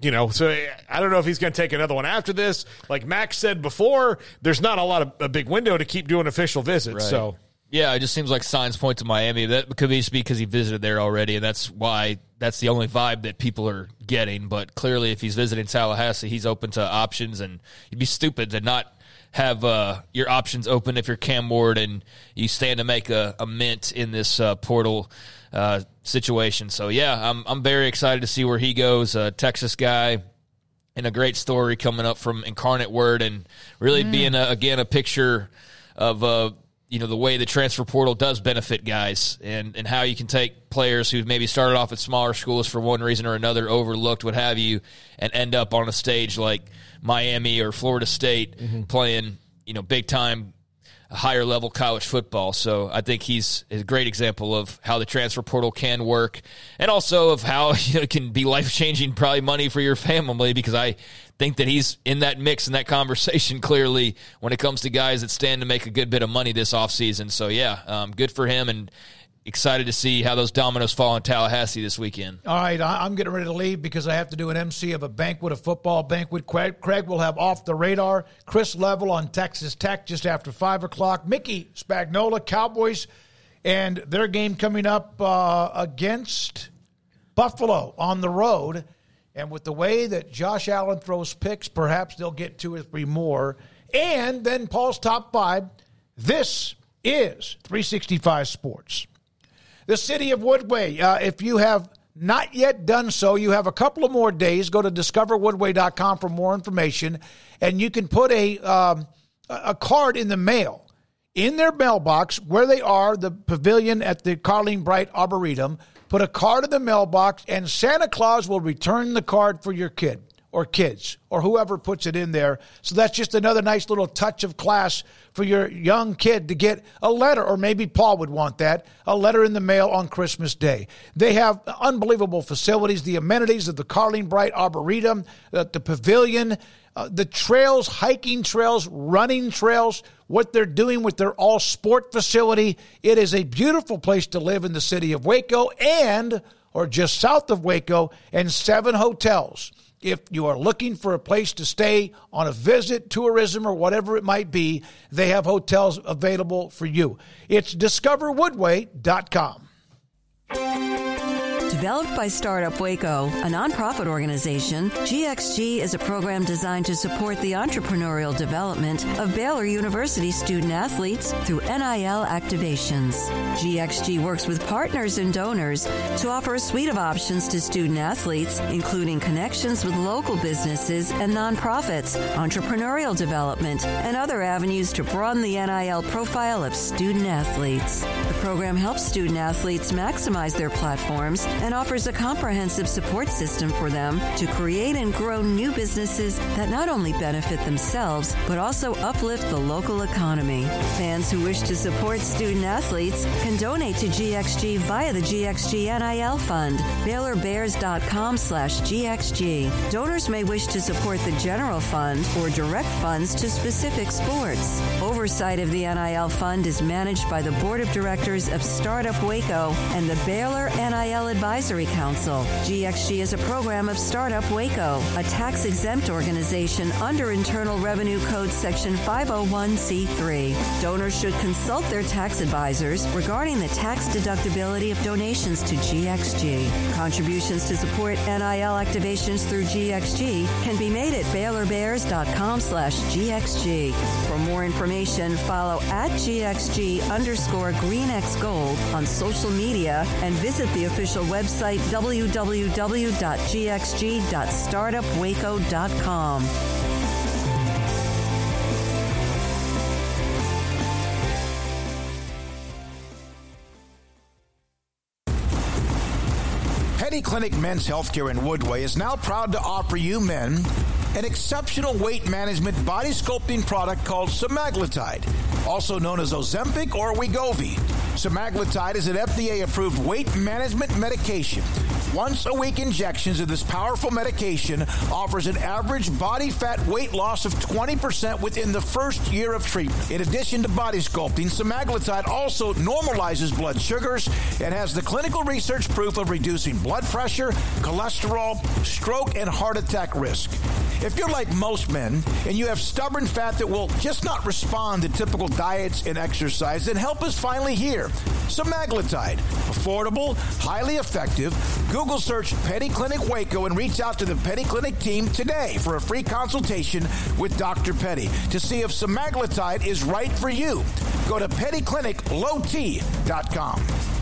you know, so I don't know if he's going to take another one after this. Like Max said before, there's not a lot of a big window to keep doing official visits. Right. So Yeah, it just seems like signs point to Miami. That could be just because he visited there already, and that's why that's the only vibe that people are getting. But clearly, if he's visiting Tallahassee, he's open to options, and you'd be stupid to not have uh, your options open if you're Cam Ward and you stand to make a, a mint in this uh, portal uh, situation. So yeah, I'm I'm very excited to see where he goes. A Texas guy and a great story coming up from Incarnate Word, and really being a, again a picture of uh, you know the way the transfer portal does benefit guys, and and how you can take players who maybe started off at smaller schools for one reason or another, overlooked, what have you, and end up on a stage like Miami or Florida State mm-hmm. playing you know big time higher level college football. So I think he's a great example of how the transfer portal can work and also of how you know, it can be life changing, probably money for your family because I think that he's in that mix in that conversation clearly when it comes to guys that stand to make a good bit of money this offseason. So yeah, um, good for him and excited to see how those dominoes fall in Tallahassee this weekend. All right, I'm getting ready to leave because I have to do an MC of a banquet, a football banquet. Craig, Craig will have off the radar. Chris Level on Texas Tech just after five o'clock. Mickey Spagnola, Cowboys, and their game coming up uh, against Buffalo on the road. And with the way that Josh Allen throws picks, perhaps they'll get two or three more. And then Paul's top five. This is 365 Sports. The city of Woodway. Uh, if you have not yet done so, you have a couple of more days. Go to discoverwoodway.com for more information, and you can put a um, a card in the mail in their mailbox where they are, the pavilion at the Carleen Bright Arboretum. Put a card in the mailbox, and Santa Claus will return the card for your kid or kids or whoever puts it in there. So that's just another nice little touch of class for your young kid to get a letter, or maybe Paul would want that a letter in the mail on Christmas Day. They have unbelievable facilities, the amenities of the Carleen Bright Arboretum, the, the pavilion. Uh, the trails, hiking trails, running trails, what they're doing with their all sport facility. It is a beautiful place to live in the city of Waco and, or just south of Waco, and seven hotels. If you are looking for a place to stay on a visit, tourism, or whatever it might be, they have hotels available for you. It's discoverwoodway.com. Developed by Startup Waco, a nonprofit organization, GXG is a program designed to support the entrepreneurial development of Baylor University student athletes through NIL activations. GXG works with partners and donors to offer a suite of options to student athletes, including connections with local businesses and nonprofits, entrepreneurial development, and other avenues to broaden the NIL profile of student athletes. The program helps student athletes maximize their platforms and offers a comprehensive support system for them to create and grow new businesses that not only benefit themselves, but also uplift the local economy. Fans who wish to support student athletes can donate to GXG via the GXG NIL Fund, BaylorBears.com slash GXG. Donors may wish to support the general fund or direct funds to specific sports. Oversight of the NIL Fund is managed by the Board of Directors of Startup Waco and the Baylor NIL Advisory Council. GXG is a program of Startup Waco, a tax exempt organization under Internal Revenue Code Section 501c3. Donors should consult their tax advisors regarding the tax deductibility of donations to GXG. Contributions to support NIL activations through GXG can be made at BaylorBears.com slash GXG. For more information, follow at GXG underscore GreenXGold on social media and visit the official website www.gxg.startupwaco.com. Petty Clinic Men's Healthcare in Woodway is now proud to offer you men an exceptional weight management body sculpting product called semaglutide, also known as Ozempic or Wegovy. Semaglutide is an FDA approved weight management medication. Once a week injections of this powerful medication offers an average body fat weight loss of 20% within the first year of treatment. In addition to body sculpting, semaglutide also normalizes blood sugars and has the clinical research proof of reducing blood pressure, cholesterol, stroke, and heart attack risk. If you're like most men and you have stubborn fat that will just not respond to typical diets and exercise, then help is finally here. Semaglutide, affordable, highly effective. Google search Petty Clinic Waco and reach out to the Petty Clinic team today for a free consultation with Dr. Petty to see if semaglutide is right for you. Go to pettycliniclowt.com.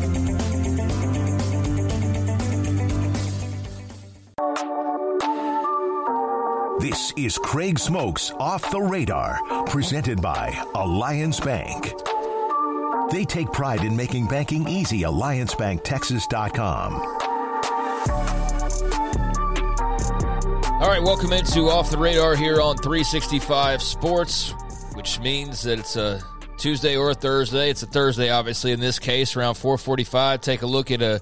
This is Craig Smoak's Off the Radar, presented by Alliance Bank. They take pride in making banking easy. AllianceBankTexas.com. All right, welcome into Off the Radar here on 365 Sports, which means that it's a Tuesday or a Thursday. It's a Thursday, obviously, in this case, around 445. Take a look at a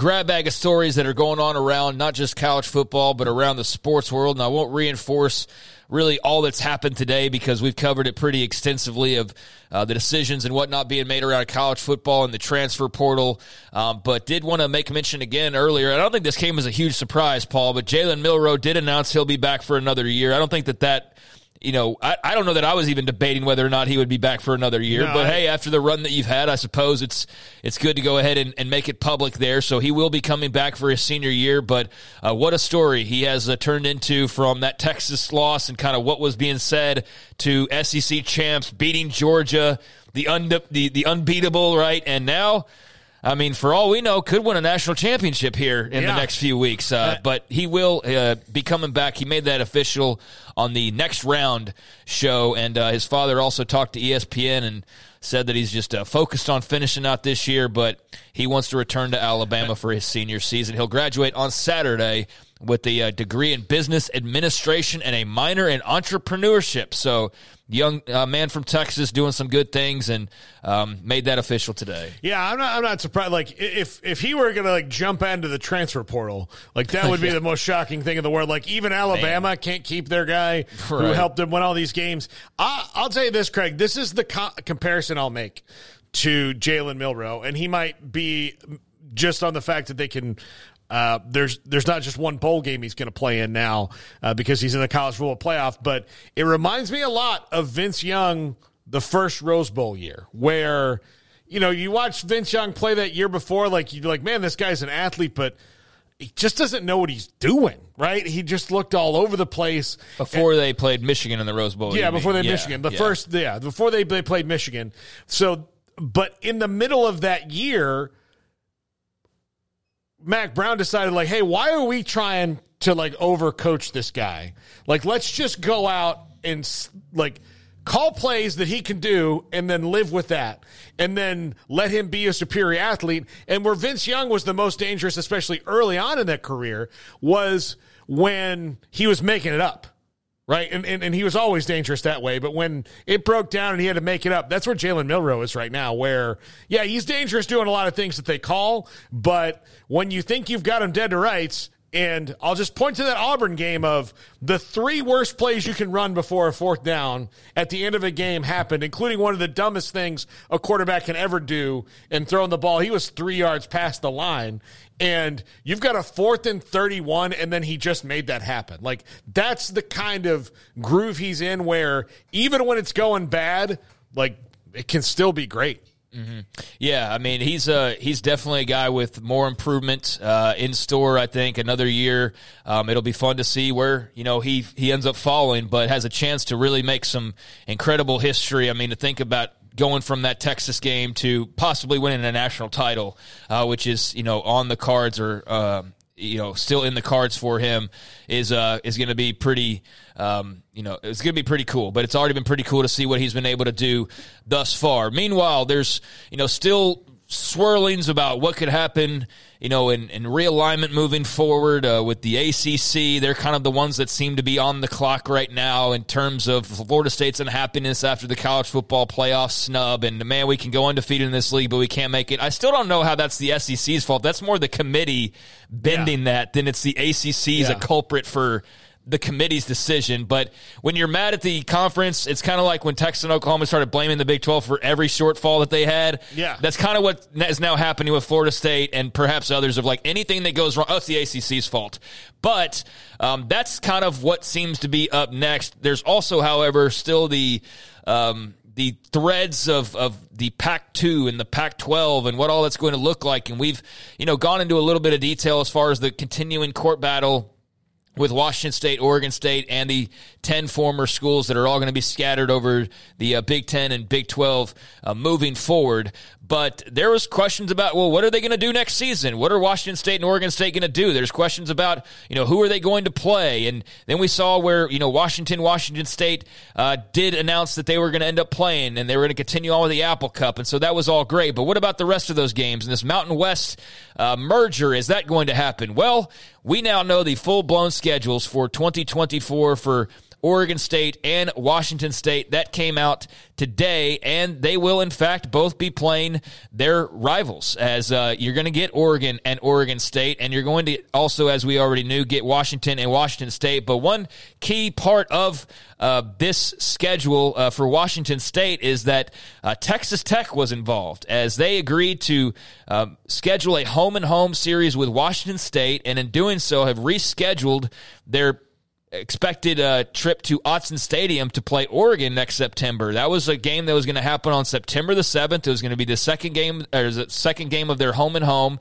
grab bag of stories that are going on around not just college football, but around the sports world. And I won't reinforce really all that's happened today because we've covered it pretty extensively of uh, the decisions and whatnot being made around college football and the transfer portal. Um, but did want to make mention again earlier. I don't think this came as a huge surprise, Paul, but Jalen Milroe did announce he'll be back for another year. I don't think that that you know, I, I don't know that I was even debating whether or not he would be back for another year. No, but I- hey, after the run that you've had, I suppose it's it's good to go ahead and, and make it public there. So he will be coming back for his senior year. But uh, what a story he has uh, turned into from that Texas loss and kind of what was being said to SEC champs beating Georgia, the un- the the unbeatable, right? And now. I mean, for all we know, could win a national championship here in the next few weeks. Uh, but he will uh, be coming back. He made that official on the next round show, and uh, his father also talked to ESPN and said that he's just uh, focused on finishing out this year, but he wants to return to Alabama for his senior season. He'll graduate on Saturday with a uh, degree in business administration and a minor in entrepreneurship. So, young uh, man from Texas doing some good things and um, made that official today. Yeah, I'm not. I'm not surprised. Like if if he were gonna like jump into the transfer portal, like that would be Yeah. the most shocking thing in the world. Like even Alabama can't keep their guy who helped them win all these games. I, I'll tell you this, Craig. This is the co- comparison I'll make to Jalen Milroe, and he might be just on the fact that they can. Uh, there's there's not just one bowl game he's going to play in now uh, because he's in the college football playoff, but it reminds me a lot of Vince Young the first Rose Bowl year, where you know you watch Vince Young play that year before, like you're like, man, this guy's an athlete, but he just doesn't know what he's doing, right? He just looked all over the place Before they played Michigan in the Rose Bowl. yeah, before mean. they Yeah, Michigan. The yeah. first, yeah, before they they played Michigan. So, but in the middle of that year, Mack Brown decided, like, hey, why are we trying to like overcoach this guy? Like, let's just go out and like call plays that he can do and then live with that and then let him be a superior athlete. And where Vince Young was the most dangerous, especially early on in that career, was when he was making it up right? And, and and he was always dangerous that way. But when it broke down and he had to make it up, that's where Jalen Milroe is right now. Where yeah, he's dangerous doing a lot of things that they call, but when you think you've got him dead to rights. And I'll just point to that Auburn game of the three worst plays you can run before a fourth down at the end of a game happened, including one of the dumbest things a quarterback can ever do in throwing the ball. He was three yards past the line. And you've got a fourth and 31 and then he just made that happen. Like that's the kind of groove he's in where even when it's going bad like it can still be great Yeah, I mean he's uh he's definitely a guy with more improvement uh, in store. I think another year, um, it'll be fun to see where you know he he ends up falling, but has a chance to really make some incredible history. I mean to think about going from that Texas game to possibly winning a national title, uh, which is you know on the cards or. um you know, still in the cards for him is uh is going to be pretty um you know it's going to be pretty cool. But it's already been pretty cool to see what he's been able to do thus far. Meanwhile, there's you know still swirlings about what could happen, you know, in, in realignment moving forward uh, with the ACC. They're kind of the ones that seem to be on the clock right now in terms of Florida State's unhappiness after the college football playoff snub. And man, we can go undefeated in this league, but we can't make it. I still don't know how that's the SEC's fault. That's more the committee bending that than it's the ACC's a culprit for the committee's decision. But when you're mad at the conference, it's kind of like when Texas and Oklahoma started blaming the Big 12 for every shortfall that they had. Yeah. That's kind of what is now happening with Florida State and perhaps others of like anything that goes wrong. Oh, it's the ACC's fault. But um, that's kind of what seems to be up next. There's also, however, still the. Um, the threads of, of the Pac 2 and the Pac 12 and what all that's going to look like. And we've, you know, gone into a little bit of detail as far as the continuing court battle with Washington State, Oregon State, and the 10 former schools that are all going to be scattered over the uh, Big 10 and Big 12 uh, moving forward. But there was questions about, well, what are they going to do next season? What are Washington State and Oregon State going to do? There's questions about, you know, who are they going to play? And then we saw where, you know, Washington, Washington State uh, did announce that they were going to end up playing and they were going to continue on with the Apple Cup. And so that was all great. But what about the rest of those games? And this Mountain West uh, merger, is that going to happen? Well, we now know the full blown schedules for 2024 for Oregon State and Washington State. That came out today, and they will, in fact, both be playing their rivals. As uh, you're going to get Oregon and Oregon State, and you're going to also, as we already knew, get Washington and Washington State. But one key part of uh, this schedule uh, for Washington State is that uh, Texas Tech was involved as they agreed to um, schedule a home and home series with Washington State, and in doing so, have rescheduled their expected a trip to Autzen Stadium to play Oregon next September. That was a game that was going to happen on September the seventh. It was going to be the second game, or the second game of their home and home.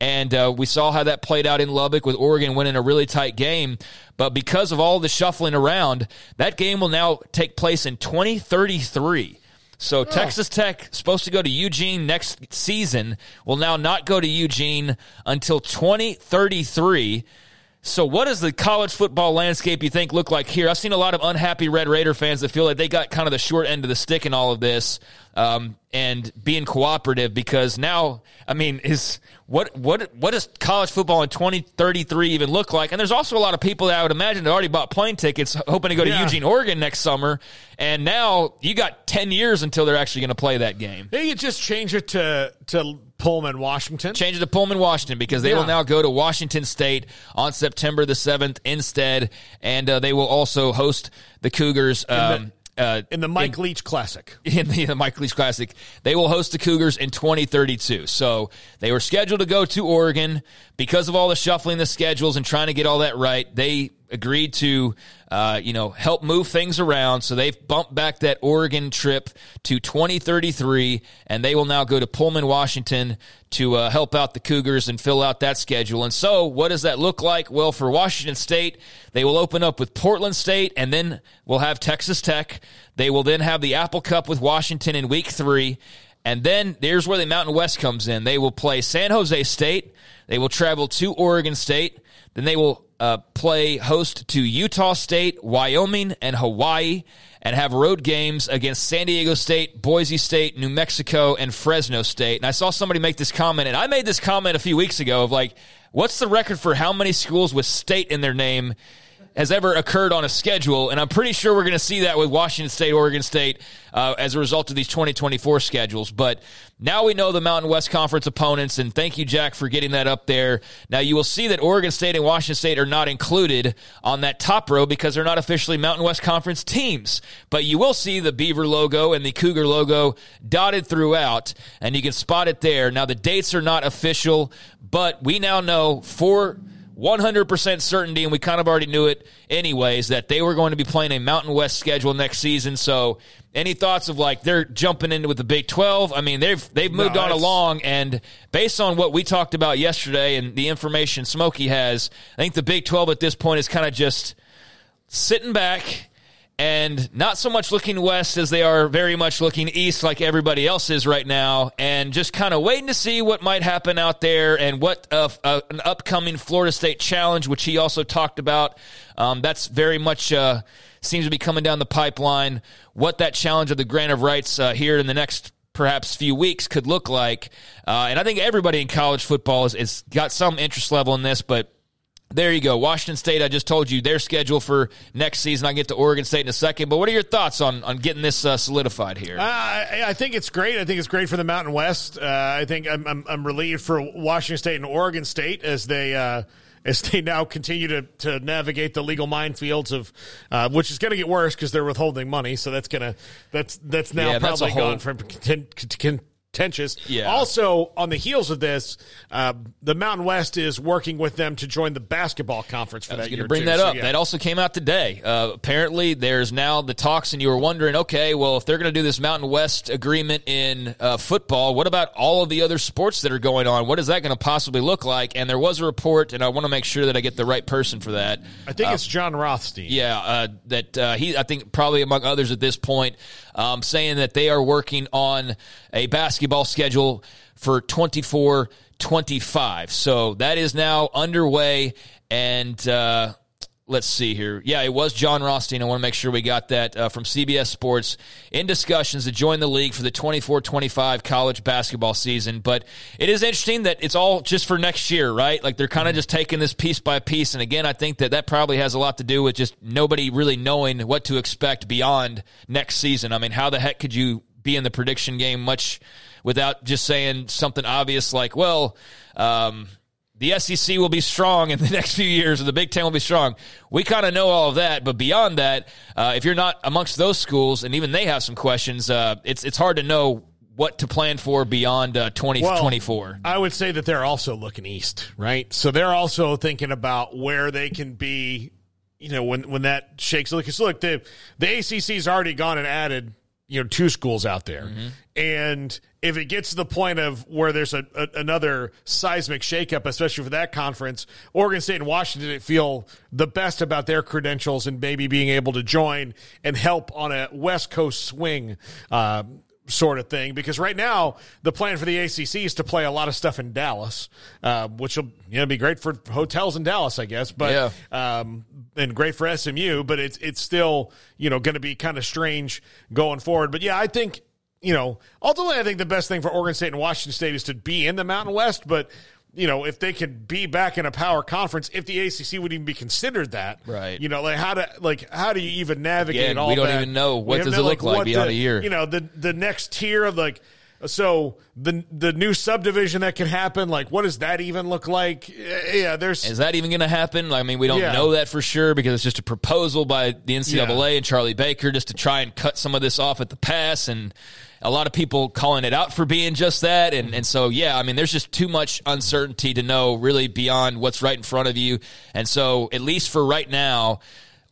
And uh, we saw how that played out in Lubbock with Oregon winning a really tight game. But because of all the shuffling around, that game will now take place in 2033. So Texas Tech supposed to go to Eugene next season will now not go to Eugene until 2033. So, what does the college football landscape you think look like here? I've seen a lot of unhappy Red Raider fans that feel like they got kind of the short end of the stick in all of this, um, and being cooperative because now, I mean, is what what what does college football in twenty thirty three even look like? And there's also a lot of people that I would imagine that already bought plane tickets, hoping to go to Yeah. Eugene, Oregon next summer, and now you got ten years until they're actually going to play that game. They could just change it to to Pullman, Washington. Change it to Pullman, Washington, because they Yeah. will now go to Washington State on September the seventh instead, and uh, they will also host the Cougars. Um, uh, in the Mike Leach Classic. in the, the Mike Leach Classic. They will host the Cougars in 2032. So they were scheduled to go to Oregon because of all the shuffling the schedules and trying to get all that right. They agreed to, uh, you know, help move things around. So they've bumped back that Oregon trip to 2033, and they will now go to Pullman, Washington to uh, help out the Cougars and fill out that schedule. And so, what does that look like? Well, for Washington State, they will open up with Portland State, and then we'll have Texas Tech. They will then have the Apple Cup with Washington in week three. And then there's where the Mountain West comes in. They will play San Jose State. They will travel to Oregon State. Then they will uh, play host to Utah State, Wyoming, and Hawaii, and have road games against San Diego State, Boise State, New Mexico, and Fresno State. And I saw somebody make this comment, and I made this comment a few weeks ago of like, what's the record for how many schools with state in their name has ever occurred on a schedule, and I'm pretty sure we're going to see that with Washington State, Oregon State, uh, as a result of these 2024 schedules. But now we know the Mountain West Conference opponents, and thank you, Jack, for getting that up there. Now you will see that Oregon State and Washington State are not included on that top row because they're not officially Mountain West Conference teams. But you will see the Beaver logo and the Cougar logo dotted throughout, and you can spot it there. Now the dates are not official, but we now know for 100% certainty, and we kind of already knew it anyways, that they were going to be playing a Mountain West schedule next season. So, any thoughts of like they're jumping into with the Big 12? I mean, they've they've moved No, on along, and based on what we talked about yesterday and the information Smokey has, I think the Big 12 at this point is kind of just sitting back and not so much looking west as they are very much looking east like everybody else is right now. And just kind of waiting to see what might happen out there and what uh, an upcoming florida state challenge which he also talked about. Um, that's very much uh, seems to be coming down the pipeline. What that challenge of the grant of rights uh, here in the next perhaps few weeks could look like. Uh, and i think everybody in college football has, has got some interest level in this but there you go. Washington State, I just told you their schedule for next season. I get to Oregon State in a second. But what are your thoughts on, on getting this uh, solidified here? Uh, I, I think it's great. I think it's great for the Mountain West. Uh, I think I'm, I'm, I'm relieved for Washington State and Oregon State as they uh, as they now continue to, to navigate the legal minefields of uh, which is going to get worse because they're withholding money. So that's gonna that's that's now Yeah, that's probably whole- gone from conten- con- contentious. Yeah. Also, on the heels of this, uh, the Mountain West is working with them to join the basketball conference for I was that year. bring too. that So, up. yeah. That also came out today. Uh, apparently, there's now the talks, and you were wondering, okay, well, if they're going to do this Mountain West agreement in uh, football, what about all of the other sports that are going on? What is that going to possibly look like? And there was a report, and I want to make sure that I get the right person for that. I think Uh, it's Jon Rothstein. Yeah, uh, that uh, he, I think, probably among others at this point, um, saying that they are working on a basketball schedule for 24 25. So that is now underway. And uh, let's see here. Yeah, it was Jon Rothstein. I want to make sure we got that uh, from CBS Sports in discussions to join the league for the 24 25 college basketball season. But it is interesting that it's all just for next year, right? Like they're kind of just taking this piece by piece. And again, I think that that probably has a lot to do with just nobody really knowing what to expect beyond next season. I mean, how the heck could you be in the prediction game much without just saying something obvious like, well, um, the SEC will be strong in the next few years, and the Big Ten will be strong. We kind of know all of that, but beyond that, uh, if you're not amongst those schools, and even they have some questions, uh, it's it's hard to know what to plan for beyond uh, 2024. I would say that they're also looking east, right? So they're also thinking about where they can be, you know, when when that shakes. Because look, the the ACC's already gone and added, you know, two schools out there, and if it gets to the point of where there's a, a another seismic shakeup, especially for that conference, Oregon State and Washington feel the best about their credentials and maybe being able to join and help on a West Coast swing. Uh, sort of thing because right now the plan for the ACC is to play a lot of stuff in Dallas, uh, which will you know be great for hotels in Dallas, I guess, but um, and great for SMU, but it's it's still you know going to be kind of strange going forward. But yeah, I think you know ultimately I think the best thing for Oregon State and Washington State is to be in the Mountain West, but. You know, if they could be back in a power conference, if the ACC would even be considered that, Right. You know, like how to like how do you even navigate Again, all we don't that? even know. What does no, it look like what beyond the- a year? You know, the the next tier of like so the the new subdivision that can happen. Like, what does that even look like? Yeah, there's Is that even going to happen? I mean, we don't Yeah. know that for sure because it's just a proposal by the NCAA and Charlie Baker just to try and cut some of this off at the pass. And a lot of people calling it out for being just that. And, and so, yeah, I mean, there's just too much uncertainty to know really beyond what's right in front of you. And so, at least for right now,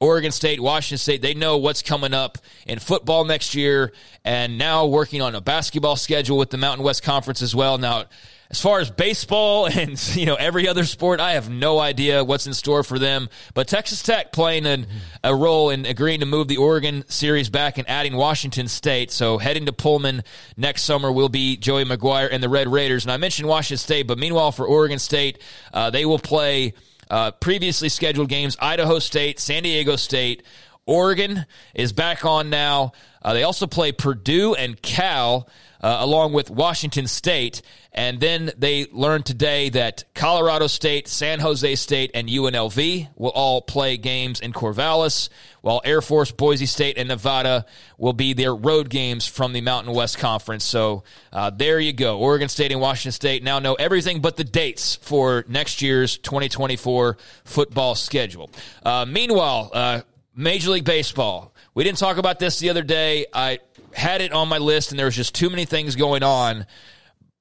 Oregon State, Washington State, they know what's coming up in football next year and now working on a basketball schedule with the Mountain West Conference as well. Now, as far as baseball and you know every other sport, I have no idea what's in store for them. But Texas Tech playing an, a role in agreeing to move the Oregon series back and adding Washington State. So heading to Pullman next summer will be Joey McGuire and the Red Raiders. And I mentioned Washington State, but meanwhile for Oregon State, uh, they will play uh, previously scheduled games: Idaho State, San Diego State. Oregon is back on now. Uh, they also play Purdue and Cal uh, along with Washington State. And then they learned today that Colorado State, San Jose State, and UNLV will all play games in Corvallis, while Air Force, Boise State, and Nevada will be their road games from the Mountain West Conference. So uh, there you go. Oregon State and Washington State now know everything but the dates for next year's 2024 football schedule. Uh, meanwhile, uh, Major League Baseball. We didn't talk about this the other day. I had it on my list, and there was just too many things going on.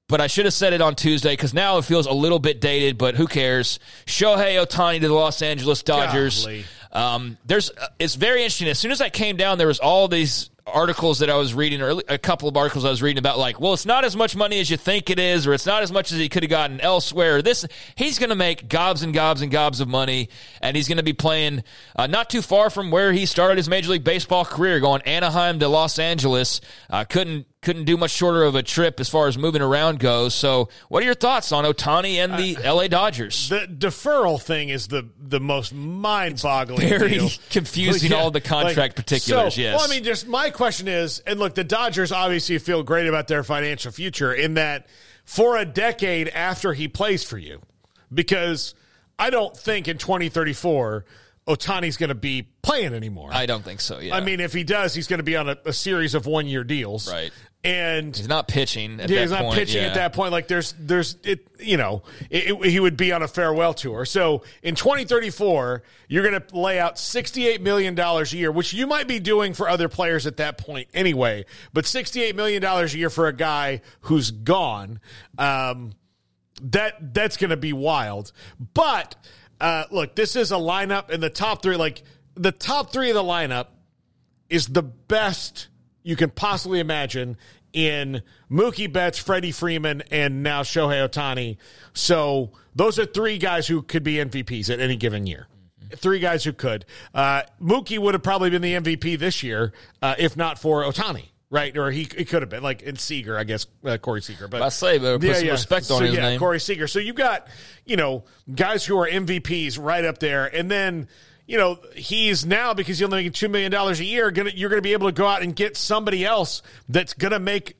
But I should have said it on Tuesday because now it feels a little bit dated. But who cares? Shohei Ohtani to the Los Angeles Dodgers. Um, there's uh, it's very interesting. As soon as I came down, there was all these articles that I was reading, or a couple of articles I was reading about, like, well, it's not as much money as you think it is, or it's not as much as he could have gotten elsewhere. This he's going to make gobs and gobs and gobs of money, and he's going to be playing uh, not too far from where he started his Major League Baseball career, going Anaheim to Los Angeles. Uh, couldn't couldn't do much shorter of a trip as far as moving around goes. So, what are your thoughts on Ohtani and the uh, LA Dodgers? The deferral thing is the the most mind boggling. very deal. confusing, all the contract particulars, so- yes. Well, I mean, just my question is, and look, the Dodgers obviously feel great about their financial future in that for a decade after he plays for you, because I don't think in 2034 Ohtani's going to be playing anymore. I don't think so. Yeah, I mean, if he does, he's going to be on a, a series of one year deals, Right. And he's not pitching. At yeah, that he's not point, pitching yeah. at that point. Like there's, there's, it, you know, it, it- he would be on a farewell tour. So in 2034, you're going to lay out 68 million dollars a year, which you might be doing for other players at that point anyway. But 68 million dollars a year for a guy who's gone, um, that that's going to be wild. But uh, look, this is a lineup in the top three. Like the top three of the lineup is the best you can possibly imagine in Mookie Betts, Freddie Freeman, and now Shohei Ohtani. So those are three guys who could be MVPs at any given year. Three guys who could. Uh, Mookie would have probably been the MVP this year uh, if not for Ohtani. Right, or he, he could have been like in Seager, I guess uh, Corey Seager. But I say, but put some respect on his yeah, name. Corey Seager. So you got you know guys who are MVPs right up there, and then you know he's now because he's only making two million dollars a year. Gonna you're gonna be able to go out and get somebody else that's gonna make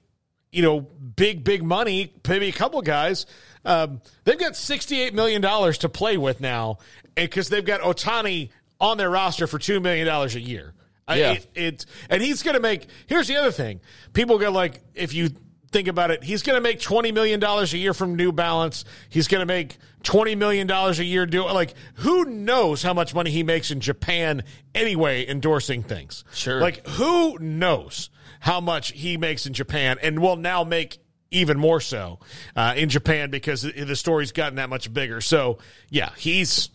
you know big big money. Maybe a couple guys. Um, they've got sixty eight million dollars to play with now, and because they've got Ohtani on their roster for two million dollars a year. I- Yeah. it- it's and he's going to make. Here's the other thing: people go like, if you think about it, he's going to make twenty million dollars a year from New Balance. He's going to make twenty million dollars a year. doing like who knows how much money he makes in Japan anyway, endorsing things. Sure. like who knows how much he makes in Japan, and will now make. Even more so uh, in Japan because the story's gotten that much bigger. So, yeah, he's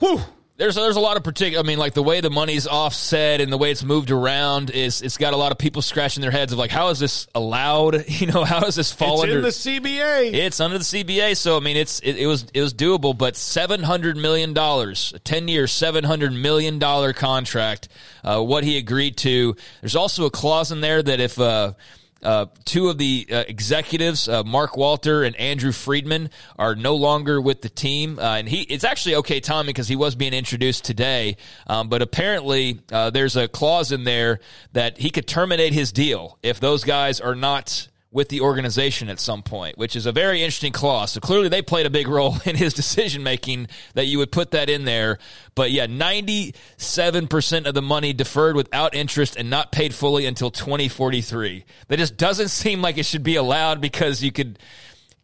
Whew. There's there's a lot of particular. I mean, like the way the money's offset and the way it's moved around is it's got a lot of people scratching their heads of like, how is this allowed? You know, how does this fall It's under in the CBA. It's under the CBA, so I mean, it's it, it was it was doable, but seven hundred million dollars, a ten year, seven hundred million dollar contract. Uh, what he agreed to. There's also a clause in there that if. Uh, uh, two of the uh, executives, uh, Mark Walter and Andrew Friedman, are no longer with the team, uh, and he it's actually okay timing because he was being introduced today. Um, but apparently, uh, there's a clause in there that he could terminate his deal if those guys are not with the organization at some point, which is a very interesting clause. So clearly they played a big role in his decision making that you would put that in there. But yeah, 97% of the money deferred without interest and not paid fully until 2043. That just doesn't seem like it should be allowed because you could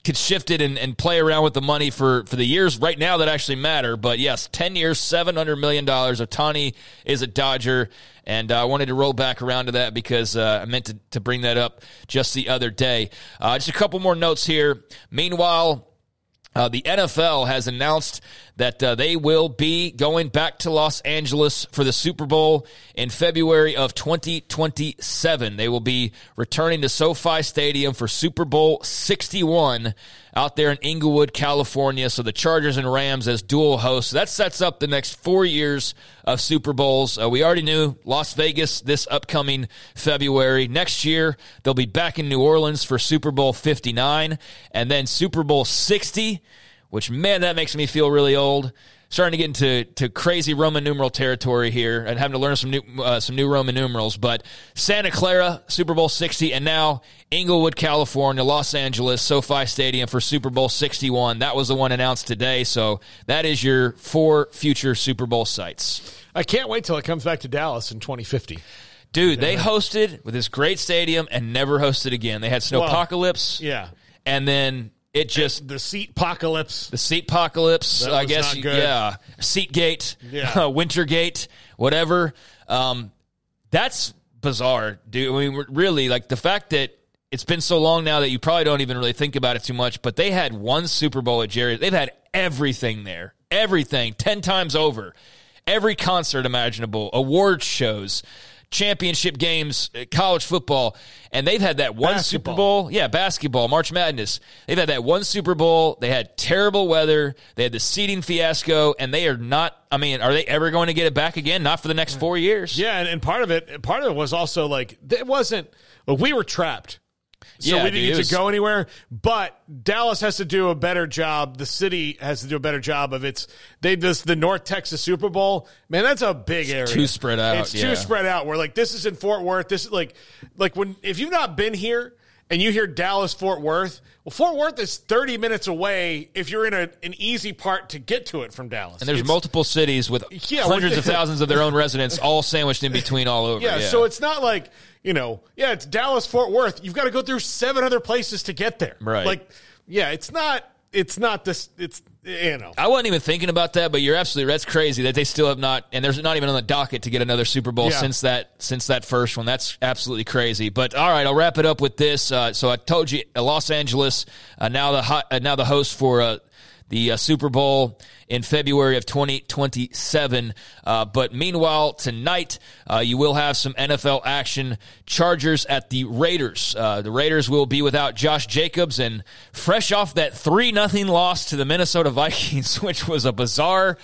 could shift it and, and play around with the money for, for the years right now that actually matter. But yes, 10 years, $700 million. Ohtani is a Dodger. And uh, I wanted to roll back around to that because uh, I meant to, to bring that up just the other day. Uh, just a couple more notes here. Meanwhile, uh, the NFL has announced that uh, they will be going back to Los Angeles for the Super Bowl in February of 2027. They will be returning to SoFi Stadium for Super Bowl 61 out there in Inglewood, California. So the Chargers and Rams as dual hosts. That sets up the next four years of Super Bowls. Uh, we already knew Las Vegas this upcoming February. Next year, they'll be back in New Orleans for Super Bowl 59 and then Super Bowl 60 which man, that makes me feel really old. Starting to get into to crazy Roman numeral territory here, and having to learn some new uh, some new Roman numerals. But Santa Clara Super Bowl sixty, and now Inglewood, California, Los Angeles, SoFi Stadium for Super Bowl sixty one. That was the one announced today. So that is your four future Super Bowl sites. I can't wait till it comes back to Dallas in 2050. Dude, they hosted with this great stadium and never hosted again. They had Well, Snowpocalypse, Yeah. and then it just the seat apocalypse. The seat apocalypse, I guess. Yeah, Seatgate, Yeah. Wintergate, whatever. Um, that's bizarre, dude. I mean, really, like the fact that it's been so long now that you probably don't even really think about it too much. But they had one Super Bowl at Jerry. They've had everything there, everything, ten times over, every concert imaginable, award shows. Championship games, uh, college football, and they've had that one Super Bowl. Yeah, basketball, March Madness. They've had that one Super Bowl. They had terrible weather. They had the seating fiasco, and they are not. I mean, are they ever going to get it back again? Not for the next four years. Yeah, and, and part of it, part of it was also like it wasn't. Look, we were trapped, so Yeah, we didn't it get to go anywhere. But Dallas has to do a better job. The city has to do a better job of its. They this the North Texas Super Bowl. Man, that's a big area. It's too spread out, It's yeah. too spread out. Where like this is in Fort Worth. This is like like when if you've not been here. And you hear Dallas Fort Worth. Well, Fort Worth is 30 minutes away if you're in a, an easy part to get to it from Dallas. And there's It's- multiple cities with Yeah, hundreds of thousands of their own residents, all sandwiched in between, all over. Yeah, so it's not like, you know, yeah, it's Dallas Fort Worth. You've got to go through seven other places to get there. Right. Like, yeah, it's not it's not this it's you know. I wasn't even thinking about that, but you're absolutely that's crazy that they still have not, and there's not even on the docket to get another Super Bowl Yeah. since that since that first one. That's absolutely crazy. But all right, I'll wrap it up with this. Uh, so I told you, uh, Los Angeles uh, now the hot, uh, now the host for uh, the uh, Super Bowl in February of 2027. Uh, but meanwhile, tonight uh, you will have some NFL action. Chargers at the Raiders. Uh, the Raiders will be without Josh Jacobs and fresh off that three nothing loss to the Minnesota Vikings, which was a bizarre.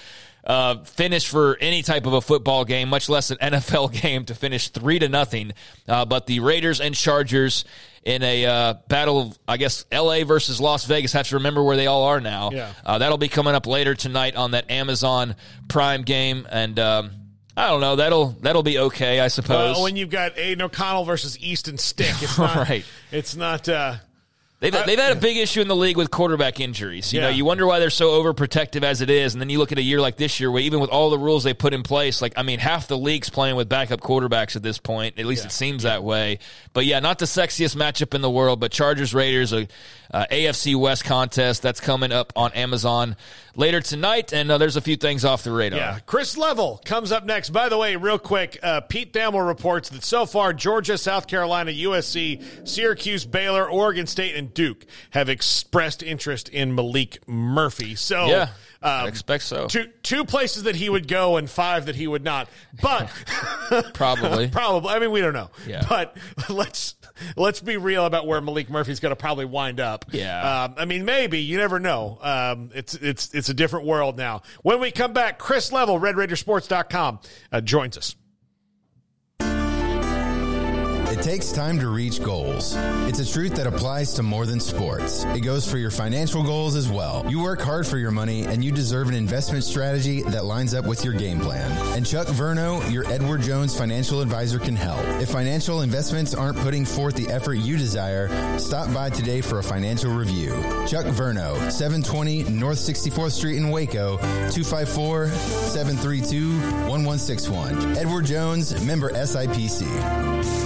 Uh, finish for any type of a football game, much less an NFL game, to finish three to nothing. Uh, but the Raiders and Chargers in a uh, battle of, I guess, L.A. versus Las Vegas. Have to remember where they all are now. Yeah. Uh, that'll be coming up later tonight on that Amazon Prime game, and um, I don't know. That'll that'll be okay, I suppose. Well, when you've got Aidan O'Connell versus Easton Stick, it's not Right. It's not. They've, they've had a big issue in the league with quarterback injuries. You know, you wonder why they're so overprotective as it is, and then you look at a year like this year, where even with all the rules they put in place, like I mean, half the league's playing with backup quarterbacks at this point. At least it seems that way. But yeah, not the sexiest matchup in the world. But Chargers Raiders, a uh, AFC West contest that's coming up on Amazon later tonight, and uh, there's a few things off the radar. Yeah, Chris Level comes up next. By the way, real quick, uh, Pete Thamel reports that so far Georgia, South Carolina, USC, Syracuse, Baylor, Oregon State, and Duke have expressed interest in Maalik Murphy. So, Yeah. Um, I expect so. Two two places that he would go and five that he would not. But Probably. probably. I mean, we don't know. Yeah. But let's let's be real about where Maalik Murphy's going to probably wind up. Yeah. Um, I mean, maybe you never know. Um, it's it's it's a different world now. When we come back, Chris Level, RedRaidersports.com, uh, joins us. Takes time to reach goals. It's a truth that applies to more than sports. It goes for your financial goals as well. You work hard for your money and you deserve an investment strategy that lines up with your game plan. And Chuck Verno, your Edward Jones financial advisor, can help. If financial investments aren't putting forth the effort you desire, stop by today for a financial review. Chuck Verno, 720 North 64th Street in Waco, 254 732 1161. Edward Jones, member SIPC.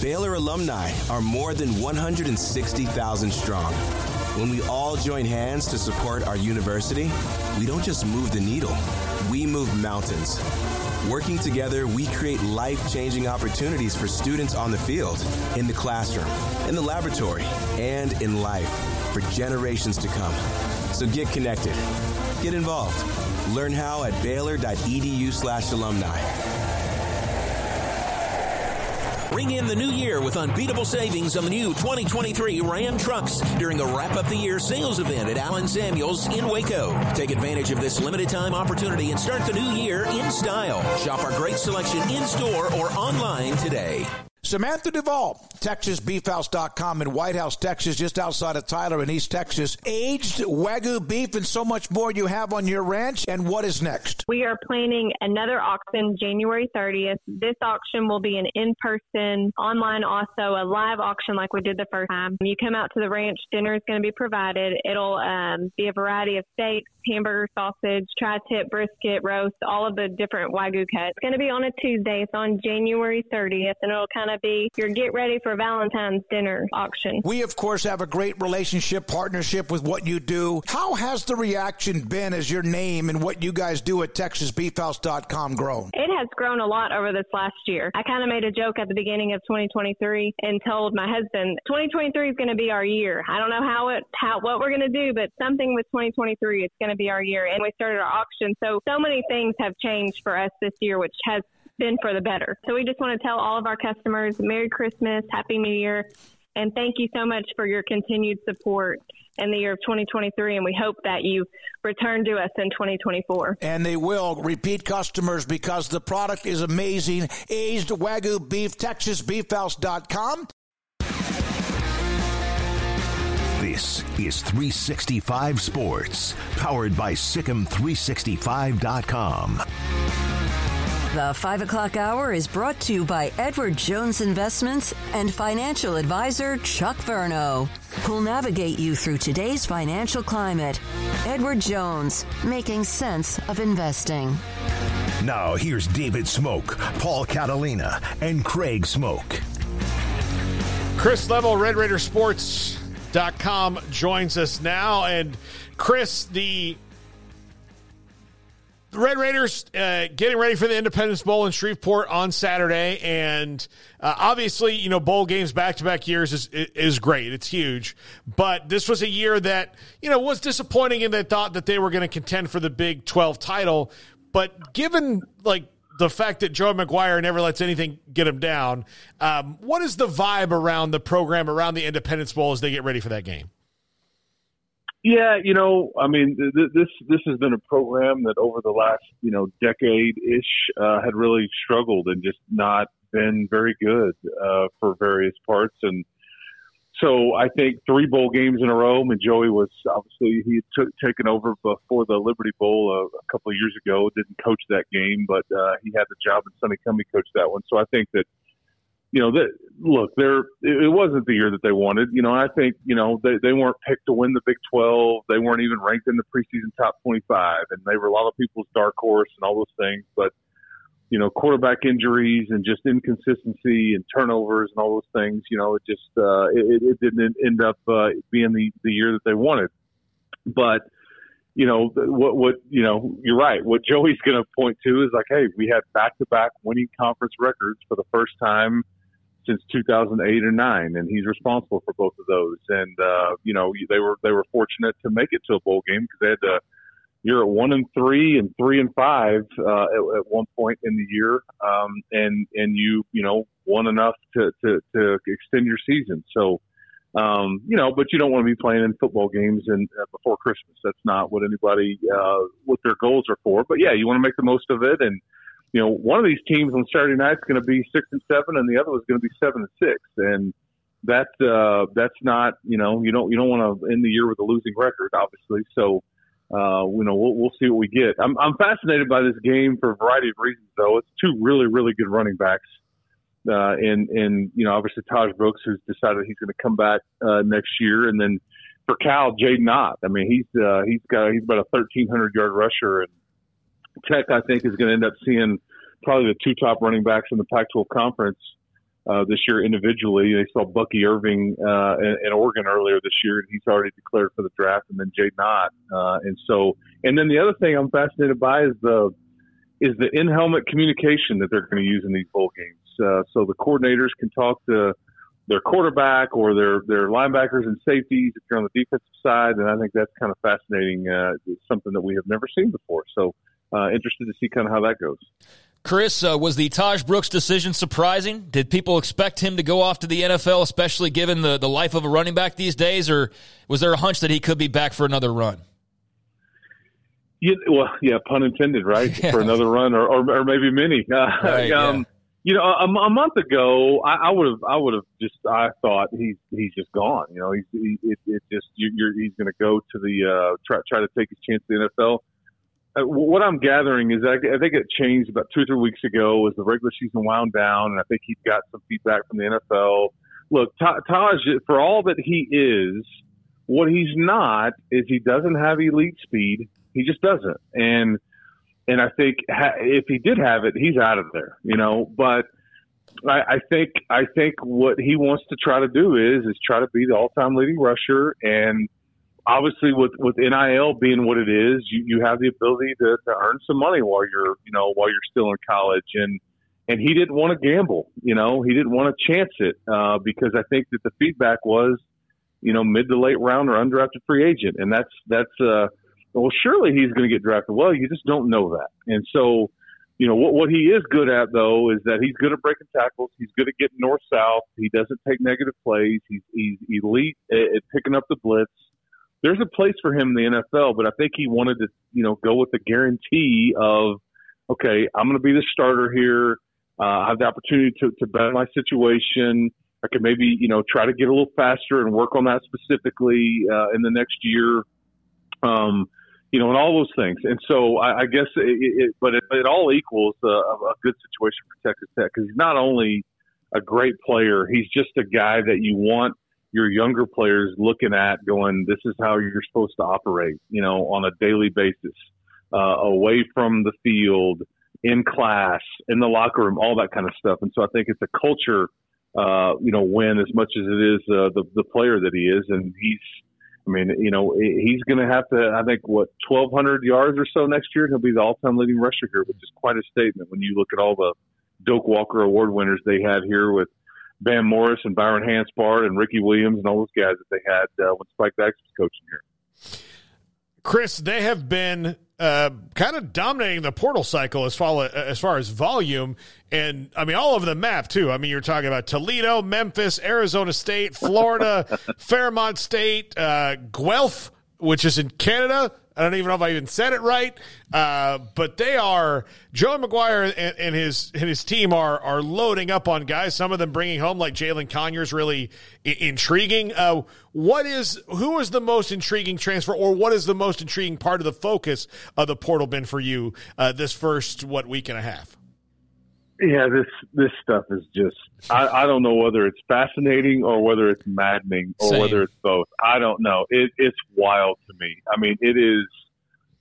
Baylor alumni are more than 160,000 strong. When we all join hands to support our university, we don't just move the needle, we move mountains. Working together, we create life changing opportunities for students on the field, in the classroom, in the laboratory, and in life for generations to come. So get connected, get involved. Learn how at baylor.edu slash alumni. Ring in the new year with unbeatable savings on the new 2023 Ram trucks during a wrap up the year sales event at Allen Samuels in Waco. Take advantage of this limited time opportunity and start the new year in style. Shop our great selection in store or online today. Samantha Duvall, TexasBeefHouse.com in White House, Texas, just outside of Tyler in East Texas. Aged Wagyu beef and so much more you have on your ranch. And what is next? We are planning another auction January 30th. This auction will be an in person, online, also a live auction like we did the first time. You come out to the ranch, dinner is going to be provided. It'll um, be a variety of steaks, hamburger, sausage, tri tip, brisket, roast, all of the different Wagyu cuts. It's going to be on a Tuesday. It's on January 30th, and it'll kind of be your get ready for Valentine's dinner auction. We, of course, have a great relationship, partnership with what you do. How has the reaction been as your name and what you guys do at TexasBeefHouse.com grown? It has grown a lot over this last year. I kind of made a joke at the beginning of 2023 and told my husband 2023 is going to be our year. I don't know how it how what we're going to do, but something with 2023 it's going to be our year. And we started our auction, so so many things have changed for us this year, which has been for the better. So we just want to tell all of our customers Merry Christmas, Happy New Year, and thank you so much for your continued support in the year of 2023. And we hope that you return to us in 2024. And they will repeat customers because the product is amazing. Aged Wagyu beef, TexasBeefHouse.com. This is 365 Sports, powered by SicEm365.com. The 5 o'clock hour is brought to you by Edward Jones Investments and financial advisor Chuck Verno, who'll navigate you through today's financial climate. Edward Jones, making sense of investing. Now, here's David Smoak, Paul Catalina, and Craig Smoak. Chris Level, Red Raider Sports.com joins us now. And Chris, the Red Raiders uh, getting ready for the Independence Bowl in Shreveport on Saturday, and uh, obviously, you know, bowl games back to back years is is great. It's huge, but this was a year that you know was disappointing in that thought that they were going to contend for the Big Twelve title. But given like the fact that Joe McGuire never lets anything get him down, um, what is the vibe around the program around the Independence Bowl as they get ready for that game? Yeah, you know, I mean, th- this this has been a program that over the last you know decade ish uh, had really struggled and just not been very good uh, for various parts. And so I think three bowl games in a row. Mean, Joey was obviously he took taken over before the Liberty Bowl a, a couple of years ago. Didn't coach that game, but uh, he had the job, and Sonny Cumbie coached that one. So I think that you know, that look, they're it wasn't the year that they wanted. You know, I think you know they they weren't picked to win the Big Twelve. They weren't even ranked in the preseason top twenty five, and they were a lot of people's dark horse and all those things. But you know, quarterback injuries and just inconsistency and turnovers and all those things. You know, it just uh, it, it didn't end up uh, being the the year that they wanted. But you know what what you know you're right what joey's going to point to is like hey we had back to back winning conference records for the first time since 2008 or 9 and he's responsible for both of those and uh you know they were they were fortunate to make it to a bowl game because they had to you're at one and three and three and five uh, at, at one point in the year, um, and and you you know won enough to to, to extend your season. So um, you know, but you don't want to be playing in football games and uh, before Christmas. That's not what anybody uh, what their goals are for. But yeah, you want to make the most of it. And you know, one of these teams on Saturday night is going to be six and seven, and the other is going to be seven and six. And that uh, that's not you know you don't you don't want to end the year with a losing record, obviously. So. Uh, you know, we'll, we'll see what we get. I'm, I'm fascinated by this game for a variety of reasons, though. It's two really, really good running backs uh, and and you know obviously Tahj Brooks who's decided he's going to come back uh, next year, and then for Cal, Jaydn Ott. I mean he's uh, he's got he's about a 1300 yard rusher, and Tech I think is going to end up seeing probably the two top running backs in the Pac-12 conference. Uh, this year individually, they saw Bucky Irving uh, in, in Oregon earlier this year, and he's already declared for the draft. And then Jaydn Ott, uh, and so, and then the other thing I'm fascinated by is the is the in helmet communication that they're going to use in these bowl games uh, so the coordinators can talk to their quarterback or their their linebackers and safeties if you're on the defensive side, and I think that's kind of fascinating. Uh, something that we have never seen before. So uh, interested to see kind of how that goes. Chris, uh, was the Tahj Brooks decision surprising? Did people expect him to go off to the NFL, especially given the, the life of a running back these days, or was there a hunch that he could be back for another run? Yeah, well, yeah, pun intended, right? Yeah. For another run, or, or, or maybe many. Uh, right, um, yeah you know, a, a month ago, I would have, I would have just, I thought he's, he's just gone. You know, he's, he, it, it just, you, you're, he's going to go to the, uh, try, try to take his chance at the NFL. Uh, what I'm gathering is I, I think it changed about two or three weeks ago as the regular season wound down, and I think he got some feedback from the NFL. Look, Tahj, for all that he is, what he's not is he doesn't have elite speed. He just doesn't, and and I think ha- if he did have it, he's out of there, you know. But I, I think I think what he wants to try to do is is try to be the all-time leading rusher, and obviously with with NIL being what it is, you, you have the ability to, to earn some money while you're you know while you're still in college, and and he didn't want to gamble, you know, he didn't want to chance it uh, because I think that the feedback was, you know, mid to late round or undrafted free agent, and that's that's uh well, surely he's going to get drafted. Well, you just don't know that. And so, you know, what, what he is good at, though, is that he's good at breaking tackles. He's good at getting north south. He doesn't take negative plays. He's, he's elite at, at picking up the blitz. There's a place for him in the NFL, but I think he wanted to, you know, go with the guarantee of, okay, I'm going to be the starter here. Uh, I have the opportunity to, to better my situation. I could maybe, you know, try to get a little faster and work on that specifically uh, in the next year. Um, you know, and all those things. And so I, I guess, it, it, but it, it all equals a, a good situation for Texas Tech because he's not only a great player, he's just a guy that you want your younger players looking at going, this is how you're supposed to operate, you know, on a daily basis, uh, away from the field, in class, in the locker room, all that kind of stuff. And so I think it's a culture, uh, you know, win as much as it is uh, the the player that he is, and he's I mean, you know, he's going to have to, I think, what, 1,200 yards or so next year. He'll be the all time leading rusher here, which is quite a statement when you look at all the Doak Walker Award winners they had here with Bam Morris and Byron Hanspard and Ricky Williams and all those guys that they had uh, when Spike Dykes was coaching here. Chris, they have been uh, kind of dominating the portal cycle as far as far as volume, and I mean all over the map too. I mean you're talking about Toledo, Memphis, Arizona State, Florida, Fairmont State, uh, Guelph, which is in Canada, I don't even know if I even said it right, uh, but they are Joe McGuire and, and, his and his team are are loading up on guys. Some of them bringing home like Jalen Conyers, really I- intriguing. Uh, what is who is the most intriguing transfer, or what is the most intriguing part of the focus of the portal been for you uh, this first what week and a half? Yeah, this this stuff is just I, I don't know whether it's fascinating or whether it's maddening or Same. whether it's both. I don't know. It, it's wild to me. I mean, it is.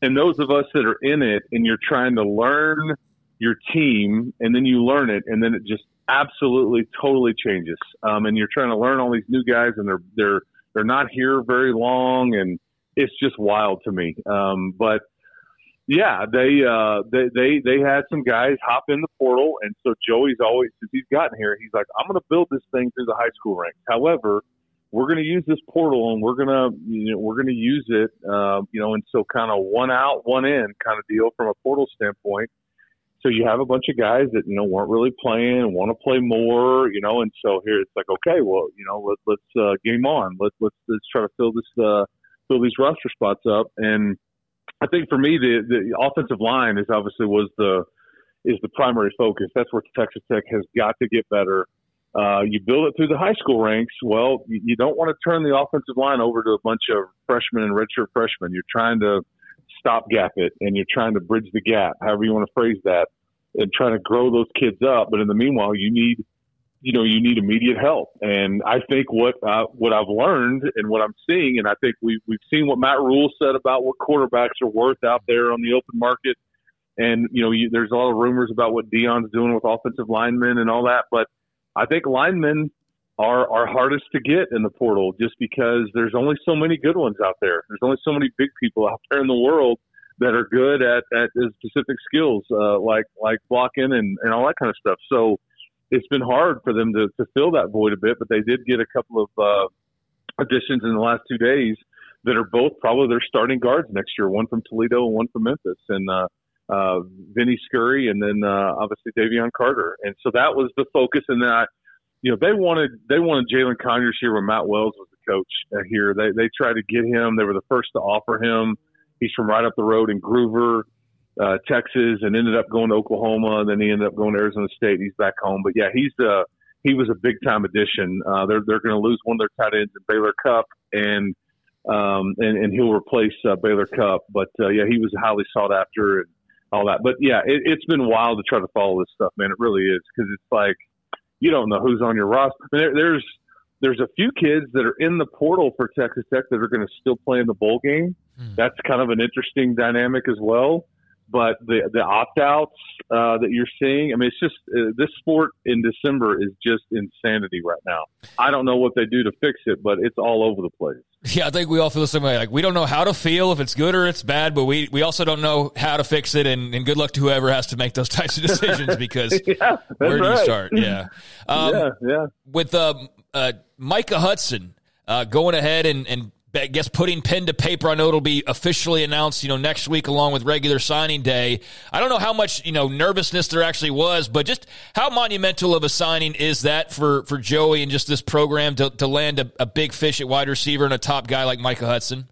And those of us that are in it, and you're trying to learn your team, and then you learn it, and then it just absolutely totally changes. Um, and you're trying to learn all these new guys, and they're they're they're not here very long, and it's just wild to me. Um, but yeah, they uh they they they had some guys hop in the portal, and so Joey's always since he's gotten here, he's like, I'm going to build this thing through the high school ranks. However, we're going to use this portal, and we're going to you know we're going to use it, uh, you know, and so kind of one out, one in kind of deal from a portal standpoint. So you have a bunch of guys that you know weren't really playing, and want to play more, you know, and so here it's like, okay, well, you know, let, let's uh, game on, let's let's let's try to fill this uh, fill these roster spots up, and I think for me the the offensive line is obviously was the is the primary focus. That's where Texas Tech has got to get better. Uh, you build it through the high school ranks. Well, you, you don't want to turn the offensive line over to a bunch of freshmen and redshirt freshmen. You're trying to stopgap it and you're trying to bridge the gap, however you want to phrase that, and trying to grow those kids up. But in the meanwhile, you need, you know, you need immediate help. And I think what uh, what I've learned and what I'm seeing, and I think we we've seen what Matt Rhule said about what quarterbacks are worth out there on the open market. And you know, you, there's a lot of rumors about what Deion's doing with offensive linemen and all that, but I think linemen are are hardest to get in the portal just because there's only so many good ones out there. There's only so many big people out there in the world that are good at at specific skills uh, like like blocking and and all that kind of stuff. So it's been hard for them to to fill that void a bit, but they did get a couple of uh, additions in the last two days that are both probably their starting guards next year. One from Toledo and one from Memphis, and uh, uh, Vinny Sciury, and then uh, obviously Davion Carter. And so that was the focus. And that you know they wanted they wanted Jalen Conyers here when Matt Wells was the coach uh, here. They they tried to get him. They were the first to offer him. He's from right up the road in Groover, uh, Texas, and ended up going to Oklahoma. And then he ended up going to Arizona State. He's back home. But yeah, he's uh he was a big time addition. Uh, they're they're going to lose one of their tight ends in Baylor Cupp and. Um, and, and he'll replace uh, Baylor Cupp, but uh, yeah, he was highly sought after, and all that. But yeah, it, it's been wild to try to follow this stuff, man. It really is because it's like you don't know who's on your roster. There, there's there's a few kids that are in the portal for Texas Tech that are going to still play in the bowl game. That's kind of an interesting dynamic as well. But the the opt outs uh, that you're seeing, I mean, it's just uh, this sport in December is just insanity right now. I don't know what they do to fix it, but it's all over the place. Yeah, I think we all feel the same way. Like we don't know how to feel if it's good or it's bad, but we, we also don't know how to fix it. And, and good luck to whoever has to make those types of decisions because yeah, where do you start? Yeah, um, yeah, yeah. With uh, uh, Micah Hudson uh, going ahead and, and I guess putting pen to paper. I know it'll be officially announced, you know, next week along with regular signing day. I don't know how much you know nervousness there actually was, but just how monumental of a signing is that for for Joey and just this program to, to land a, a big fish at wide receiver and a top guy like Micah Hudson.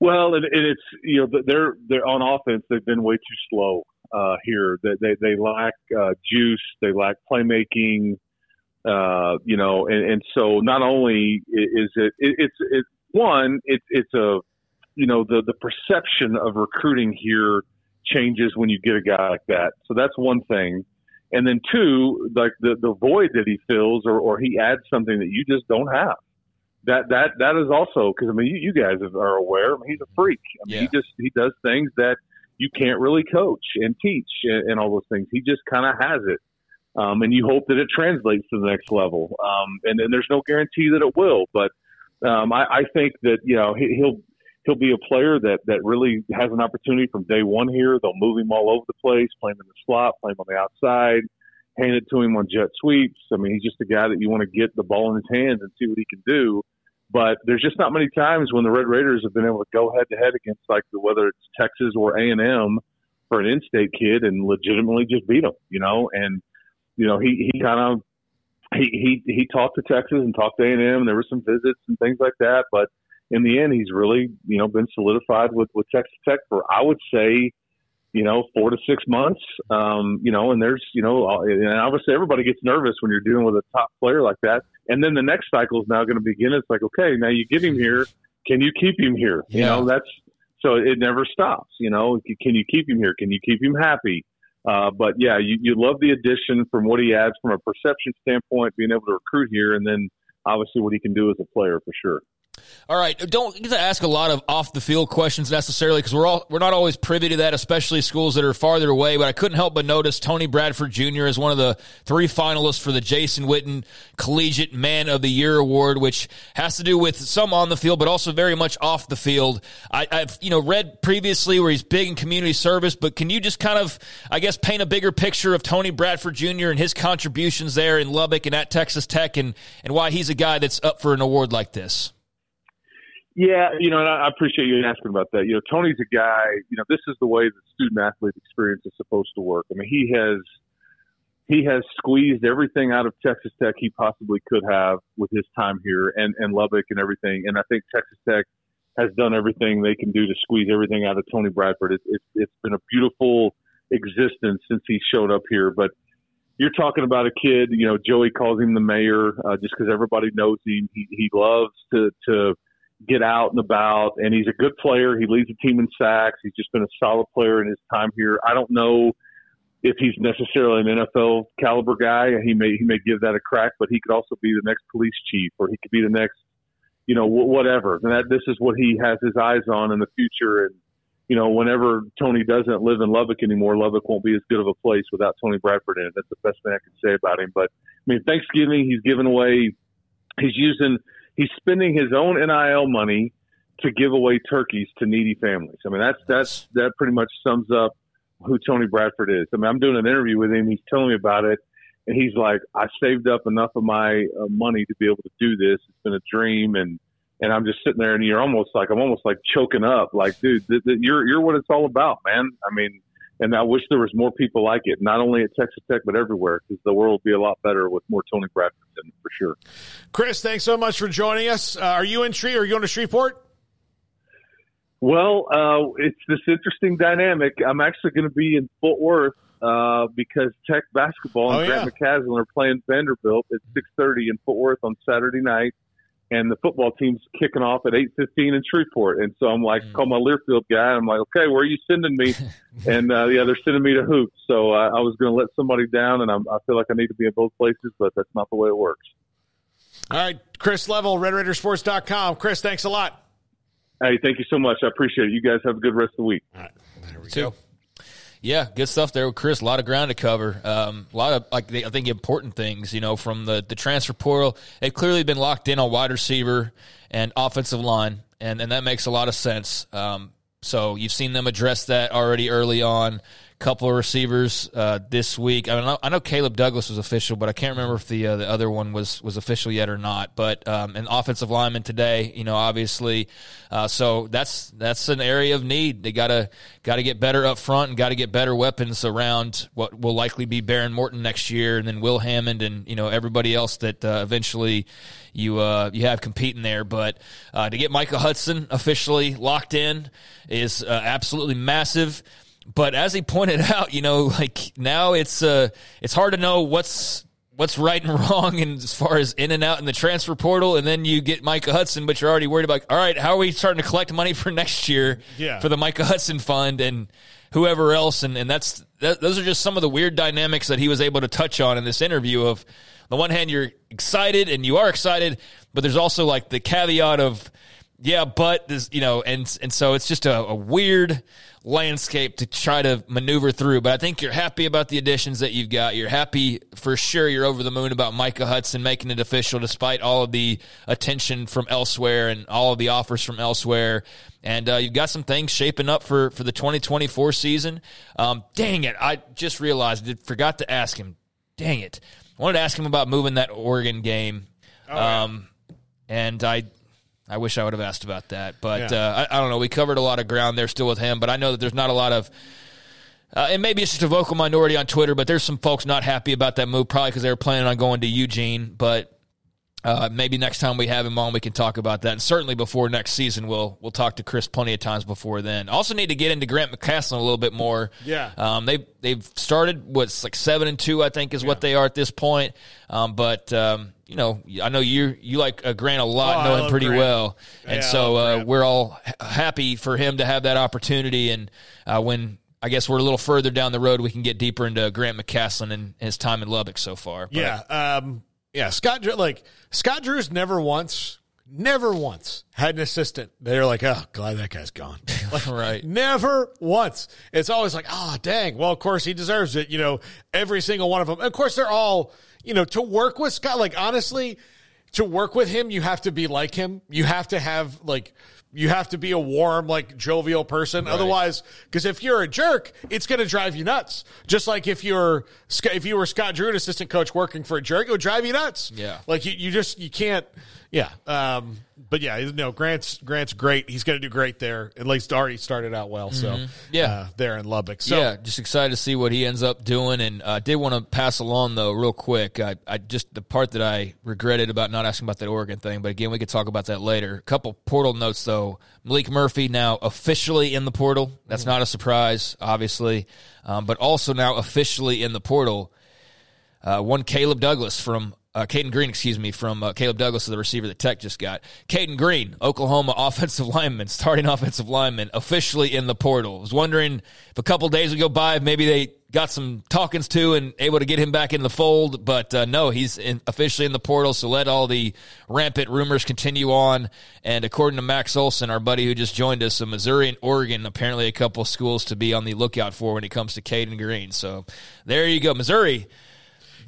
Well, and, it's you know they're they're on offense. They've been way too slow uh, here. They they, they lack uh, juice. They lack playmaking. Uh, you know, and, and so not only is it, it it's it's one it's it's a you know the the perception of recruiting here changes when you get a guy like that. So that's one thing. And then two, like the the void that he fills, or or he adds something that you just don't have that that that is also because I mean you, you guys are aware. I mean, he's a freak. I mean, Yeah. he just he does things that you can't really coach and teach and, and all those things. He just kind of has it, um, and you hope that it translates to the next level. Um, and, and there's no guarantee that it will, but um, I, I think that you know he, he'll he'll be a player that that really has an opportunity from day one here. They'll move him all over the place, play him in the slot, play him on the outside, hand it to him on jet sweeps. I mean, he's just a guy that you want to get the ball in his hands and see what he can do. But there's just not many times when the Red Raiders have been able to go head to head against like the, whether it's Texas or A and M for an in-state kid and legitimately just beat them, you know. And you know he he kind of he he he talked to Texas and talked to A and M. There were some visits and things like that, but in the end, he's really you know been solidified with with Texas Tech for I would say you know, four to six months. Um, you know, and there's, you know, and obviously everybody gets nervous when you're dealing with a top player like that. And then the next cycle is now going to begin. It's like, okay, now you get him here. Can you keep him here? You know, that's so it never stops. You know, can you keep him here? Can you keep him happy? Uh, but yeah, you, you love the addition from what he adds from a perception standpoint, being able to recruit here, and then obviously what he can do as a player for sure. All right, don't get to ask a lot of off the field questions necessarily because we're all we're not always privy to that, especially schools that are farther away. But I couldn't help but notice Tony Bradford Jr. is one of the three finalists for the Jason Witten Collegiate Man of the Year award, which has to do with some on the field, but also very much off the field. I, have you know read previously where he's big in community service, but can you just kind of I guess paint a bigger picture of Tony Bradford Jr. and his contributions there in Lubbock and at Texas Tech, and and why he's a guy that's up for an award like this? Yeah, you know, and I appreciate you asking about that. You know, Tony's a guy. You know, this is the way the student athlete experience is supposed to work. I mean, he has he has squeezed everything out of Texas Tech he possibly could have with his time here, and and Lubbock and everything. And I think Texas Tech has done everything they can do to squeeze everything out of Tony Bradford. It, it, it's been a beautiful existence since he showed up here, but you're talking about a kid. You know, Joey calls him the mayor uh, just because everybody knows him. He he loves to to get out and about, and he's a good player. He leads the team in sacks. He's just been a solid player in his time here. I don't know if he's necessarily an NFL caliber guy. He may he may give that a crack, but he could also be the next police chief, or he could be the next, you know, whatever. And that this is what he has his eyes on in the future. And you know, whenever Tony doesn't live in Lubbock anymore, Lubbock won't be as good of a place without Tony Bradford in it. That's the best thing I can say about him. But I mean, Thanksgiving, he's giving away. He's using he's spending his own NIL money to give away turkeys to needy families. I mean, that's that's that pretty much sums up who Tony Bradford is. I mean, I'm doing an interview with him. He's telling me about it, and he's like, "I saved up enough of my uh, money to be able to do this. It's been a dream." And and I'm just sitting there, and you're almost like I'm almost like choking up. Like, dude, th- th- you're you're what it's all about, man. I mean, and I wish there was more people like it, not only at Texas Tech but everywhere, because the world would be a lot better with more Tony Bradford in for sure. Chris, thanks so much for joining us. Uh, are you in Tree? Are you going to Shreveport? Well, uh, it's this interesting dynamic. I'm actually going to be in Fort Worth uh, because Tech basketball and oh, Grant yeah. McCasland are playing Vanderbilt at 6:30 in Fort Worth on Saturday night and the football team's kicking off at 8:15 in Shreveport. And so I'm like, mm. call my Learfield guy. I'm like, okay, where are you sending me? and uh, yeah, they're sending me to hoops. So uh, I was going to let somebody down, and I'm, I feel like I need to be in both places, but that's not the way it works. All right, Chris Level, RedRaidersports.com. Chris, thanks a lot. Hey, thank you so much. I appreciate it. You guys have a good rest of the week. All right, there we go. Yeah, good stuff there with Chris. A lot of ground to cover. Um, a lot of like I think important things. You know, from the the transfer portal, they've clearly been locked in on wide receiver and offensive line, and and that makes a lot of sense. Um, so you've seen them address that already early on couple of receivers uh, this week. I, mean, I know Caleb Douglas was official, but I can't remember if the uh, the other one was was official yet or not. But um, an offensive lineman today, you know, obviously. Uh, so that's that's an area of need. They gotta gotta get better up front and got to get better weapons around what will likely be Behren Morton next year, and then Will Hammond and you know everybody else that uh, eventually you uh, you have competing there. But uh, to get Micah Hudson officially locked in is absolutely massive but as he pointed out, you know, like now it's uh, it's hard to know what's what's right and wrong and as far as in and out in the transfer portal and then you get Micah Hudson but you're already worried about all right how are we starting to collect money for next year yeah. for the Micah Hudson fund and whoever else and and that's that, those are just some of the weird dynamics that he was able to touch on in this interview of on the one hand you're excited and you are excited but there's also like the caveat of yeah but this you know and and so it's just a, a weird landscape to try to maneuver through. But I think you're happy about the additions that you've got. You're happy for sure. You're over the moon about Micah Hudson making it official despite all of the attention from elsewhere and all of the offers from elsewhere. And uh, you've got some things shaping up for, for the 2024 season. Um, dang it. I just realized, I forgot to ask him. Dang it. I wanted to ask him about moving that Oregon game. Oh, um, and I I wish I would have asked about that, but yeah. uh, I, I, don't know. We covered a lot of ground there still with him, but I know that there's not a lot of. Uh, and maybe it's just a vocal minority on Twitter, but there's some folks not happy about that move, probably because they were planning on going to Eugene. But uh, maybe next time we have him on, we can talk about that. And certainly before next season, we'll we'll talk to Chris plenty of times before then. Also need to get into Grant McCasland a little bit more. Yeah, um, they they've started what's like seven and two, I think, is yeah. what they are at this point. Um, but um, you know, I know you you like uh, Grant a lot, oh, know him pretty Grant. well, and yeah, so uh, we're all happy for him to have that opportunity. And uh, when I guess we're a little further down the road. We can get deeper into Grant McCasland and his time in Lubbock so far. But. Yeah, um, yeah. Scott, like Scott Drew's never once, never once had an assistant. They're like, oh, glad that guy's gone. Like, right. Never once. It's always like, oh, dang. Well, of course he deserves it. You know, every single one of them. Of course, they're all. You know, to work with Scott. Like honestly, to work with him, you have to be like him. You have to have like you have to be a warm, like jovial person. Right. Otherwise, because if you're a jerk, it's going to drive you nuts. Just like if you're if you were Scott Drew, an assistant coach working for a jerk, it would drive you nuts. Yeah, like you, you just you can't. Yeah. Um, but yeah, no, Grant's Grant's great. He's going to do great there. At least already started out well. So mm-hmm. yeah, uh, there in Lubbock. So yeah, just excited to see what he ends up doing. And I uh, did want to pass along though, real quick. I, I just the part that I regretted about not asking about that Oregon thing. But again, we could talk about that later. A couple portal notes though. Maalik Murphy now officially in the portal. That's mm-hmm. not a surprise, obviously, um, but also now officially in the portal. Uh, one Caleb Douglas from uh, Cayden Green, excuse me, from uh, Caleb Douglas, the receiver that Tech just got. Cayden Green, Oklahoma offensive lineman, starting offensive lineman, officially in the portal. I was wondering if a couple days would go by, maybe they got some talkings to and able to get him back in the fold, but uh, no, he's in, officially in the portal. So let all the rampant rumors continue on. And according to Max Olson, our buddy who just joined us, so Missouri and Oregon apparently a couple schools to be on the lookout for when it comes to Cayden Green. So there you go, Missouri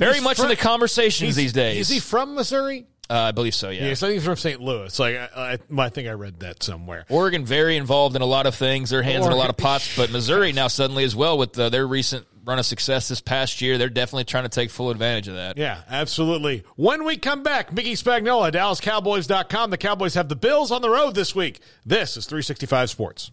very he's much from, in the conversations these days. Is he from Missouri? Uh, I believe so. Yeah. Yeah. So he's from St. Louis. Like I, I, I, think I read that somewhere. Oregon very involved in a lot of things. Their hands Oregon. in a lot of pots, but Missouri now suddenly as well with uh, their recent run of success this past year. They're definitely trying to take full advantage of that. Yeah, absolutely. When we come back, Mickey Spagnola, DallasCowboys.com. The Cowboys have the Bills on the road this week. This is 365 Sports.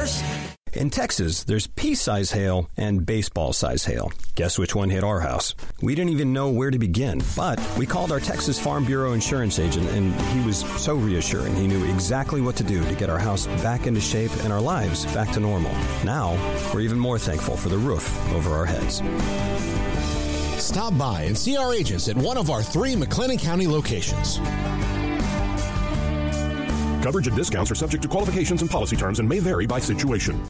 Bears. In Texas, there's pea size hail and baseball size hail. Guess which one hit our house? We didn't even know where to begin, but we called our Texas Farm Bureau insurance agent, and he was so reassuring. He knew exactly what to do to get our house back into shape and our lives back to normal. Now, we're even more thankful for the roof over our heads. Stop by and see our agents at one of our three McLennan County locations. Coverage and discounts are subject to qualifications and policy terms and may vary by situation.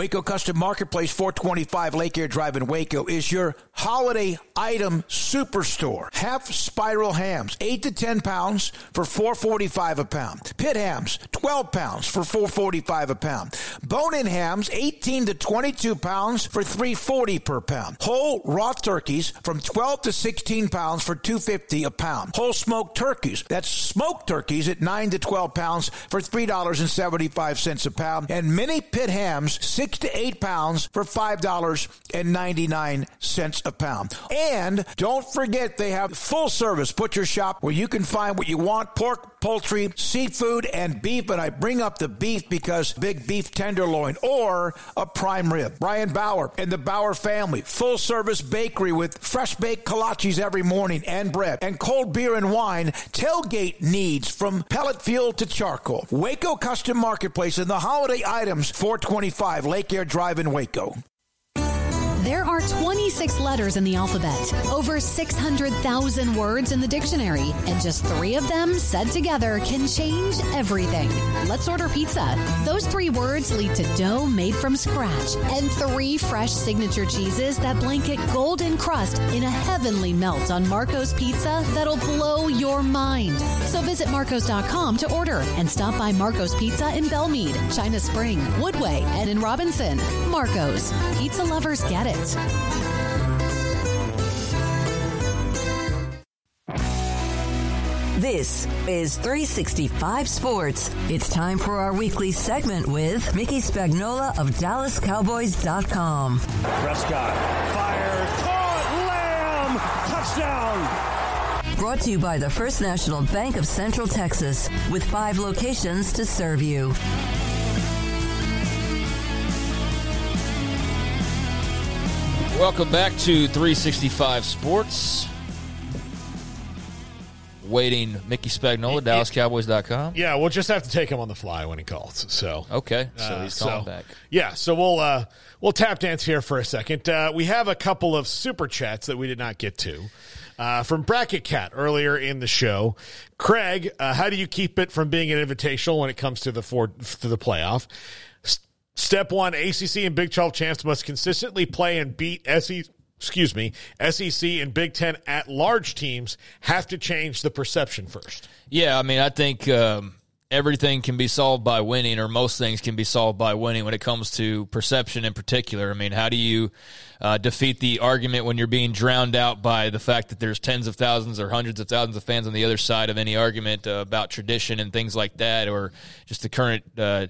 Waco Custom Marketplace, 425 Lake Air Drive in Waco, is your holiday item superstore. Half spiral hams, 8 to 10 pounds for 445 a pound. Pit hams, 12 pounds for 445 a pound. Bone-in hams, 18 to 22 pounds for 340 per pound. Whole raw turkeys from 12 to 16 pounds for 250 a pound. Whole smoked turkeys, that's smoked turkeys at 9 to 12 pounds for $3.75 a pound. And mini pit hams, 6 to 8 pounds for $5.99 a pound. And don't forget they have full service butcher shop where you can find what you want pork, poultry, seafood, and beef. And I bring up the beef because big beef tenderloin or a prime rib. Brian Bauer and the Bauer family, full service bakery with fresh baked kolaches every morning and bread and cold beer and wine. Tailgate needs from pellet fuel to charcoal. Waco Custom Marketplace and the holiday items 425 Lake Air Drive in Waco. There are 26 letters in the alphabet, over 600,000 words in the dictionary, and just three of them said together can change everything. Let's order pizza. Those three words lead to dough made from scratch and three fresh signature cheeses that blanket golden crust in a heavenly melt on Marco's Pizza that'll blow your mind. So visit Marcos.com to order and stop by Marco's Pizza in Belmead, China Spring, Woodway, and in Robinson. Marco's. Pizza lovers get it. This is 365 Sports. It's time for our weekly segment with Mickey Spagnola of DallasCowboys.com. Prescott fires, caught, lamb, touchdown. Brought to you by the First National Bank of Central Texas, with five locations to serve you. Welcome back to 365 Sports. Waiting Mickey Spagnola, DallasCowboys.com. Yeah, we'll just have to take him on the fly when he calls. So okay, so Uh, he's calling so- back. Yeah, so we'll uh, we'll tap dance here for a second. Uh, we have a couple of super chats that we did not get to. Uh, from Bracket Cat earlier in the show, Craig, uh, how do you keep it from being an invitational when it comes to the four to the playoff? Step one: ACC and Big Twelve champs must consistently play and beat SEC. Excuse me, SEC and Big Ten at large teams have to change the perception first. Yeah, I mean, I think um, everything can be solved by winning, or most things can be solved by winning when it comes to perception in particular. I mean, how do you uh, defeat the argument when you're being drowned out by the fact that there's tens of thousands or hundreds of thousands of fans on the other side of any argument uh, about tradition and things like that, or just the current. Uh,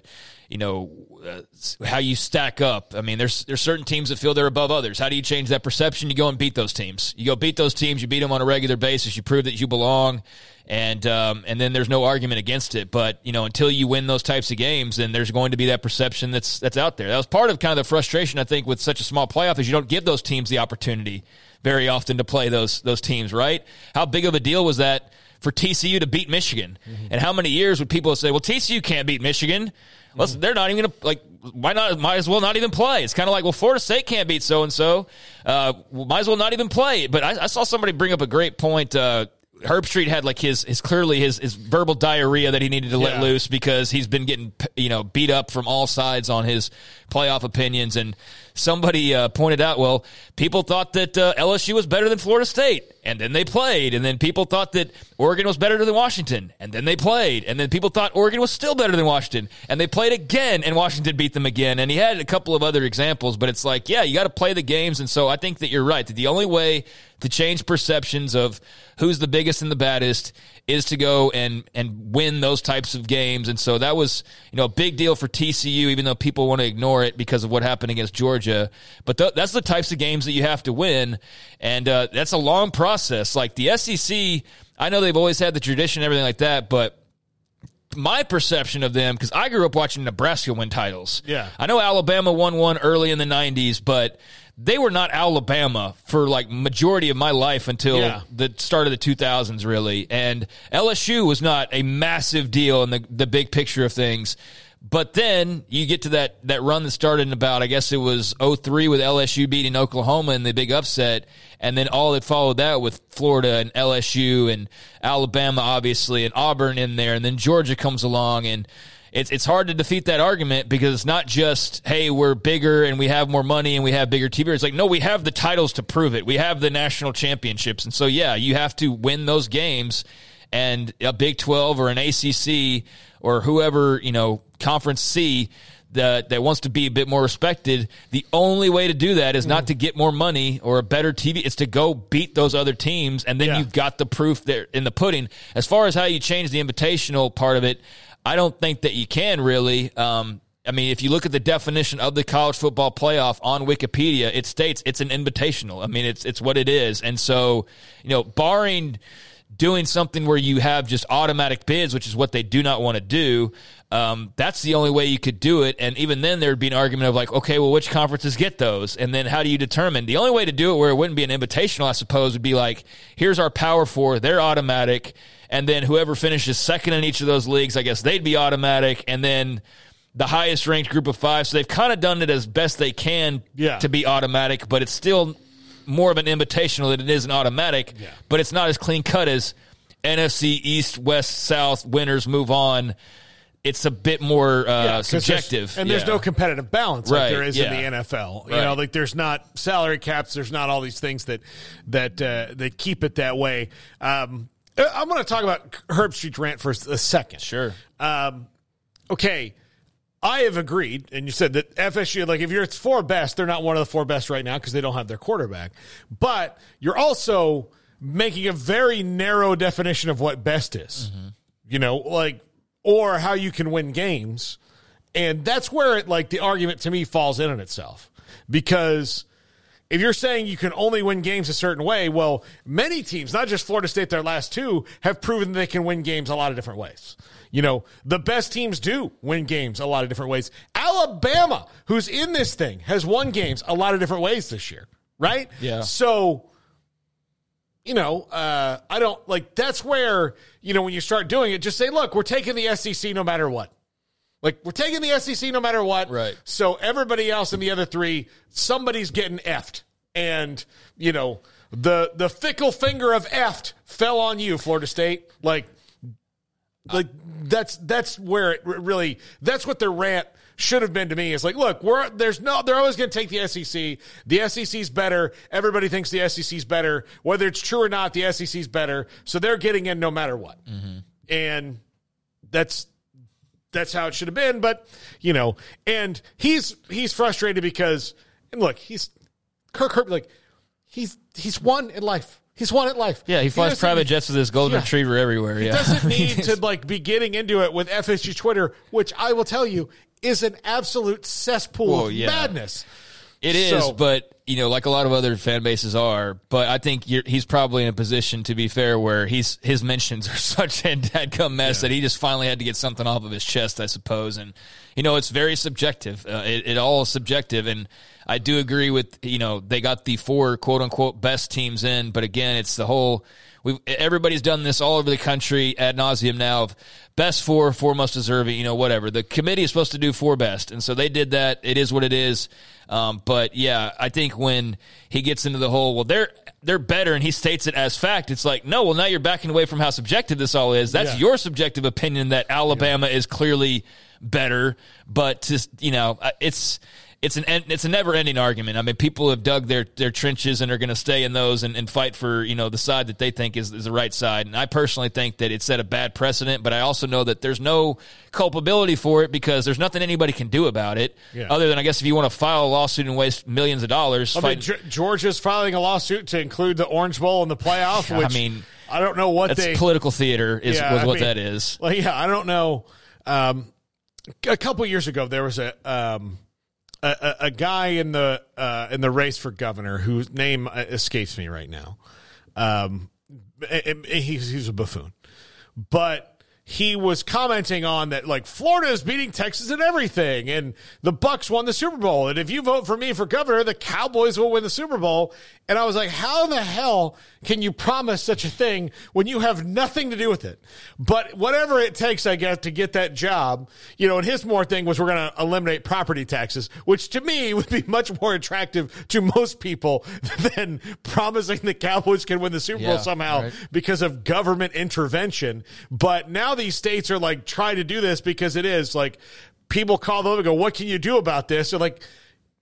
you know uh, how you stack up. I mean, there's there's certain teams that feel they're above others. How do you change that perception? You go and beat those teams. You go beat those teams. You beat them on a regular basis. You prove that you belong, and um, and then there's no argument against it. But you know, until you win those types of games, then there's going to be that perception that's that's out there. That was part of kind of the frustration I think with such a small playoff is you don't give those teams the opportunity very often to play those those teams. Right? How big of a deal was that? For TCU to beat Michigan, and how many years would people say, "Well, TCU can't beat Michigan"? Well, they're not even gonna like. Why not? Might as well not even play. It's kind of like, well, Florida State can't beat so and so. Might as well not even play. But I, I saw somebody bring up a great point. Uh, Herbstreit had like his his clearly his his verbal diarrhea that he needed to let Yeah. loose because he's been getting you know beat up from all sides on his playoff opinions. And somebody uh, pointed out, well, people thought that uh, LSU was better than Florida State, and then they played. And then people thought that Oregon was better than Washington, and then they played. And then people thought Oregon was still better than Washington, and they played again, and Washington beat them again. And he had a couple of other examples, but it's like, yeah, you got to play the games. And so I think that you're right. That the only way to change perceptions of who's the biggest and the baddest is to go and and win those types of games. And so that was you know a big deal for TCU, even though people want to ignore it because of what happened against Georgia. But th- that's the types of games that you have to win, and uh, that's a long process. Like the SEC, I know they've always had the tradition and everything like that, but my perception of them because I grew up watching Nebraska win titles. Yeah. I know Alabama won one early in the '90s, but they were not Alabama for like majority of my life until Yeah. the start of the 2000s, really. And LSU was not a massive deal in the the big picture of things. But then you get to that that run that started in about I guess it was 03 with LSU beating Oklahoma in the big upset, and then all that followed that with Florida and LSU and Alabama obviously and Auburn in there, and then Georgia comes along and it's it's hard to defeat that argument because it's not just hey we're bigger and we have more money and we have bigger TV. It's like no, we have the titles to prove it. We have the national championships, and so yeah, you have to win those games. And a Big Twelve or an ACC or whoever you know Conference C that that wants to be a bit more respected. The only way to do that is not to get more money or a better TV. It's to go beat those other teams, and then Yeah. you've got the proof there in the pudding. As far as how you change the invitational part of it, I don't think that you can really. Um, I mean, if you look at the definition of the college football playoff on Wikipedia, it states it's an invitational. I mean, it's it's what it is, and so you know, barring doing something where you have just automatic bids, which is what they do not want to do. Um, that's the only way you could do it. And even then, there'd be an argument of like, okay, well, which conferences get those? And then how do you determine? The only way to do it where it wouldn't be an invitational, I suppose, would be like, here's our power four, they're automatic. And then whoever finishes second in each of those leagues, I guess they'd be automatic. And then the highest ranked group of five. So they've kind of done it as best they can Yeah. to be automatic, but it's still more of an invitational than it is an automatic, Yeah. but it's not as clean cut as NFC East, West, South winners move on. It's a bit more uh, Yeah, 'cause there's- subjective, and there's no competitive balance like Right, there is in the NFL. You Right. know, like there's not salary caps, there's not all these things that that uh, that keep it that way. Um, I'm going to talk about Herbstreit's rant for a second. Sure. Um, okay. I have agreed, and you said that FSU, like if you're four best, they're not one of the four best right now because they don't have their quarterback. But you're also making a very narrow definition of what best is. You know, like or how you can win games. And that's where it like the argument to me falls in on itself. Because if you're saying you can only win games a certain way, well, many teams, not just Florida State, their last two, have proven they can win games a lot of different ways. You know, the best teams do win games a lot of different ways. Alabama, who's in this thing, has won games a lot of different ways this year, right? Yeah. So, you know, uh, I don't like that's where, you know, when you start doing it, just say, look, we're taking the SEC no matter what. Like we're taking the SEC no matter what. Right. So everybody else in the other three, somebody's getting effed. And, you know, the the fickle finger of effed fell on you, Florida State. Like like that's that's where it really that's what their rant should have been to me. Is like, look, we're there's no they're always going to take the SEC. The SEC's better. Everybody thinks the SEC's better, whether it's true or not. The SEC's better, so they're getting in no matter what. Mm-hmm. And that's that's how it should have been. But you know, and he's he's frustrated because and look, he's Kirk Herbstreit. Like he's he's won in life. He's won at life. Yeah, he flies doesn't- private jets with his golden Yeah. retriever everywhere. He Yeah, doesn't need to like be getting into it with FSU Twitter, which I will tell you is an absolute cesspool Well, of yeah. madness. It is, So- but you know, like a lot of other fan bases are. But I think you're, he's probably in a position to be fair, where he's his mentions are such a dadgum mess that he just finally had to get something off of his chest, I suppose. And you know, it's very subjective. Uh, it, it all is subjective, and I do agree with you know they got the four quote unquote best teams in, but again, it's the whole. We everybody's done this all over the country ad nauseum now of best four, four most deserving, you know, whatever. The committee is supposed to do four best, and so they did that. It is what it is. Um, but yeah, I think when he gets into the whole, well, they're they're better, and he states it as fact. It's like, no, well, now you're backing away from how subjective this all is. That's Yeah. your subjective opinion that Alabama is clearly better, but just you know, it's it's an it's a never ending argument. I mean, people have dug their their trenches and are going to stay in those and, and fight for you know the side that they think is, is the right side. And I personally think that it set a bad precedent, but I also know that there's no culpability for it because there's nothing anybody can do about it. Yeah. Other than I guess if you want to file a lawsuit and waste millions of dollars, I mean, fight- Ge- Georgia's filing a lawsuit to include the Orange Bowl in the playoff. I mean, I don't know what that's they political theater is Yeah, was what mean, that is. Well, yeah, I don't know. Um, a couple years ago, there was a um, a, a, guy in the uh, in the race for governor whose name uh, escapes me right now. Um, and- and he's he's a buffoon, but he was commenting on that like Florida is beating Texas in everything, and the Bucks won the Super Bowl, and if you vote for me for governor, the Cowboys will win the Super Bowl. And I was like, how the hell can you promise such a thing when you have nothing to do with it? But whatever it takes, I guess, to get that job, you know. And his more thing was we're going to eliminate property taxes, which to me would be much more attractive to most people than promising the Cowboys can win the Super Bowl somehow right. because of government intervention. But now these states are like trying to do this because it is like people call them and go, "What can you do about this?" They're like,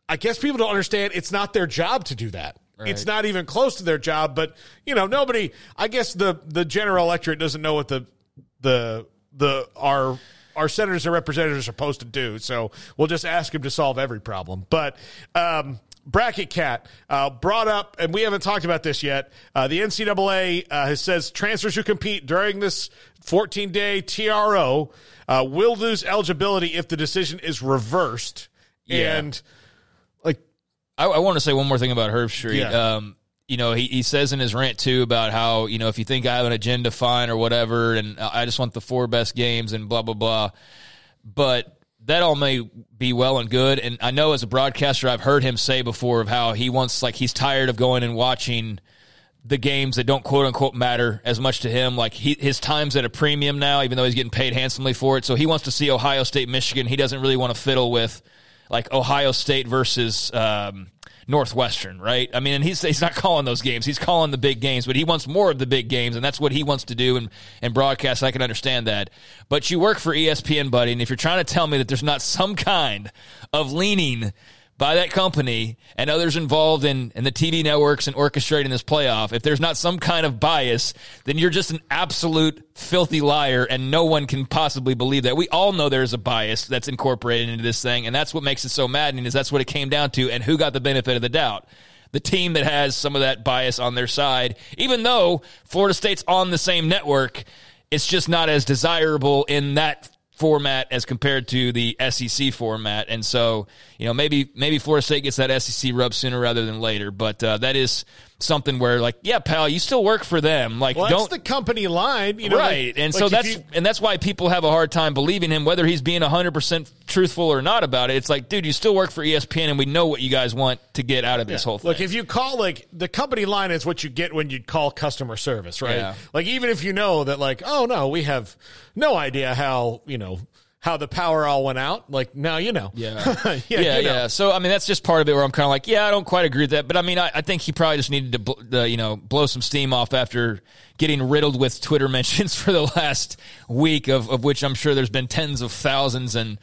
I guess people don't understand it's not their job to do that. It's not even close to their job. But you know, nobody. I guess the the general electorate doesn't know what the the the our our senators and representatives are supposed to do. So we'll just ask them to solve every problem. But um, bracket cat uh, brought up, and we haven't talked about this yet. Uh, the NCAA uh, has says transfers who compete during this 14 day TRO uh, will lose eligibility if the decision is reversed. Yeah. And like I, I want to say one more thing about Herbstreit. Yeah. Um, you know, he, he says in his rant too about how, you know, if you think I have an agenda, fine or whatever, and I just want the four best games and blah, blah, blah. But that all may be well and good. And I know as a broadcaster, I've heard him say before of how he wants, like, he's tired of going and watching the games that don't quote unquote matter as much to him. Like he, his time's at a premium now, even though he's getting paid handsomely for it. So he wants to see Ohio State, Michigan. He doesn't really want to fiddle with like Ohio State versus um, Northwestern, right? I mean, and he's he's not calling those games. He's calling the big games, but he wants more of the big games, and that's what he wants to do and and broadcast. I can understand that. But you work for ESPN, buddy, and if you're trying to tell me that there's not some kind of leaning by that company and others involved in, in the TV networks and orchestrating this playoff, if there's not some kind of bias, then you're just an absolute filthy liar and no one can possibly believe that. We all know there's a bias that's incorporated into this thing and that's what makes it so maddening is that's what it came down to and who got the benefit of the doubt. The team that has some of that bias on their side, even though Florida State's on the same network, it's just not as desirable in that format as compared to the SEC format. And so, you know, maybe maybe Florida State gets that SEC rub sooner rather than later. But uh, that is something where, like, yeah, pal, you still work for them. Like, well, don't the company line, you know, right? like, and like so that's you- and that's why people have a hard time believing him, whether he's being hundred percent truthful or not about it. It's like, dude, you still work for ESPN, and we know what you guys want to get out of this whole thing. Look, if you call like the company line is what you get when you call customer service, right? Yeah. Like even if you know that, like, oh no, we have no idea how you know how the power all went out. Like now you know. Yeah. yeah, yeah, you know. yeah. So I mean, that's just part of it where I'm kind of like, yeah, I don't quite agree with that, but I mean, I, I think he probably just needed to, bl- uh, you know, blow some steam off after getting riddled with Twitter mentions for the last week, of of which I'm sure there's been tens of thousands, and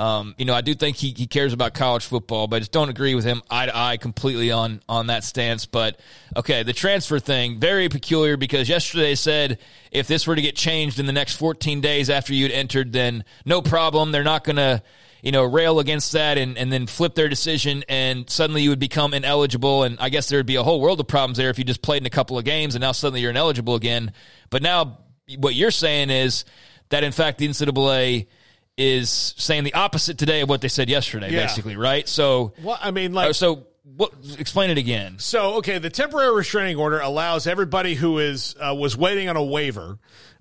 um, you know, I do think he, he cares about college football, but I just don't agree with him eye to eye completely on on that stance. But okay, the transfer thing very peculiar because yesterday said if this were to get changed in the next 14 days after you'd entered, then no problem. They're not going to you know, rail against that and, and then flip their decision and suddenly you would become ineligible. And I guess there would be a whole world of problems there if you just played in a couple of games and now suddenly you're ineligible again. But now what you're saying is that in fact the NCAA is saying the opposite today of what they said yesterday, Yeah. basically, right? So, Well, I mean, like, uh, so what? Explain it again. So, okay, the temporary restraining order allows everybody who is uh, was waiting on a waiver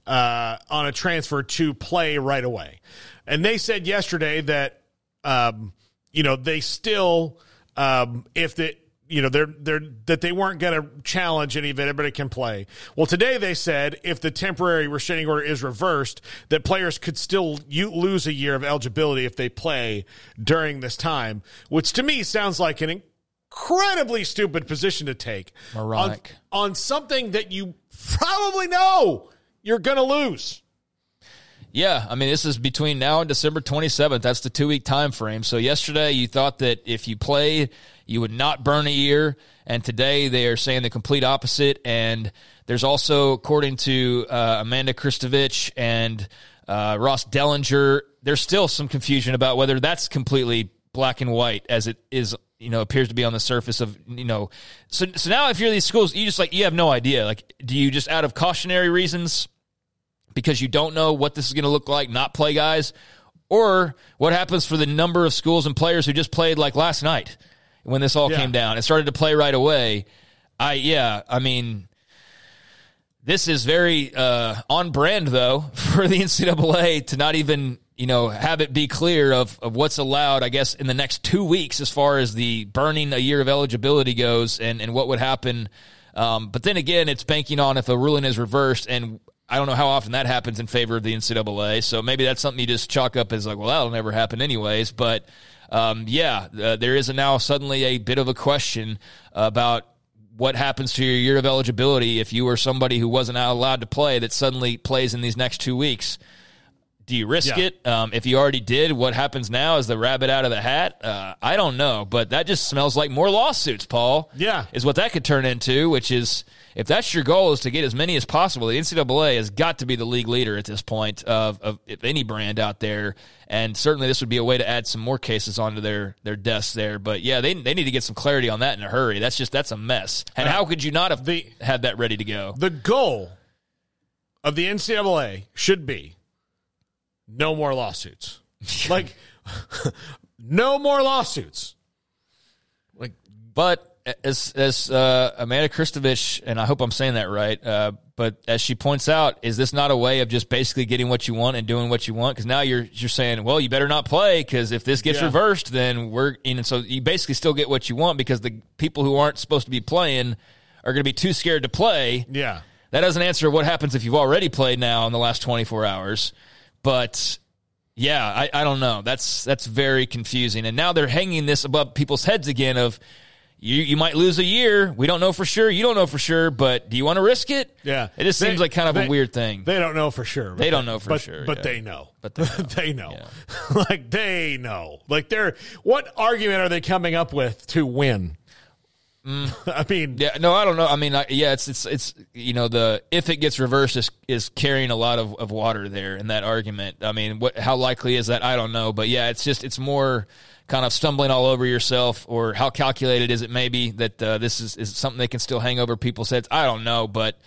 uh, on a transfer to play right away. And they said yesterday that um, you know they still um, if the you know they're they're that they weren't going to challenge any of it. Everybody can play. Well, today they said if the temporary restraining order is reversed, that players could still you lose a year of eligibility if they play during this time, which to me sounds like an incredibly stupid position to take Moronic. on, on something that you probably know you're going to lose. Yeah, I mean this is between now and December 27th. That's the 2-week time frame. So yesterday you thought that if you played, you would not burn a year, and today they are saying the complete opposite. And there's also according to uh, Amanda Christovich and uh, Ross Dellenger, there's still some confusion about whether that's completely black and white as it is you know appears to be on the surface of you know. So so now if you're these schools you just like you have no idea. Like do you just out of cautionary reasons because you don't know what this is going to look like, not play guys, or what happens for the number of schools and players who just played like last night when this all Yeah. came down It started to play right away. I yeah, I mean, this is very uh, on brand though for the NCAA to not even you know have it be clear of of what's allowed. I guess in the next two weeks as far as the burning a year of eligibility goes and and what would happen. Um, but then again, it's banking on if a ruling is reversed and. I don't know how often that happens in favor of the NCAA, so maybe that's something you just chalk up as like, well, that'll never happen anyways. But um, yeah, uh, there is a now suddenly a bit of a question about what happens to your year of eligibility if you were somebody who wasn't allowed to play that suddenly plays in these next two weeks. Do you risk Yeah. it? Um, if you already did, what happens now? Is the rabbit out of the hat? Uh, I don't know, but that just smells like more lawsuits, Paul. Yeah. Is what that could turn into, which is if that's your goal is to get as many as possible, the NCAA has got to be the league leader at this point of, of if any brand out there. And certainly this would be a way to add some more cases onto their, their desks there. But yeah, they, they need to get some clarity on that in a hurry. That's just, that's a mess. And uh, how could you not have the, had that ready to go? The goal of the NCAA should be no more lawsuits. like, no more lawsuits. Like, But as as uh, Amanda Christovich, and I hope I'm saying that right, uh, but as she points out, is this not a way of just basically getting what you want and doing what you want? Because now you're you're saying, well, you better not play because if this gets Yeah. reversed, then we're and so you basically still get what you want because the people who aren't supposed to be playing are going to be too scared to play. yeah. That doesn't answer what happens if you've already played now in the last 24 hours. But yeah, I, I don't know. That's that's very confusing. And now they're hanging this above people's heads again of you you might lose a year. We don't know for sure. You don't know for sure, but do you want to risk it? Yeah, it just They- seems like kind of they- a weird thing. They don't know for sure. They don't know for but, sure, but yeah. they know. But they know. they know. like they know. Like they're what argument are they coming up with to win? I mean, Yeah, no, I don't know. I mean, I, yeah, it's it's it's you know the if it gets reversed is is carrying a lot of, of water there in that argument. I mean, what how likely is that? I don't know, but yeah, it's just it's more kind of stumbling all over yourself, or how calculated is it maybe that uh, this is is something they can still hang over people's heads? I don't know, but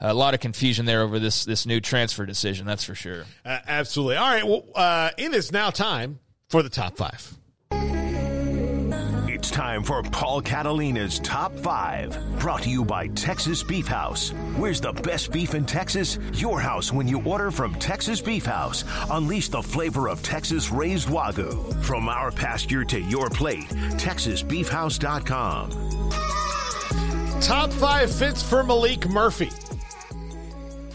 a lot of confusion there over this this new transfer decision. That's for sure. Uh, absolutely. All right. Well, uh, it is now time for the top five. It's time for Paul Catalina's Top 5. Brought to you by Texas Beef House. Where's the best beef in Texas? Your house when you order from Texas Beef House. Unleash the flavor of Texas raised Wagyu. From our pasture to your plate, TexasBeefHouse.com. Top five fits for Maalik Murphy.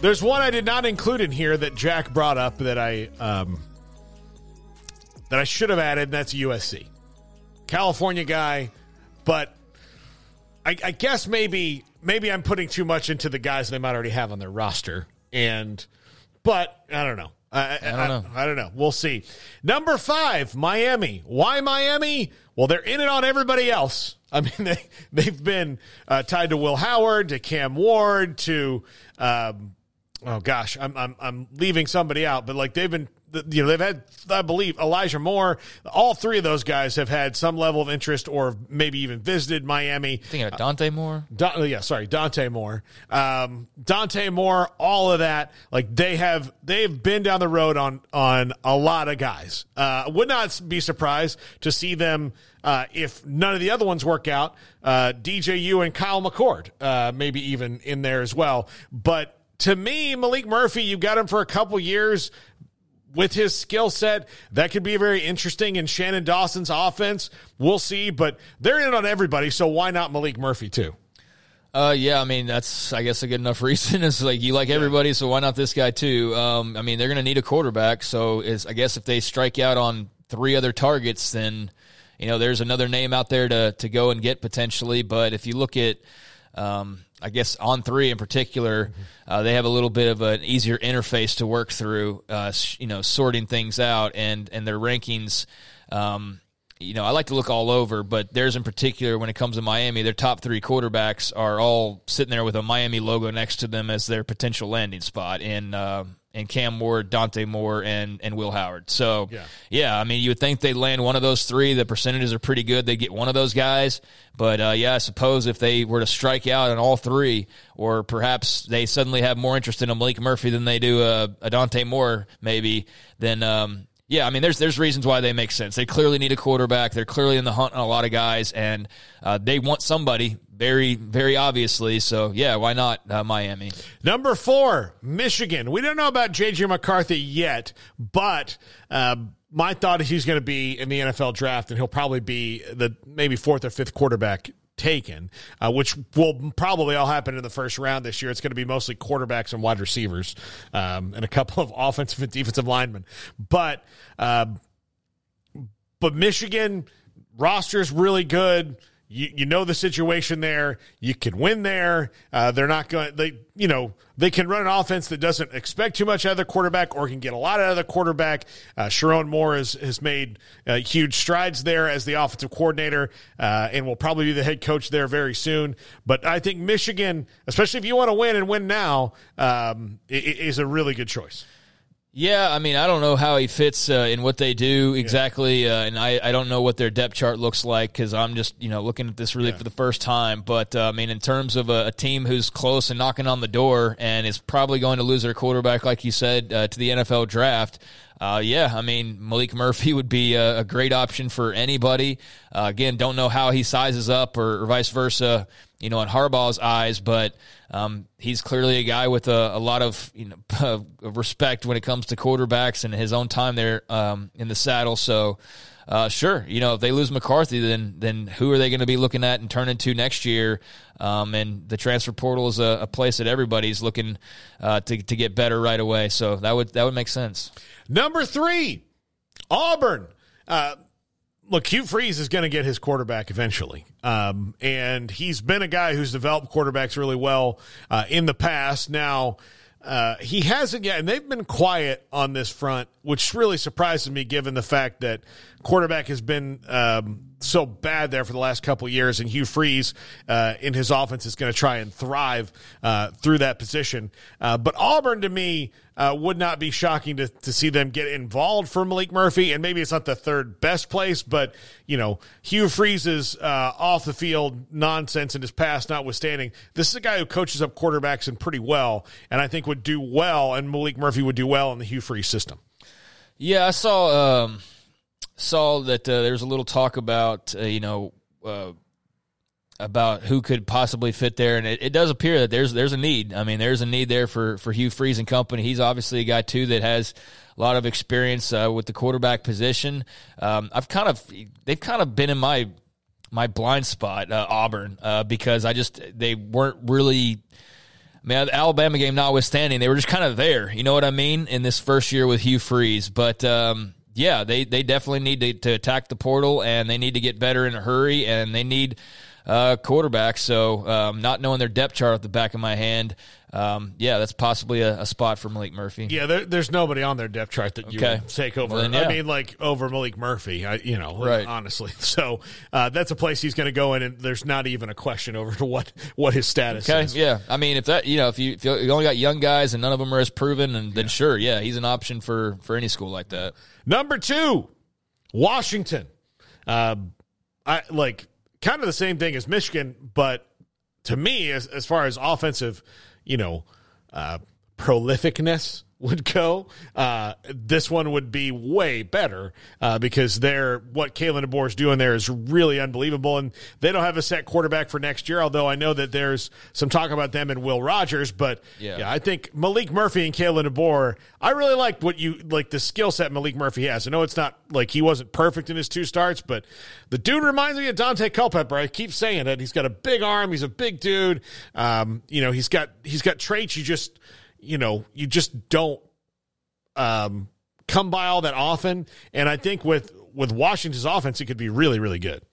There's one I did not include in here that Jack brought up that I um, that I should have added. And that's USC, California guy, but I, I guess maybe maybe I'm putting too much into the guys they might already have on their roster, and but I don't know. I, I, don't know. I, don't know. We'll see. Number five, Miami. Why Miami? Well, they're in it on everybody else. I mean, they they've been uh, tied to Will Howard, to Cam Ward, to um, oh gosh, I'm I'm I'm leaving somebody out, but like they've been you know they've had I believe Elijah Moore. All three of those guys have had some level of interest or maybe even visited Miami. Thinking of Dante Moore. Don, yeah, sorry, Dante Moore. Um, Dante Moore, all of that. Like they have, they've been down the road on on a lot of guys. Uh, would not be surprised to see them uh, if none of the other ones work out. Uh, DJU and Kyle McCord, uh, maybe even in there as well. But to me, Maalik Murphy, you got him for a couple years with his skill set, that could be very interesting in Shannon Dawson's offense. We'll see, but they're in on everybody, so why not Maalik Murphy too? Uh, yeah, I mean that's I guess a good enough reason. It's like you like everybody, so why not this guy too? Um, I mean they're going to need a quarterback, so is I guess if they strike out on three other targets, then you know there's another name out there to to go and get potentially. But if you look at um, I guess on three in particular, uh, they have a little bit of an easier interface to work through, uh, you know, sorting things out and and their rankings. Um, you know, I like to look all over, but theirs in particular, when it comes to Miami, their top three quarterbacks are all sitting there with a Miami logo next to them as their potential landing spot in uh, in Cam Moore, Dante Moore, and and Will Howard. So Yeah. yeah, I mean, you would think they'd land one of those three. The percentages are pretty good. They get one of those guys. But uh, yeah, I suppose if they were to strike out on all three, or perhaps they suddenly have more interest in a Maalik Murphy than they do a, a Dante Moore, maybe, then um, yeah, I mean, there's there's reasons why they make sense. They clearly need a quarterback. They're clearly in the hunt on a lot of guys, and uh, they want somebody very very obviously. So yeah, why not uh, Miami? Number four, Michigan. We don't know about JJ McCarthy yet, but uh, my thought is he's going to be in the NFL draft, and he'll probably be the maybe fourth or fifth quarterback taken, uh, which will probably all happen in the first round this year. It's going to be mostly quarterbacks and wide receivers, um, and a couple of offensive and defensive linemen. But uh, but Michigan roster's really good. You, you know the situation there. You can win there. Uh, they're not going. They you know they can run an offense that doesn't expect too much out of the quarterback, or can get a lot out of the quarterback. Uh, Sherrone Moore has has made uh, huge strides there as the offensive coordinator, uh, and will probably be the head coach there very soon. But I think Michigan, especially if you want to win and win now, um, is a really good choice. Yeah, I mean, I don't know how he fits uh, in what they do exactly, uh, and I, I don't know what their depth chart looks like because I'm just you know looking at this really for the first time. But uh, I mean, in terms of a, a team who's close and knocking on the door and is probably going to lose their quarterback, like you said, uh, to the NFL draft. Uh, yeah, I mean Maalik Murphy would be a, a great option for anybody. Uh, again, don't know how he sizes up or, or vice versa. You know, in Harbaugh's eyes, but um, he's clearly a guy with a, a lot of you know respect when it comes to quarterbacks and his own time there um, in the saddle. So, uh, sure, you know, if they lose McCarthy, then then who are they going to be looking at and turn into next year? Um, and the transfer portal is a, a place that everybody's looking uh, to to get better right away. So that would that would make sense. Number three, Auburn. Uh, look, Hugh Freeze is going to get his quarterback eventually. Um, and he's been a guy who's developed quarterbacks really well uh, in the past. Now, uh, he hasn't yet, and they've been quiet on this front, which really surprises me given the fact that quarterback has been um, so bad there for the last couple years, and Hugh Freeze uh, in his offense is going to try and thrive uh, through that position. Uh, but Auburn, to me, uh, would not be shocking to, to see them get involved for Maalik Murphy, and maybe it's not the third best place, but you know Hugh Freeze's uh, off the field nonsense in his past notwithstanding, this is a guy who coaches up quarterbacks and pretty well, and I think would do well, and Maalik Murphy would do well in the Hugh Freeze system. Yeah, I saw. Um saw that uh, there's a little talk about uh, you know uh, about who could possibly fit there, and it, it, does appear that there's there's a need. I mean, there's a need there for for Hugh Freeze and company. He's obviously a guy too that has a lot of experience uh, with the quarterback position. Um, I've kind of they've kind of been in my my blind spot, uh, Auburn, uh, because I just they weren't really. I mean, the Alabama game notwithstanding, they were just kind of there. You know what I mean? In this first year with Hugh Freeze, but um, yeah, they, they definitely need to, to attack the portal and they need to get better in a hurry and they need uh, quarterback. So, um, not knowing their depth chart at the back of my hand, um, yeah, that's possibly a, a, spot for Maalik Murphy. Yeah, there, there's nobody on their depth chart that you okay. would take over. Well, then, yeah. I mean, like over Maalik Murphy, I, you know, right. honestly. So uh, that's a place he's going to go in, and there's not even a question over to what what his status okay. is. Yeah, I mean, if that you know, if you, if you only got young guys and none of them are as proven, and then yeah. sure, yeah, he's an option for for any school like that. Number two, Washington. Uh, I like kind of the same thing as Michigan, but to me, as as far as offensive, you know, uh, prolificness would go, uh, this one would be way better uh, because they're what Kalen DeBoer is doing there is really unbelievable, and they don't have a set quarterback for next year. Although I know that there's some talk about them and Will Rogers, but yeah, yeah I think Maalik Murphy and Kalen DeBoer. I really like what you like the skill set Maalik Murphy has. I know it's not like he wasn't perfect in his two starts, but the dude reminds me of Daunte Culpepper. I keep saying it. He's got a big arm. He's a big dude. Um, you know, he's got he's got traits you just you know, you just don't um, come by all that often. And I think with with Washington's offense, it could be really, really good.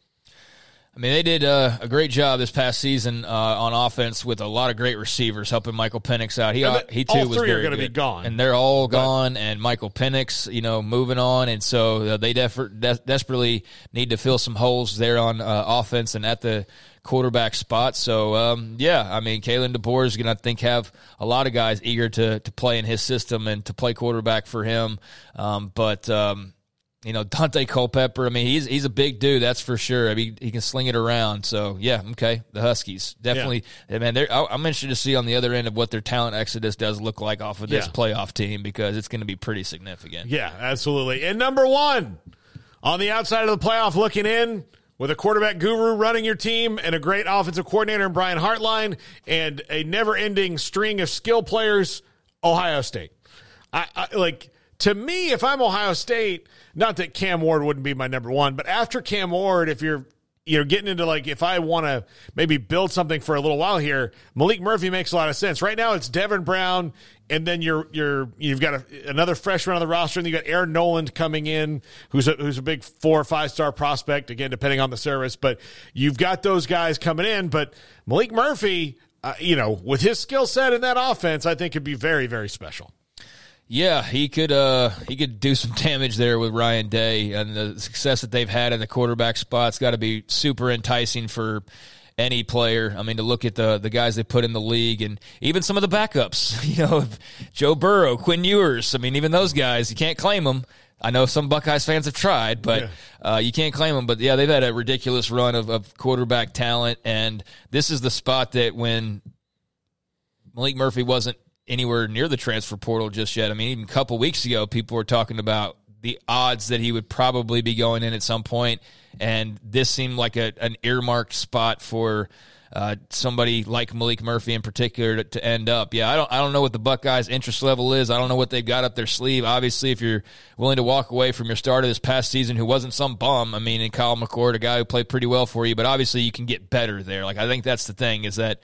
I mean, they did uh, a great job this past season uh, on offense with a lot of great receivers helping Michael Penix out. He the, he too all was very are going to be gone, and they're all gone. And Michael Penix, you know, moving on, and so uh, they def- de- desperately need to fill some holes there on uh, offense and at the quarterback spot. So um, yeah, I mean, Kalen DeBoer is going to I think have a lot of guys eager to to play in his system and to play quarterback for him. Um, but um, you know, Daunte Culpepper. I mean, he's he's a big dude, that's for sure. I mean, he can sling it around. So yeah, okay. The Huskies definitely. Yeah. Man, I'm interested to see on the other end of what their talent exodus does look like off of this yeah. playoff team because it's going to be pretty significant. Yeah, absolutely. And number one on the outside of the playoff, looking in with a quarterback guru running your team and a great offensive coordinator in Brian Hartline and a never-ending string of skill players, Ohio State. I, I like to me, if I'm Ohio State, not that Cam Ward wouldn't be my number one, but after Cam Ward, if you're you're getting into like if I want to maybe build something for a little while here, Maalik Murphy makes a lot of sense. Right now, it's Devin Brown, and then you're you're you've got a, another freshman on the roster, and you got Aaron Noland coming in, who's a, who's a big four or five star prospect again, depending on the service. But you've got those guys coming in, but Maalik Murphy, uh, you know, with his skill set in that offense, I think could be very very special. Yeah, he could uh he could do some damage there with Ryan Day and the success that they've had in the quarterback spot's got to be super enticing for any player. I mean, to look at the the guys they put in the league and even some of the backups, you know, Joe Burrow, Quinn Ewers. I mean, even those guys, you can't claim them. I know some Buckeyes fans have tried, but yeah. uh, you can't claim them. But yeah, they've had a ridiculous run of, of quarterback talent, and this is the spot that when Maalik Murphy wasn't anywhere near the transfer portal just yet. I mean, even a couple weeks ago, people were talking about the odds that he would probably be going in at some point, and this seemed like a, an earmarked spot for uh, somebody like Maalik Murphy in particular to, to, end up. Yeah, I don't I don't know what the Buckeyes' interest level is. I don't know what they've got up their sleeve. Obviously, if you're willing to walk away from your starter this past season, who wasn't some bum, I mean, in Kyle McCord, a guy who played pretty well for you, but obviously you can get better there. Like I think that's the thing is that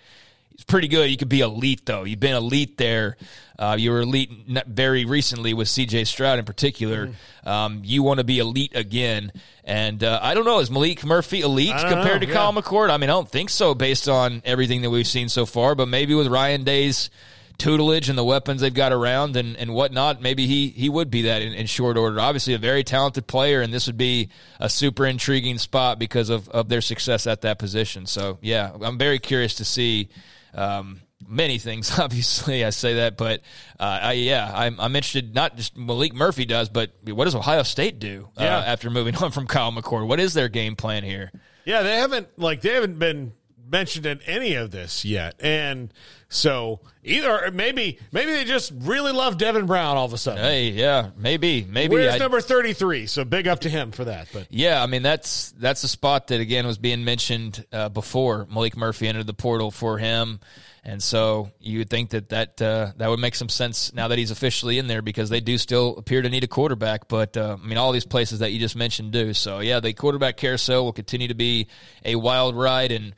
It's pretty good. You could be elite though. You've been elite there. Uh, you were elite very recently with C.J. Stroud in particular. Mm-hmm. Um, you want to be elite again, and uh, I don't know. Is Maalik Murphy elite compared know, to yeah. Kyle McCord? I mean, I don't think so based on everything that we've seen so far. But maybe with Ryan Day's tutelage and the weapons they've got around and, and whatnot, maybe he, he would be that in, in, short order. Obviously, a very talented player, and this would be a super intriguing spot because of, of their success at that position. So, yeah, I'm very curious to see. Um, many things, obviously, I say that, but uh, I, yeah, I'm, I'm, interested. Not just Maalik Murphy does, but what does Ohio State do uh, yeah. after moving on from Kyle McCord? What is their game plan here? Yeah, they haven't like they haven't been mentioned in any of this yet, and so either maybe maybe they just really love Devin Brown all of a sudden. Hey, yeah, maybe maybe. Where's I, number thirty three? So big up to him for that. But yeah, I mean that's that's a spot that again was being mentioned uh, before Maalik Murphy entered the portal for him. And so you would think that that uh, that would make some sense now that he's officially in there because they do still appear to need a quarterback. But uh, I mean, all these places that you just mentioned do. So yeah, the quarterback carousel will continue to be a wild ride, and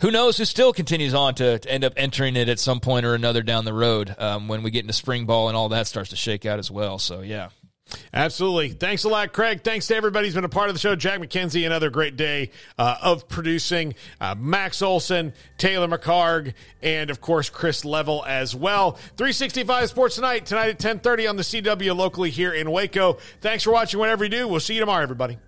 who knows who still continues on to, to, end up entering it at some point or another down the road um, when we get into spring ball and all that starts to shake out as well. So, yeah. Absolutely. Thanks a lot, Craig. Thanks to everybody who's been a part of the show. Jack McKenzie, another great day uh, of producing. Uh, Max Olson, Taylor McHargue, and of course Chris Level as well. 365 Sports Tonight, tonight at 1030 on the CW locally here in Waco. Thanks for watching whatever you do. We'll see you tomorrow, everybody.